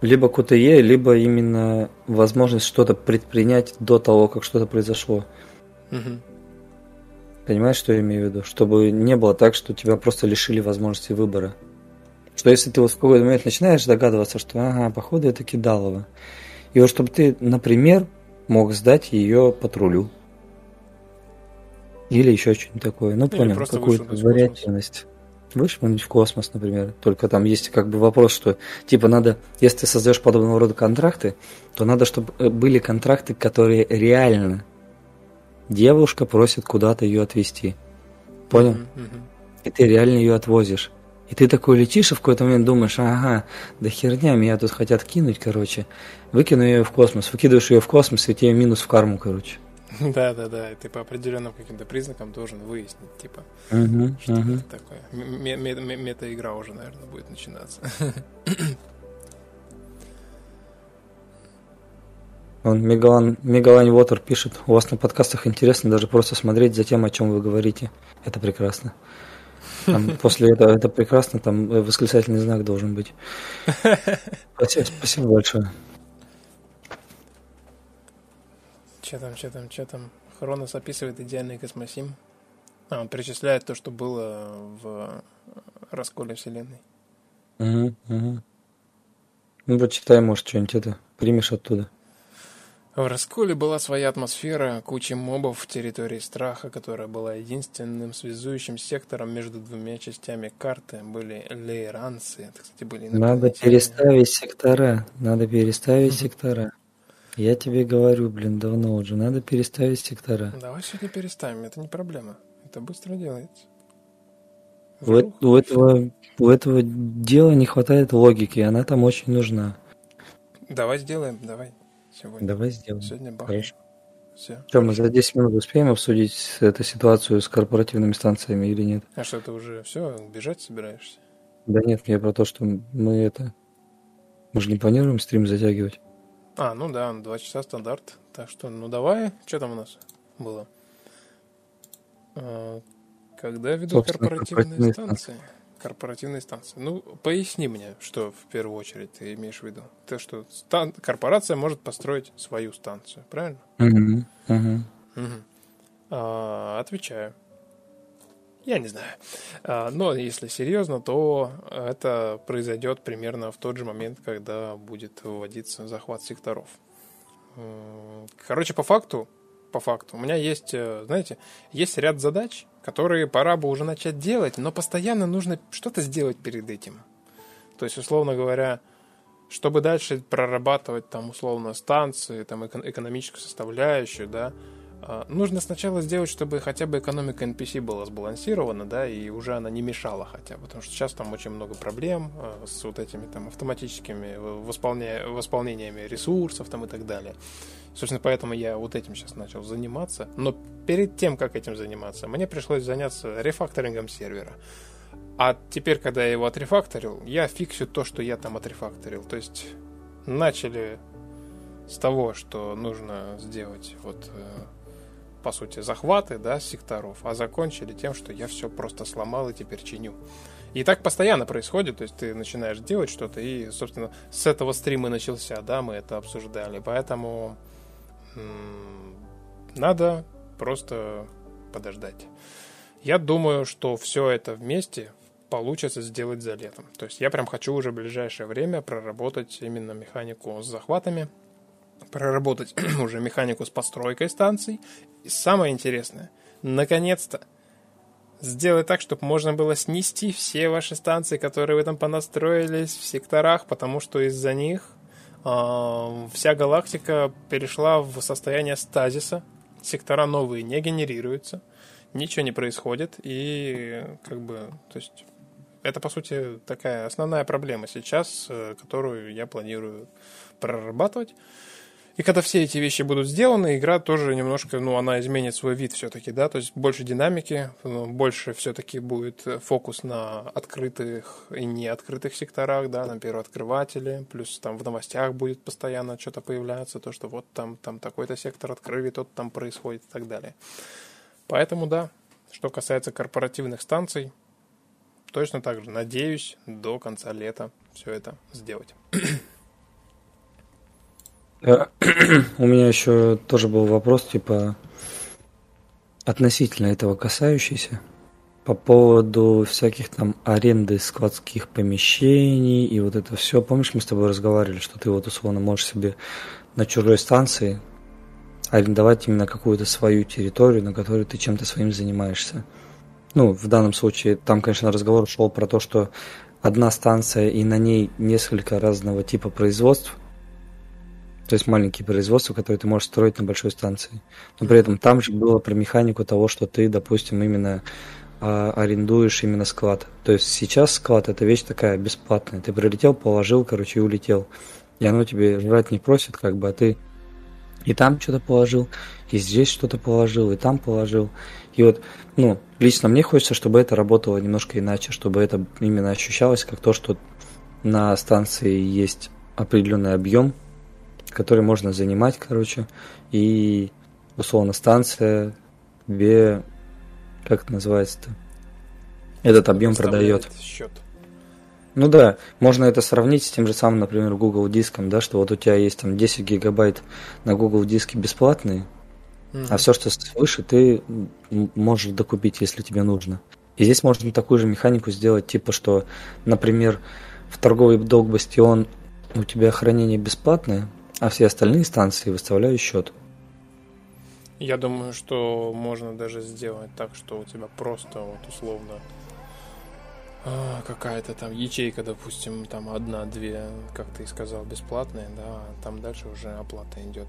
либо QTE, либо именно возможность что-то предпринять до того, как что-то произошло. Угу. Понимаешь, что я имею в виду? Чтобы не было так, что тебя просто лишили возможности выбора. Что если ты вот в какой-то момент начинаешь догадываться, что ага, походу это кидалово. И вот чтобы ты, например, мог сдать ее патрулю. Или еще что-нибудь такое. Ну, понял, какую-то вариативность. Вышвырнуть в космос, например. Только там есть как бы вопрос, что типа надо, если ты создаешь подобного рода контракты, то надо, чтобы э, были контракты, которые реально девушка просит куда-то ее отвезти. Понял? Mm-hmm. И ты реально ее отвозишь. И ты такой летишь, и в какой-то момент думаешь, ага, да херня, меня тут хотят кинуть, короче. Выкину ее в космос, выкидываешь ее в космос, и тебе минус в карму, короче. Да, да, да. И ты по определенным каким-то признакам должен выяснить, типа, угу, что угу. это такое. Мета-игра уже, наверное, будет начинаться. Он Мегалан, Мегалан Вотер пишет, у вас на подкастах интересно даже просто смотреть за тем, о чем вы говорите. Это прекрасно. Там, после этого это прекрасно, там восклицательный знак должен быть. Спасибо, спасибо большое. Че там, че там, че там? Хронос описывает идеальный космосим. А, он перечисляет то, что было в расколе Вселенной. Угу, угу. Ну, почитай, может, что-нибудь это примешь оттуда. В Расколе была своя атмосфера, куча мобов в территории страха, которая была единственным связующим сектором между двумя частями карты. Были лейранцы, это, кстати, были Надо переставить сектора, надо переставить сектора. Я тебе говорю, блин, давно уже, надо переставить сектора. Давай сегодня переставим, это не проблема, это быстро делается. У, у, этого, у этого дела не хватает логики, она там очень нужна. Давай сделаем, давай. Сегодня. Давай сделаем. Сегодня бахнем. Все. Что, мы за 10 минут успеем обсудить эту ситуацию с корпоративными станциями или нет? А что, ты уже все, бежать собираешься? Да нет, я про то, что мы это... Мы же не планируем стрим затягивать. А, ну да, два часа стандарт. Так что, ну давай, что там у нас было? А, когда ведут корпоративные, станции? Корпоративные станции. Ну, поясни мне, что в первую очередь ты имеешь в виду. То, что стан... корпорация может построить свою станцию, правильно? Угу. А, отвечаю. Я не знаю. А, но если серьезно, то это произойдет примерно в тот же момент, когда будет вводиться захват секторов. Короче, по факту, по факту, у меня есть, э, знаете, есть ряд задач, которые пора бы уже начать делать, но постоянно нужно что-то сделать перед этим. То есть, условно говоря, чтобы дальше прорабатывать там условно станции, там экономическую составляющую, да, а, нужно сначала сделать, чтобы хотя бы экономика NPC была сбалансирована, да, и уже она не мешала хотя бы, потому что сейчас там очень много проблем а, с вот этими там автоматическими восполня... восполнениями ресурсов там и так далее. Собственно, поэтому я вот этим сейчас начал заниматься. Но перед тем, как этим заниматься, мне пришлось заняться рефакторингом сервера. А теперь, когда я его отрефакторил, я фиксю то, что я там отрефакторил. То есть начали с того, что нужно сделать вот э, по сути, захваты, да, секторов, а закончили тем, что я все просто сломал и теперь чиню. И так постоянно происходит, то есть ты начинаешь делать что-то, и, собственно, с этого стрима начался, да, мы это обсуждали, поэтому надо просто подождать. Я думаю, что все это вместе получится сделать за летом. То есть я прям хочу уже в ближайшее время проработать именно механику с захватами, проработать уже механику с постройкой станций. И самое интересное, наконец-то, сделать так, чтобы можно было снести все ваши станции, которые вы там понастроились в секторах, потому что из-за них вся галактика перешла в состояние стазиса. Сектора новые не генерируются, ничего не происходит, и как бы, то есть это, по сути, такая основная проблема сейчас, э, которую я планирую прорабатывать. И когда все эти вещи будут сделаны, игра тоже немножко, ну, она изменит свой вид все-таки, да, то есть больше динамики, ну, больше все-таки будет фокус на открытых и не открытых секторах, да, на первооткрыватели, плюс там в новостях будет постоянно что-то появляться, то, что вот там, там такой-то сектор открыли, тот там происходит и так далее. Поэтому, да, что касается корпоративных станций, точно так же, надеюсь, до конца лета все это сделать. Э, у меня еще тоже был вопрос, типа, относительно этого касающийся, по поводу всяких там аренды складских помещений и вот это все. Помнишь, мы с тобой разговаривали, что ты вот условно можешь себе на чужой станции арендовать именно какую-то свою территорию, на которой ты чем-то своим занимаешься. Ну, в данном случае, там, конечно, разговор шел про то, что одна станция и на ней несколько разного типа производств – то есть маленькие производства, которые ты можешь строить на большой станции. Но при этом там же было про механику того, что ты, допустим, именно а, арендуешь именно склад. То есть сейчас склад это вещь такая бесплатная. Ты прилетел, положил, короче, и улетел. И оно тебе жрать не просит, как бы, а ты и там что-то положил, и здесь что-то положил, и там положил. И вот, ну, лично мне хочется, чтобы это работало немножко иначе, чтобы это именно ощущалось как то, что на станции есть определенный объем который можно занимать, короче, и условно станция тебе, как это называется-то, этот объем продает. Счет. Ну да, можно это сравнить с тем же самым, например, Google диском, да, что вот у тебя есть там 10 гигабайт на Google диске бесплатные, mm-hmm. а все, что свыше, ты можешь докупить, если тебе нужно. И здесь можно такую же механику сделать, типа, что, например, в торговый долг Бастион у тебя хранение бесплатное, а все остальные станции выставляют счет. Я думаю, что можно даже сделать так, что у тебя просто вот условно а, какая-то там ячейка, допустим, там одна-две, как ты сказал, бесплатные, да, там дальше уже оплата идет.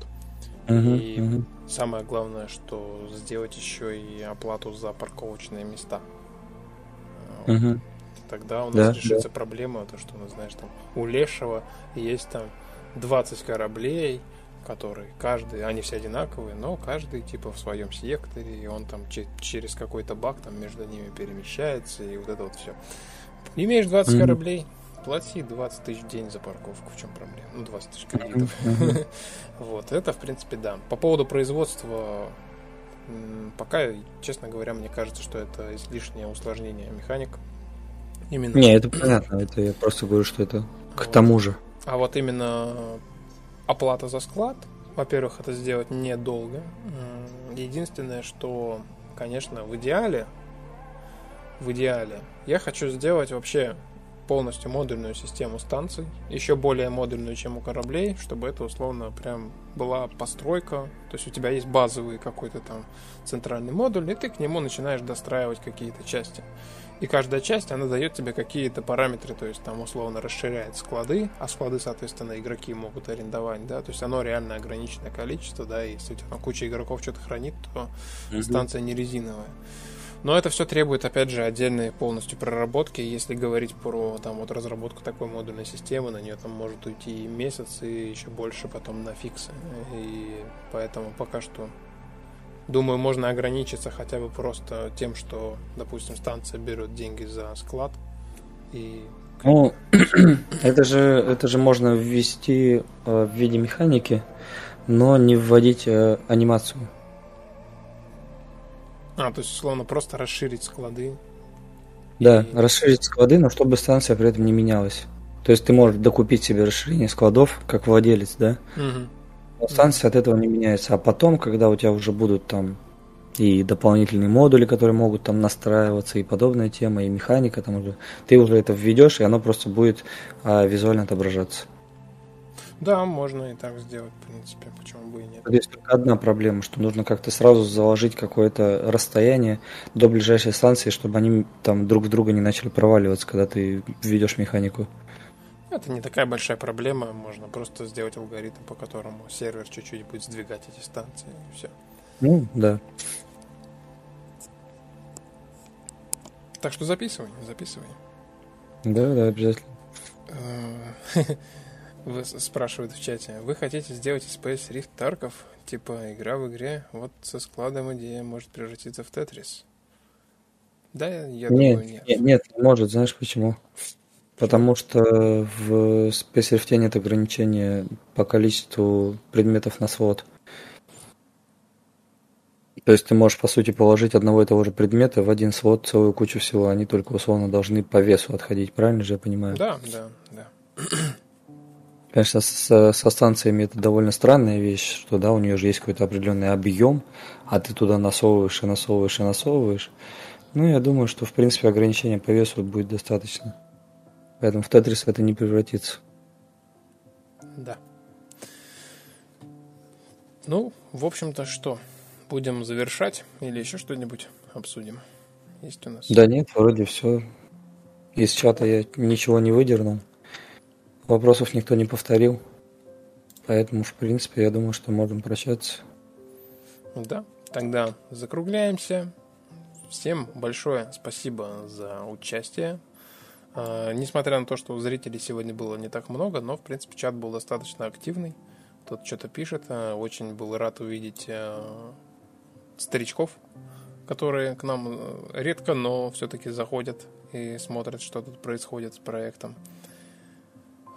Uh-huh, и uh-huh. самое главное, что сделать еще и оплату за парковочные места. Uh-huh. Тогда у нас да, решится да. проблема, то что, ну, знаешь, там у Лешего есть там 20 кораблей, который каждый, они все одинаковые, но каждый типа в своем секторе, и он там че- через какой-то баг там между ними перемещается, и вот это вот все. Имеешь 20 mm-hmm. кораблей, плати 20 тысяч в день за парковку, в чем проблема? Ну, 20 тысяч кредитов. Mm-hmm. вот, это, в принципе, да. По поводу производства, пока, честно говоря, мне кажется, что это излишнее усложнение механик. Именно. Не, это понятно, это я просто говорю, что это к вот. тому же. А вот именно оплата за склад, во-первых, это сделать недолго. Единственное, что, конечно, в идеале, в идеале, я хочу сделать вообще полностью модульную систему станций, еще более модульную, чем у кораблей, чтобы это условно прям была постройка, то есть у тебя есть базовый какой-то там центральный модуль, и ты к нему начинаешь достраивать какие-то части. И каждая часть, она дает тебе какие-то параметры, то есть там условно расширяет склады, а склады, соответственно, игроки могут арендовать, да, то есть оно реально ограниченное количество, да, и если у тебя там куча игроков что-то хранит, то mm-hmm. станция не резиновая. Но это все требует, опять же, отдельной полностью проработки. Если говорить про там, вот, разработку такой модульной системы, на нее там может уйти и месяц, и еще больше потом на фиксы. И поэтому пока что Думаю, можно ограничиться хотя бы просто тем, что, допустим, станция берет деньги за склад и ну, это же, это же можно ввести э, в виде механики, но не вводить э, анимацию. А, то есть, условно, просто расширить склады. Да, и... расширить склады, но чтобы станция при этом не менялась. То есть ты можешь докупить себе расширение складов, как владелец, да? Угу. Но станция от этого не меняется. А потом, когда у тебя уже будут там и дополнительные модули, которые могут там настраиваться, и подобная тема, и механика там уже, ты уже это введешь, и оно просто будет а, визуально отображаться. Да, можно и так сделать, в принципе, почему бы и нет. Здесь только одна проблема, что нужно как-то сразу заложить какое-то расстояние до ближайшей станции, чтобы они там друг в друга не начали проваливаться, когда ты введешь механику. Это не такая большая проблема, можно просто сделать алгоритм, по которому сервер чуть-чуть будет сдвигать эти станции, и все. Ну, да. Так что записывай, записывай. Да, да, обязательно. Вы спрашивают в чате, вы хотите сделать из Space Rift Тарков? Типа игра в игре, вот со складом идея может превратиться в Тетрис. Да, я нет, думаю, нет. Нет, нет, не может, знаешь почему? Потому что в Space Rift нет ограничения по количеству предметов на свод. То есть ты можешь, по сути, положить одного и того же предмета в один свод целую кучу всего. Они только условно должны по весу отходить, правильно же я понимаю? Да, да, да. Конечно, со, со станциями это довольно странная вещь, что да, у нее же есть какой-то определенный объем, а ты туда насовываешь и насовываешь и насовываешь. Ну, я думаю, что в принципе ограничения по весу будет достаточно. Поэтому в Тетрис это не превратится. Да. Ну, в общем-то, что? Будем завершать или еще что-нибудь обсудим? Есть у нас? Да нет, вроде все. Из чата я ничего не выдернул. Вопросов никто не повторил. Поэтому, в принципе, я думаю, что можем прощаться. Да, тогда закругляемся. Всем большое спасибо за участие. А, несмотря на то, что зрителей сегодня было не так много, но, в принципе, чат был достаточно активный. Кто-то что-то пишет. А, очень был рад увидеть а, старичков, которые к нам э, редко, но все-таки заходят и смотрят, что тут происходит с проектом.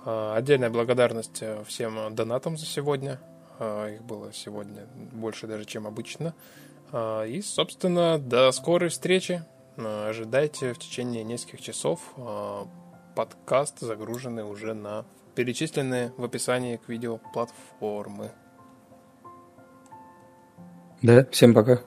Отдельная благодарность э, всем донатам за сегодня. Их было сегодня больше даже, чем обычно. И, собственно, до скорой встречи. Ожидайте в течение нескольких часов подкаст, загруженный уже на перечисленные в описании к видео платформы. Да, всем пока.